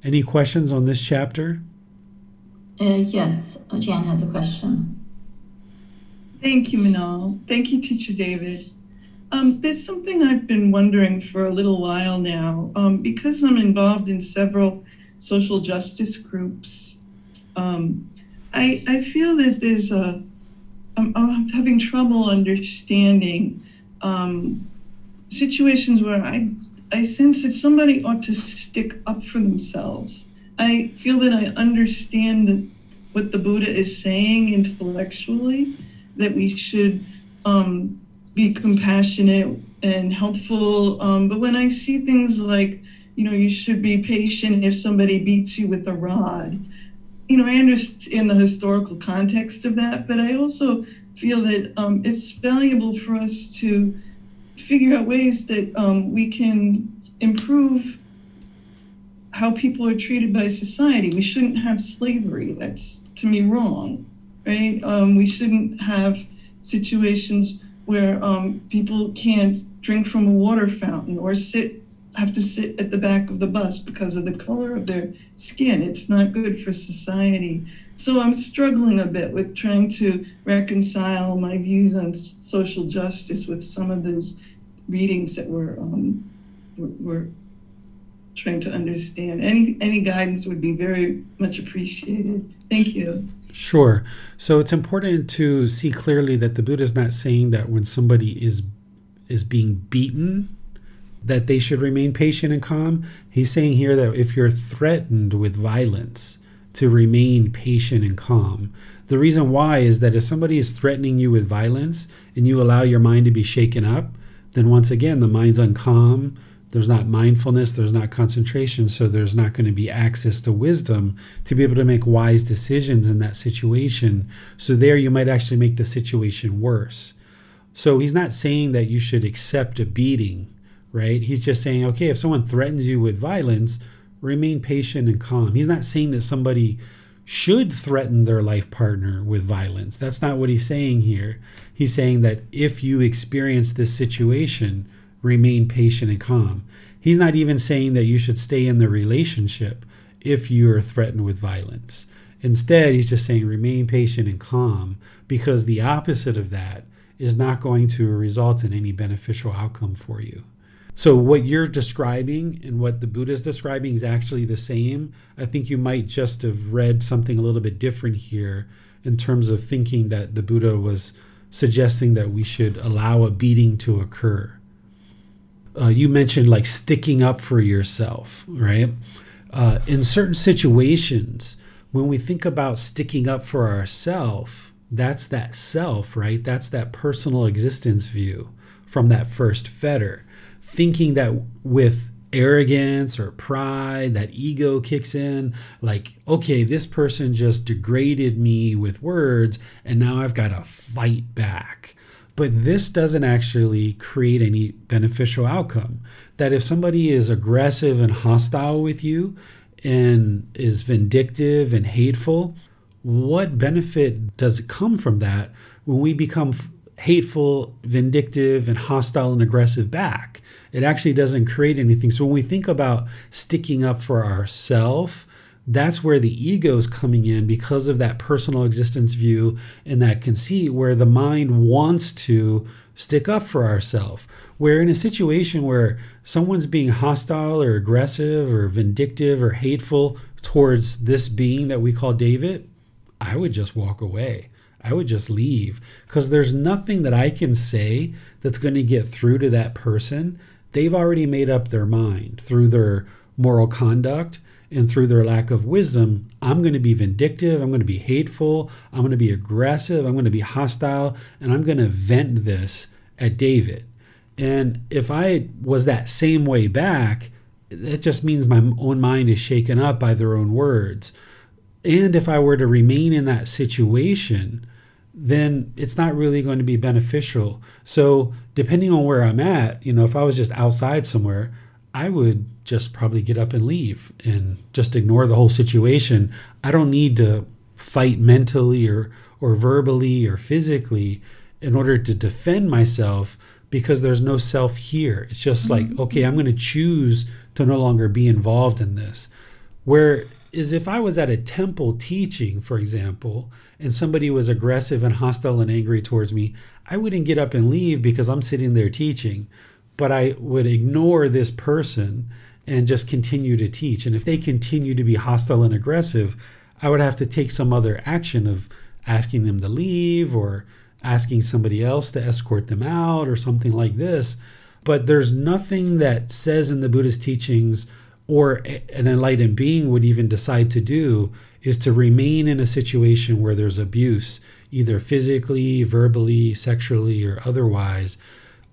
Any questions on this chapter? Uh, yes, Jan has a question. Thank you, Manal. Thank you, Teacher David. Um, there's something I've been wondering for a little while now. Um, because I'm involved in several social justice groups, um, I, I feel that there's a, I'm, I'm having trouble understanding um, situations where I I sense that somebody ought to stick up for themselves. I feel that I understand what the Buddha is saying intellectually, that we should um, be compassionate and helpful. Um, but when I see things like, you know, you should be patient if somebody beats you with a rod, you know, I understand the historical context of that, but I also feel that um, it's valuable for us to figure out ways that um, we can improve how people are treated by society. We shouldn't have slavery. That's to me wrong, right? Um, we shouldn't have situations where um, people can't drink from a water fountain or sit have to sit at the back of the bus because of the color of their skin. It's not good for society. So I'm struggling a bit with trying to reconcile my views on social justice with some of those readings that we're, um, we're, we're trying to understand. Any any guidance would be very much appreciated. Thank you. Sure. So it's important to see clearly that the Buddha is not saying that when somebody is is being beaten that they should remain patient and calm. He's saying here that if you're threatened with violence, to remain patient and calm. The reason why is that if somebody is threatening you with violence and you allow your mind to be shaken up, then once again the mind's uncalm, there's not mindfulness, there's not concentration, so there's not going to be access to wisdom to be able to make wise decisions in that situation. So, there you might actually make the situation worse. So, he's not saying that you should accept a beating, right? He's just saying, okay, if someone threatens you with violence, remain patient and calm. He's not saying that somebody should threaten their life partner with violence. That's not what he's saying here. He's saying that if you experience this situation, remain patient and calm. He's not even saying that you should stay in the relationship if you are threatened with violence. Instead, he's just saying remain patient and calm because the opposite of that is not going to result in any beneficial outcome for you. So, what you're describing and what the Buddha is describing is actually the same. I think you might just have read something a little bit different here in terms of thinking that the Buddha was suggesting that we should allow a beating to occur. Uh, you mentioned like sticking up for yourself, right? Uh, in certain situations, when we think about sticking up for ourself, that's that self, right? That's that personal existence view from that first fetter thinking that with arrogance or pride, that ego kicks in. Like, okay, this person just degraded me with words, and now I've got to fight back. But this doesn't actually create any beneficial outcome. That if somebody is aggressive and hostile with you and is vindictive and hateful, what benefit does it come from that when we become hateful, vindictive, and hostile and aggressive back. It actually doesn't create anything. So when we think about sticking up for ourselves, that's where the ego is coming in because of that personal existence view and that conceit where the mind wants to stick up for ourselves. Where in a situation where someone's being hostile or aggressive or vindictive or hateful towards this being that we call David, I would just walk away. I would just leave because there's nothing that I can say that's going to get through to that person. They've already made up their mind through their moral conduct and through their lack of wisdom. I'm going to be vindictive. I'm going to be hateful. I'm going to be aggressive. I'm going to be hostile. And I'm going to vent this at David. And if I was that same way back, that just means my own mind is shaken up by their own words. And if I were to remain in that situation, then it's not really going to be beneficial. So, depending on where I'm at, you know, if I was just outside somewhere, I would just probably get up and leave and just ignore the whole situation. I don't need to fight mentally or or verbally or physically in order to defend myself because there's no self here. It's just like, mm-hmm. okay, I'm going to choose to no longer be involved in this. Where is if I was at a temple teaching, for example, and somebody was aggressive and hostile and angry towards me, I wouldn't get up and leave because I'm sitting there teaching, but I would ignore this person and just continue to teach. And if they continue to be hostile and aggressive, I would have to take some other action of asking them to leave or asking somebody else to escort them out or something like this. But there's nothing that says in the Buddhist teachings or an enlightened being would even decide to do is to remain in a situation where there's abuse, either physically, verbally, sexually, or otherwise.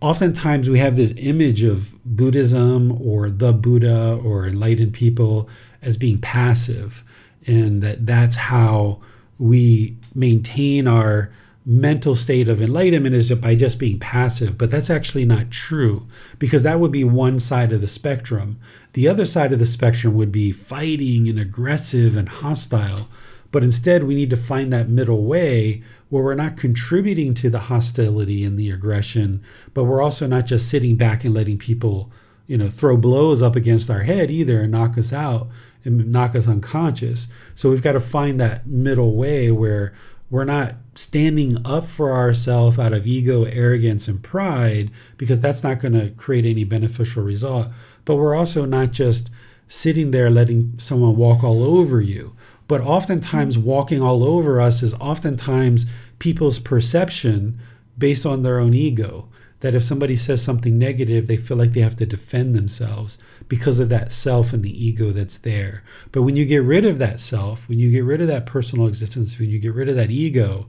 Oftentimes, we have this image of Buddhism or the Buddha or enlightened people as being passive, and that that's how we maintain our mental state of enlightenment is by just being passive, but that's actually not true because that would be one side of the spectrum. The other side of the spectrum would be fighting and aggressive and hostile. But instead, we need to find that middle way where we're not contributing to the hostility and the aggression, but we're also not just sitting back and letting people, you know, throw blows up against our head either and knock us out and knock us unconscious. So we've got to find that middle way where we're not standing up for ourselves out of ego, arrogance, and pride, because that's not going to create any beneficial result. But we're also not just sitting there letting someone walk all over you. But oftentimes, walking all over us is oftentimes people's perception based on their own ego that if somebody says something negative, they feel like they have to defend themselves because of that self and the ego that's there. But when you get rid of that self, when you get rid of that personal existence, when you get rid of that ego,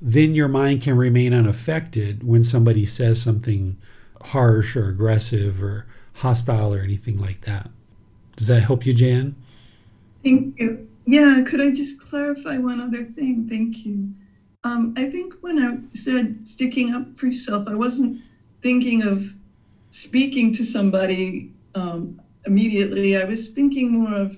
then your mind can remain unaffected when somebody says something harsh or aggressive or hostile or anything like that. Does that help you, Jan? Thank you. Yeah, could I just clarify one other thing? Thank you. Um, I think when I said sticking up for yourself, I wasn't thinking of speaking to somebody um, immediately. I was thinking more of,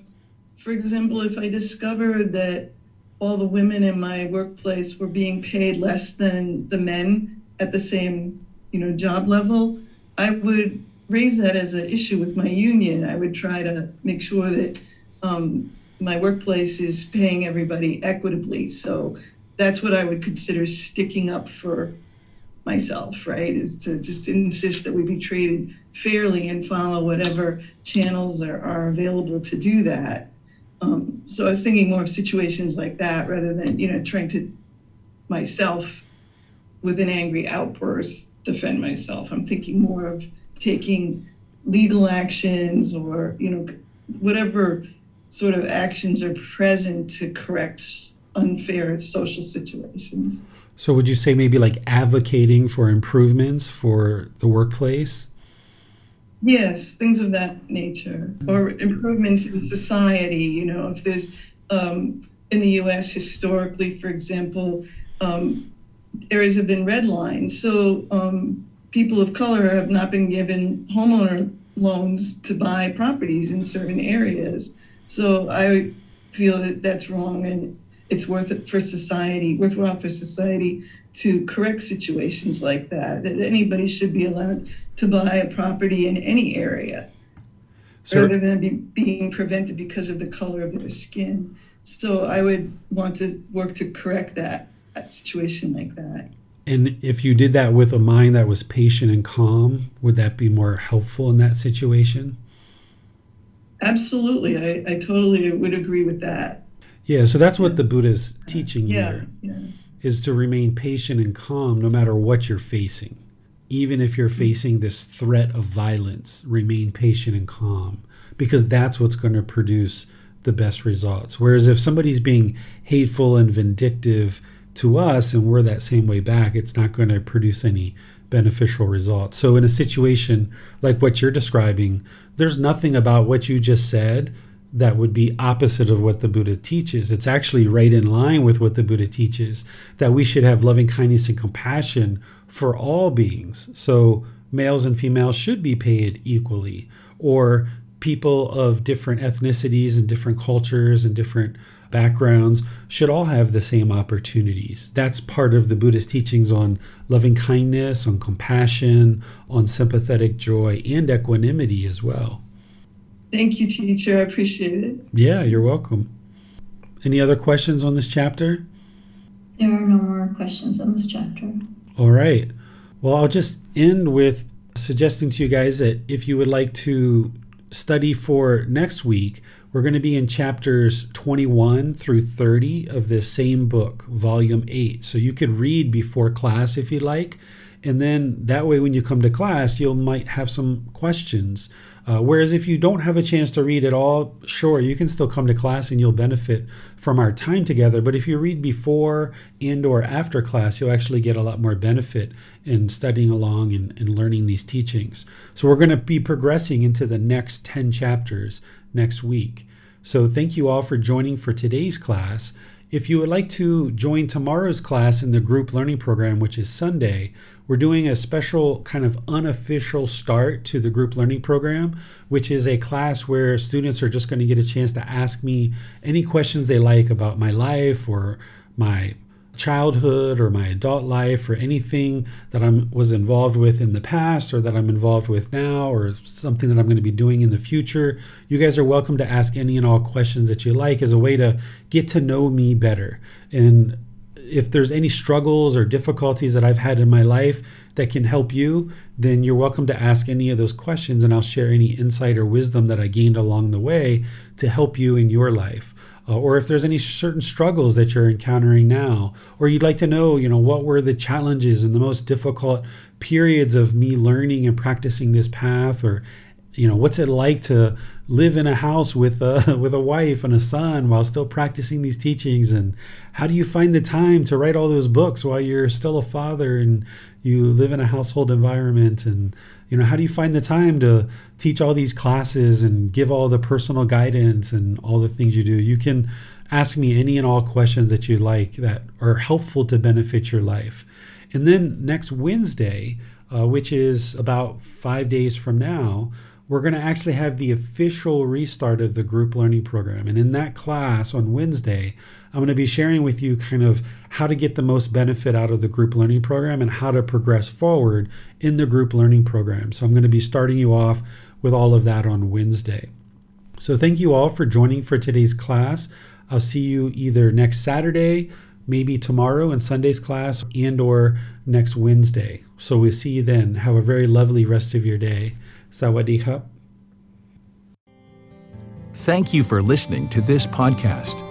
for example, if I discovered that all the women in my workplace were being paid less than the men at the same, you know, job level, I would raise that as an issue with my union. I would try to make sure that um, my workplace is paying everybody equitably. So that's what I would consider sticking up for myself, right? Is to just insist that we be treated fairly and follow whatever channels are, are available to do that. Um, so I was thinking more of situations like that rather than, you know, trying to myself with an angry outburst defend myself. I'm thinking more of taking legal actions or, you know, whatever sort of actions are present to correct unfair social situations. So, would you say maybe like advocating for improvements for the workplace? Yes, things of that nature, or improvements in society. You know, if there's um, in the U.S. historically, for example, um, areas have been redlined, so um, people of color have not been given homeowner loans to buy properties in certain areas. So I feel that that's wrong, and it's worth it for society, worthwhile for society to correct situations like that. That anybody should be allowed to buy a property in any area, so, rather than be, being prevented because of the color of their skin. So I would want to work to correct that, that situation like that. And if you did that with a mind that was patient and calm, would that be more helpful in that situation? Absolutely. I, I totally would agree with that. Yeah, so that's what the Buddha's teaching yeah, here yeah. is to remain patient and calm no matter what you're facing. Even if you're mm-hmm. facing this threat of violence, remain patient and calm because that's what's going to produce the best results. Whereas if somebody's being hateful and vindictive to us and we're that same way back, it's not going to produce any beneficial results. So in a situation like what you're describing, there's nothing about what you just said that would be opposite of what the Buddha teaches. It's actually right in line with what the Buddha teaches that we should have loving kindness and compassion for all beings. So males and females should be paid equally, or people of different ethnicities and different cultures and different backgrounds should all have the same opportunities. That's part of the Buddhist teachings on loving kindness, on compassion, on sympathetic joy, and equanimity as well. Thank you, teacher. I appreciate it. Yeah, you're welcome. Any other questions on this chapter? There are no more questions on this chapter. All right. Well, I'll just end with suggesting to you guys that if you would like to study for next week, we're going to be in chapters 21 through 30 of this same book, volume 8. So you could read before class if you like. And then that way, when you come to class, you might have some questions uh, whereas if you don't have a chance to read at all, sure, you can still come to class and you'll benefit from our time together. But if you read before and or after class, you'll actually get a lot more benefit in studying along and, and learning these teachings. So we're going to be progressing into the next 10 chapters next week. So thank you all for joining for today's class. If you would like to join tomorrow's class in the group learning program, which is Sunday, we're doing a special kind of unofficial start to the group learning program, which is a class where students are just going to get a chance to ask me any questions they like about my life or my childhood or my adult life or anything that I was involved with in the past or that I'm involved with now or something that I'm going to be doing in the future, you guys are welcome to ask any and all questions that you like as a way to get to know me better. And if there's any struggles or difficulties that I've had in my life that can help you, then you're welcome to ask any of those questions and I'll share any insight or wisdom that I gained along the way to help you in your life uh, or if there's any certain struggles that you're encountering now, or you'd like to know, you know, what were the challenges and the most difficult periods of me learning and practicing this path, or you know what's it like to live in a house with a with a wife and a son while still practicing these teachings? And how do you find the time to write all those books while you're still a father and you live in a household environment? And you know how do you find the time to teach all these classes and give all the personal guidance and all the things you do you can ask me any and all questions that you like that are helpful to benefit your life and then next wednesday uh, which is about five days from now we're going to actually have the official restart of the group learning program. And in that class on Wednesday, I'm going to be sharing with you kind of how to get the most benefit out of the group learning program and how to progress forward in the group learning program. So I'm going to be starting you off with all of that on Wednesday. So thank you all for joining for today's class. I'll see you either next Saturday, maybe tomorrow in Sunday's class and or next Wednesday. So we'll see you then. Have a very lovely rest of your day. Sawadee Thank you for listening to this podcast.